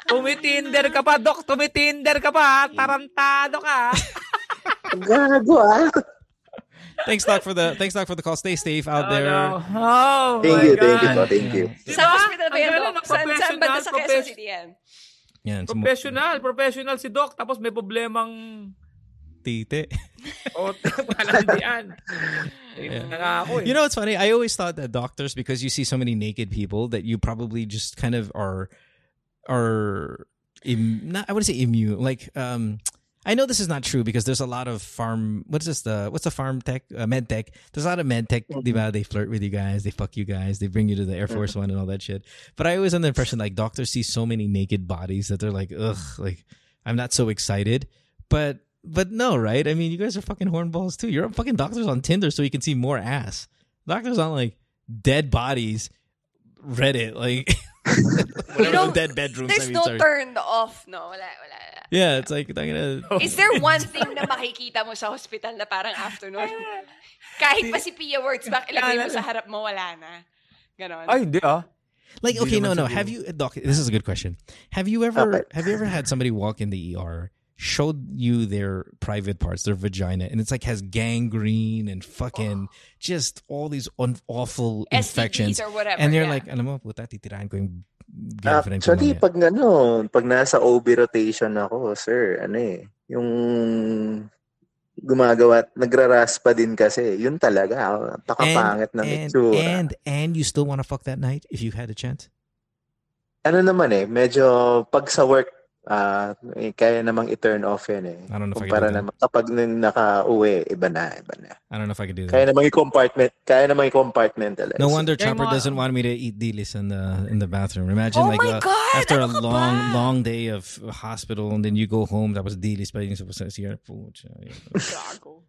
Tumitinder ka pa, Dok. Tumitinder ka pa. Tarantado ka. ha? Gago ah. Thanks, Doc, for the thanks, Doc, for the call. Stay safe out Oh, there. no. Oh, Thank my you, God. thank you thank you. Diba? Sa hospital ba yan, galing Saan, saan ba professional, sa Quezon City yan? Yeah, it's mo- Professional, professional si Doc. Tapos may problemang tite. o palandian. Yeah. Na nga ako eh. You know what's funny? I always thought that doctors, because you see so many naked people, that you probably just kind of are are Im, not I wouldn't say immune. Like um I know this is not true because there's a lot of farm what's this the what's the farm tech? Uh, med tech. There's a lot of med tech diba? they flirt with you guys they fuck you guys they bring you to the air force one and all that shit. But i always had the impression like doctors see so many naked bodies that they're like ugh like i'm not so excited. But but no right? I mean you guys are fucking hornballs too. You're fucking doctors on tinder so you can see more ass. Doctors on like dead bodies reddit like whatever don't- dead bedrooms I There's mean, no sorry. turned off, no? Wala, wala. wala. yeah it's like tangina- Is there one thing na makikita mo sa hospital na parang afternoon? Kahit pa si Pia Wurtzbach, ilagay mo sa harap mo, wala na. Ganon. Ay, hindi ah. Like, okay, no, no. Have you, Doc? This is a good question. Have you ever, have you ever had somebody walk in the ER, showed you their private parts, their vagina, and it's like has gangrene and fucking just all these un- awful infections, or whatever. and you're yeah. like, alam mo, puta, titirahan ko yung girlfriend ko Actually, mamaya." pag ano, pag nasa OB rotation ako, sir, ano eh, yung gumagawa, nagraraspa din kasi. Yun talaga, ah, pakapangit ng and, itsura. and and you still want to fuck that night if you had a chance? ano naman eh, medyo pag sa work, eh, kaya namang i-turn off yan eh. I don't know if I could Kumpara do that. naman, kapag naka-uwi, iba na, iba na. I don't know if I could do that. Kaya namang i-compartment, kaya namang i-compartmentalize. No wonder Kaya Chopper mga- doesn't want me to eat dilis in the in the bathroom. Imagine Oh like my uh, God! after a Ano ka long ba? long day of hospital and then you go home tapos dilis pa yung supposed to siya pucha. Gago.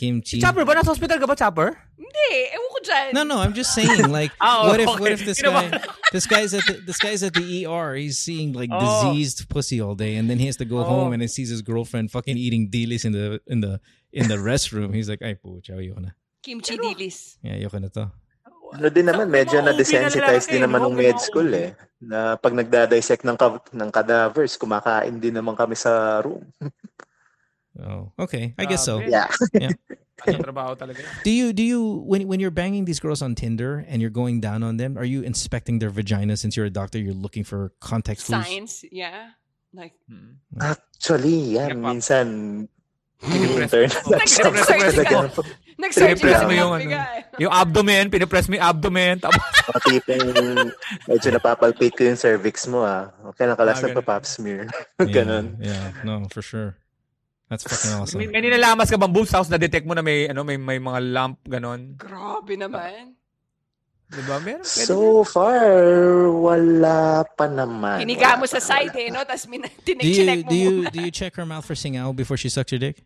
Kimchi. Chopper ba? Nasa hospital ka ba, Chopper? Hindi, ewan ko dyan. No, no, I'm just saying like Oh, what if okay. what if this guy this guy's at the, this guy's at the ER, he's seeing like Oh. diseased pussy all day and then he has to go Oh. home and he sees his girlfriend fucking eating dilis in the in the in the restroom. He's like, "Ay pucha, ayoko na." Kimchi dilis. Yeah, ayoko na to. Ano din naman, medyo na lalaki, din naman ng med school eh. Na pag nagda-dissect ng, ka- ng cadavers, kumakain din naman kami sa room. Oh, okay. I guess so. Grabe. Yeah. Ano trabaho talaga. yun. Do you do you when when you're banging these girls on Tinder and you're going down on them, are you inspecting their vagina since you're a doctor? You're looking for context clues. Science, yeah. Like, Hmm. Actually, yan, Yep. minsan, Pinipress turn mo. Nag-search Pinipress ka. mo. nag-search Pinipress ka mo ng yung, mga ano, bigay. yung abdomen, pinipress mo yung abdomen. Tapos, Mga tipong medyo napapalpate ko yung cervix mo ah. Okay lang kalas Ah, na pa pap smear. Yeah, Ganon. Yeah, no, for sure. That's fucking awesome. may, may nilalamas ka bang boobs house na detect mo na may ano may may mga lump ganon. Grabe naman. 'Di ba? Meron So far, wala pa naman. Hiniga mo sa side eh, no? Tapos min- do you tinik-chinek mo do you muna. do you check her mouth for singaw before she sucks your dick?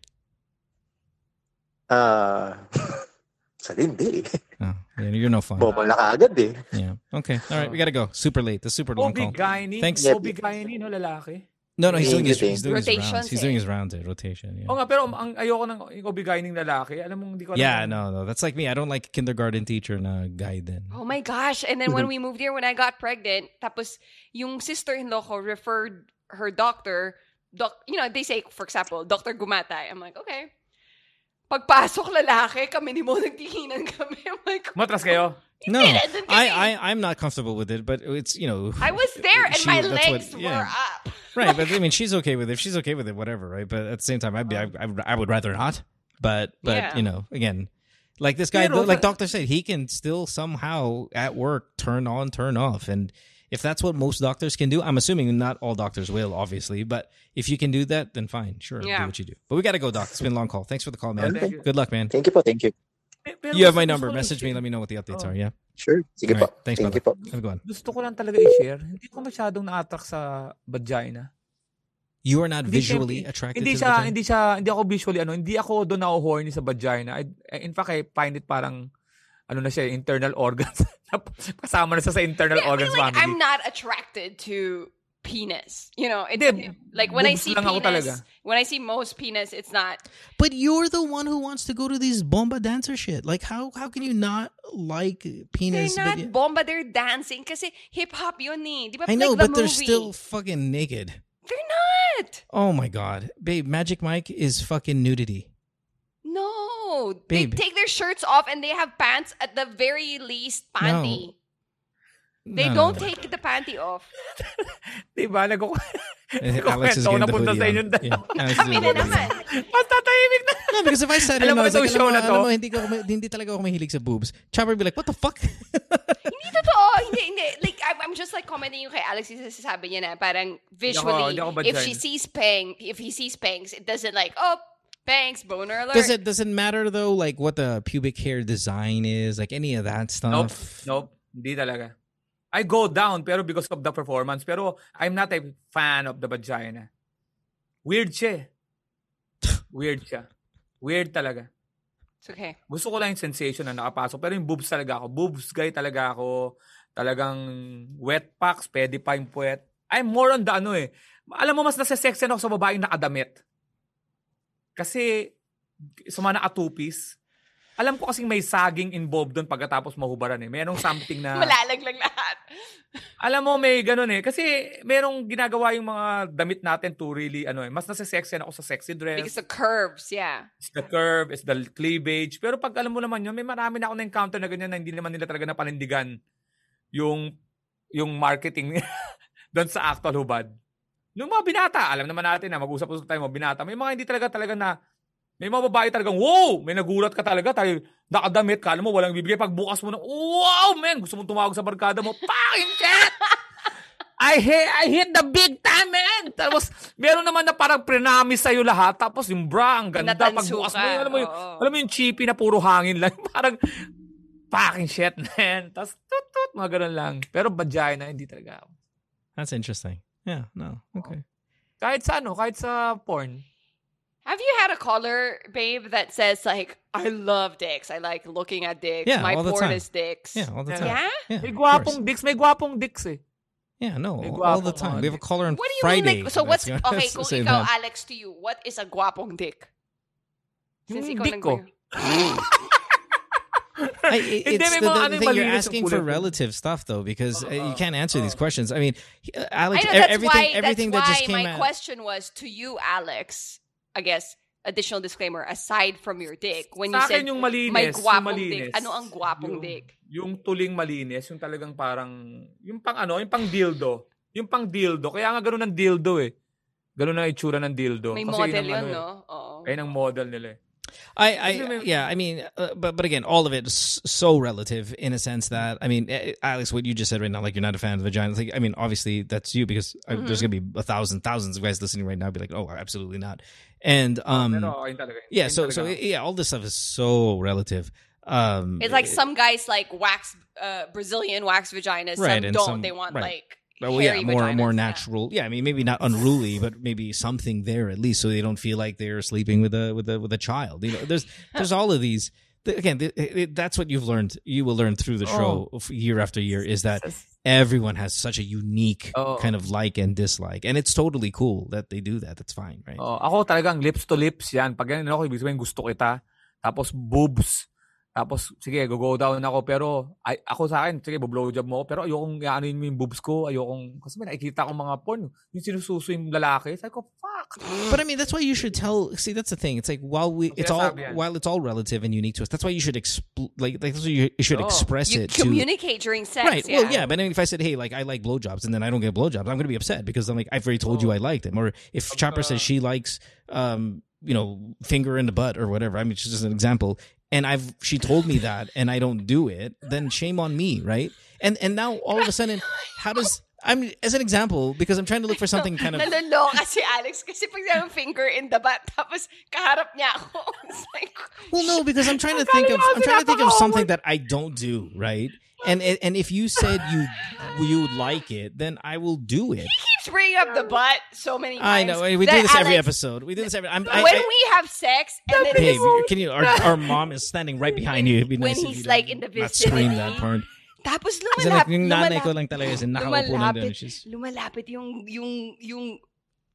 Ah, sa hindi. Oh, yeah, you're no fun. Bobo na kaagad eh. Yeah. Okay. All right. We gotta go. Super late. The super long call. OB-GYN. Thanks. OB-GYN, no, lalaki. No, no, he's doing his he's doing his rounds. Rotations, He's eh. doing his rounds at rotation. Yeah. Oo nga, pero ang ayoko ng yung OB-GYN ng lalaki. Alam mo, hindi ko alam. Yeah, no, no. That's like me. I don't like kindergarten teacher na guy then. Oh my gosh. And then when we moved here, when I got pregnant, tapos yung sister-in-law ko referred her doctor, doc, you know, they say, for example, Dr. Gumatay. I'm like, okay. Pagpasok lalaki, kami ni Mo nagtihinan kami. I'm like, Matras kayo? No, it, didn't I. I, I'm not comfortable with it, but it's you know. I was there and she- my that's what- legs yeah. were up. right, but I mean, she's okay with it. If she's okay with it, whatever, right? But at the same time, I'd be, I, I, would- rather not. But, but Yeah. you know, again, like this guy, like doctor said, he can still somehow at work turn on, turn off, and if that's what most doctors can do, I'm assuming not all doctors will, obviously, but if you can do that, then fine, sure, do what you do. But we gotta go, doc. It's been a long call. Thanks for the call, man. Thank. Good luck, man. Thank you po, thank you. Pero You have my number. Message me. Let me know what the updates Oh. are. Yeah. Sure. Sige All po. right. Thanks, Thank brother. you po. Have a good one. Gusto ko lang talaga i-share. Hindi ko masyadong na-attract sa vagina. You are not Hindi visually siya- attracted Hindi to siya, vagina? hindi siya, hindi ako visually, ano, hindi ako doon na horny sa vagina. I, in fact, I find it parang, ano na siya, internal organs. Kasama na siya sa internal Yeah, I mean, organs like, family. I'm not attracted to penis. You know, it's Hindi, like when I see penis, when I see most penis, it's not. But you're the one who wants to go to these bomba dancer shit. Like how how can you not like penis? They're not but you- bomba. They're dancing because hip hop yun eh. Di ba? I know, like the but they're still fucking naked. They're not. Oh my god, babe! Magic Mike is fucking nudity. No, Babe. they take their shirts off and they have pants at the very least panty. They No, no, don't no. take the panty off. Diba? Nag- Nagkukwento eh, Alex is ako getting the hoodie sa on. inyong dalawa. Yeah, Alex is Kami na the hoodie on. naman. Basta tahimik na. No, because if I said Alam in, mo I was itong like, show alam mo, na to? alam mo, hindi, ko, hindi talaga ako mahilig sa boobs. Chopper would be like, what the fuck? Hindi totoo. Hindi, hindi. Like, I'm, I'm just like commenting yung kay Alex yung sasabi niya na parang visually, hindi ako if she sees pang, if he sees pangs, it doesn't like, oh, pangs, boner alert. does it does it matter though, like what the pubic hair design is, like any of that Nope. stuff? Nope. Hindi talaga. I go down pero because of the performance. Pero I'm not a fan of the vagina. Weird siya eh. Weird siya. Weird talaga. It's okay. Gusto ko lang yung sensation na nakapasok. Pero yung boobs talaga ako. Boobs guy talaga ako. Talagang wet packs, pwede pa yung puwet. I'm more on the ano eh. Alam mo, mas nasa-sexy ako sa babaeng nakadamit. Kasi sa mga naka-two-piece, alam ko kasing may saging involved doon pagkatapos mahubaran eh. Merong something na... Malalaglag lahat. alam mo, may ganun eh. Kasi merong ginagawa yung mga damit natin to really, ano eh. Mas nasa-sexy ako sa sexy dress. Because the curves, yeah. It's the curve, it's the cleavage. Pero pag alam mo naman yun, may marami na ako na-encounter na ganyan na hindi naman nila talaga napanindigan yung yung marketing doon sa actual hubad. Yung mga binata, alam naman natin na mag-usap-usap tayo mga binata. May mga hindi talaga talaga na may mga babae talagang, wow! May nagulat ka talaga. Tayo, nakadamit, kala mo walang bibigay. Pag bukas mo na, wow, man! Gusto mong tumawag sa barkada mo, fucking shit! I hit, I hit the big time, man! Tapos, meron naman na parang prenamis sa'yo lahat. Tapos, yung bra, ang ganda. Pag bukas mo, alam mo, yung, alam mo yung cheapy na puro hangin lang. Parang, fucking shit, man. Tapos, tut, tut, mga ganun lang. Pero vagina, hindi talaga. That's interesting. Yeah, no, okay. Kahit sa ano, kahit sa porn. Have you had a caller, babe, that says like, "I love dicks. I like looking at dicks. Yeah, My all the porn time. is dicks." Yeah, all the time. Yeah? Yeah, May of gwapong course. dicks, may gwapong dicks eh. Yeah, no, May all the time. We have a caller on What do you Friday. mean? Like, so what's okay? gonna Kung say ikaw, that. Alex, to you, what is a guapong dick? Yung dick ko. I, it- it's the, mga the, the thing you're asking for relative stuff though, because uh, you can't answer these uh. questions. I mean, he- uh, I Alex, know e- that's everything, why. everything that's that just why came my out. question was to you, Alex. I guess additional disclaimer aside from your dick when you said yung malinis, may yung guapong malinis. dick. Ano ang guapong Yung- dick? Yung tuling malinis, yung talagang parang, yung pang ano, yung pang dildo. Yung pang dildo. Kaya nga ganun ang dildo eh. Ganun ang itsura ng dildo. May Kasi model yun, ano eh. no? Oo. Ayun ang model nila eh. I, I, Kasi yeah, I mean, uh, but but again, all of it is so relative in a sense that I mean, eh, Alex, what you just said right now, like you're not a fan of vaginas. Like, I mean, obviously that's you because uh, there's Mm-hmm. gonna be a thousand, thousands of guys listening right now, be like, oh, absolutely not. And um, Pero ayun talaga. yeah, so so yeah, all this stuff is so relative. Um, It's like some guys like wax uh, Brazilian wax vaginas. Right, some and don't. some- they want right. like Well, yeah, more vaginas. more natural. Yeah. I mean, maybe not unruly, but maybe something there at least, so they don't feel like they're sleeping with a with a with a child. You know, there's there's all of these. Again, the- it, that's what you've learned. You will learn through the show Oh. year after year is that everyone has such a unique Oh. kind of like and dislike, and it's totally cool that they do that. That's fine, right? Oh, ako talagang lips to lips yan. Pag ganyan ako, ibig sabihin gusto kita. Tapos boobs. Tapos, sige, go-go down ako. Pero, ay, ako sa akin, sige, blowjob mo ako. Pero ayokong ano yun yung boobs ko. Ayokong, kasi may nakikita akong mga porn. Yung sinususo yung lalaki. Sabi ko, fuck. But I mean, that's why you should tell. See, that's the thing. It's like while we, it's all yan. while it's all relative and unique to us. That's why you should expl- like like that's why you, you should Oh. express You it to communicate during sex. Right. Yeah. Well, yeah, but then if I said, "Hey, like I like blowjobs," and then I don't get blowjobs, I'm going to be upset because I'm like, I've already told you I liked them. Or if Chopper says she likes, um, you know, finger in the butt or whatever. I mean, it's just an example. And I've she told me that, and I don't do it. Then shame on me, right? And and now all of a sudden, how does I'm as an example because I'm trying to look for something kind of Naloloka si Alex kasi pag yung finger in the butt tapos kaharap niya ako. Like, Well, no, because I'm trying to think of I'm trying to think of something that I don't do, right? And and if you said you you would like it, then I will do it. He keeps bringing up the butt so many times. I know we do this every Alex- episode. We do this every. I'm, I, when I, we have sex and then babe, can you? Our, our mom is standing right behind you. It'd be When nice if he's, like, in the not scream that part. Tapos Kasi like, lumalapit, yung nanay lumalapit, ko lang talaga kasi nakaupo lang doon. She's, lumalapit yung, yung, yung,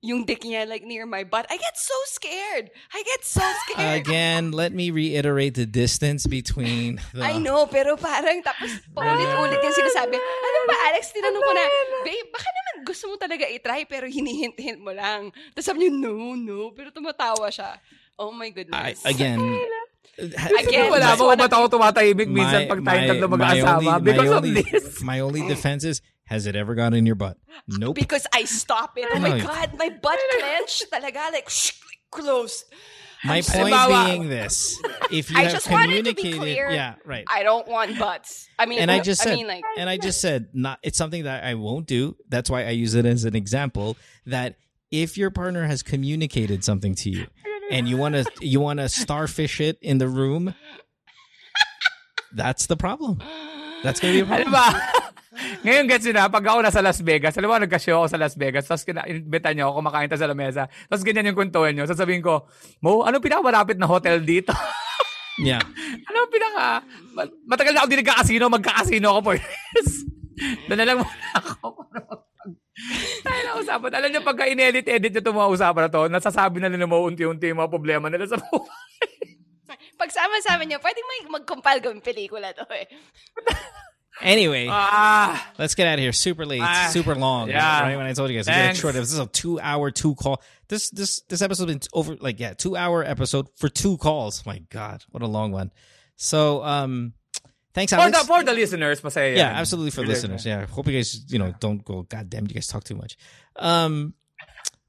yung dick niya like near my butt. I get so scared. I get so scared. again, let me reiterate the distance between the... I know, pero parang tapos paulit-ulit yung sinasabi. Ano ba, Alex, tinanong ko na, babe, baka naman gusto mo talaga itry pero hinihint-hint mo lang. Tapos sabi niya, no, no. Pero tumatawa siya. Oh my I, goodness. again, Again, Wala just mo wanna- ba't ako tumatahimik minsan pag tayong tatlo mag-aasama? Because of this. my only defense is, has it ever gone in your butt? Nope. Because I stop it. Oh my No. God, my butt clenched talaga. Like, shh, like closed. My point Halimbawa- being this: if you I have just wanted to be communicated, clear. yeah, right. I don't want butts. I mean, and I just said, mean, like, and I just said, not. It's something that I won't do. That's why I use it as an example. That if your partner has communicated something to you, and you want to, you want to starfish it in the room, that's the problem. That's gonna be a problem. Ngayon gets na, pag ako nasa Las Vegas, alam mo, nagka-show ako sa Las Vegas, tapos kina-invita niyo ako, kumakain tayo sa lamesa, tapos ganyan yung kuntuhan niyo, sasabihin ko, Mo, anong pinakamalapit na hotel dito? Yeah. ano pinaka... ma- Matagal na ako din nagka-casino, magka-casino ako for this. Doon na lang muna ako. Tayo na usapan. Alam niyo, pagka in-edit-edit niyo itong mga usapan na to, nasasabi na nila mo unti-unti yung mga problema nila sa buhay. pagsama-sama niyo, pwedeng may mag-compile gawing pelikula to eh. Anyway, ah, let's get out of here. Super late, Ah, super long. yeah. Right when I told you guys, I'm short. This is a two-hour two call. This this this episode's been over like yeah, two-hour episode for two calls. My God, what a long one. So um, thanks, for Alex. the, for the listeners, masaya yeah, absolutely for listeners. Yeah, hope you guys you know don't go. God damn, you guys talk too much. Um,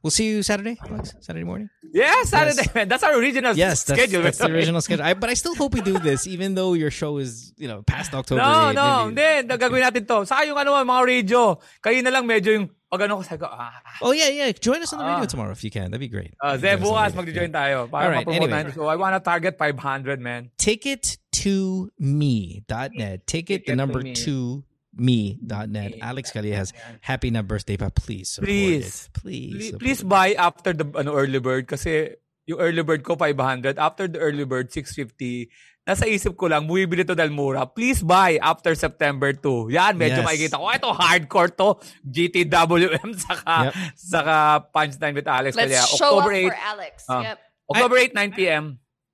We'll see you Saturday, Alex. Saturday morning. Yeah, Saturday. Yes. That's our original yes, that's. That's the original schedule. I, but I still hope we do this, even though your show is, you know, past October. No, 8, no. Hindi. Okay. Gagawin natin to. Saka yung ano, mga radio. Kayo na lang medyo yung oh, pag ano ko sa ah. Oh yeah, yeah. Join us on the radio uh, tomorrow if you can. That'd be great. Ah, uh, then bukas join tayo para All right, anyway. So I want to target 500, man. Ticket to me.net. Ticket, Ticket the number 2 me.net. Alex Calleja has happy na birthday pa. Please support Please. it. Please. Please, support please buy after the ano early bird kasi yung early bird ko 500, after the early bird 650. Nasa isip ko lang, bumibili to dahil mura. Please buy after September 2. Yan, medyo Yes. makikita ko. Ito, hardcore to. GTWM saka, Yep. saka Punchline with Alex. Let's Kaya, show October up 8, for Alex. Ah. yep. October 8, 9 p.m.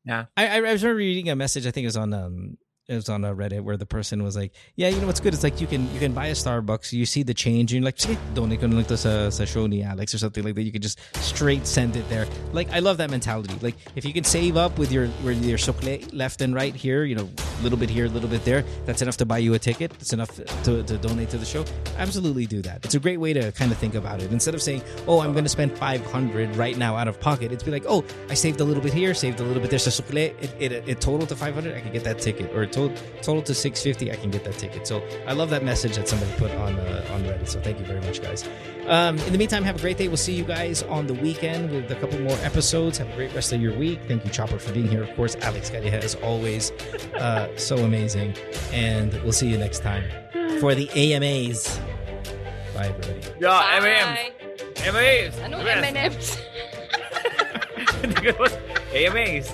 Yeah. I, I was reading a message. I think it was on um it was on a Reddit where the person was like, "Yeah, you know what's good? It's like you can you can buy a Starbucks, you see the change, and you're like, donate ko na lang to sa, sa show ni Alex or something like that. You can just straight send it there. Like I love that mentality. Like if you can save up with your with your sukle left and right here, you know, a little bit here, a little bit there, that's enough to buy you a ticket. It's enough to, to donate to the show. Absolutely do that. It's a great way to kind of think about it. Instead of saying, "Oh, I'm going to spend 500 right now out of pocket," it's be like, "Oh, I saved a little bit here, saved a little bit there. So sukle, it, it, it total to 500, I can get that ticket, or total total to 650, I can get that ticket." So I love that message that somebody put on uh, on Reddit. So thank you very much, guys. Um, in the meantime, have a great day. We'll see you guys on the weekend with a couple more episodes. Have a great rest of your week. Thank you, Chopper, for being here. Of course, Alex Calleja, as always, uh, so amazing. And we'll see you next time for the AMAs. Bye, everybody. Yeah, Bye. M&M's. M&M's. Anong Yes. M&M's? AMAs.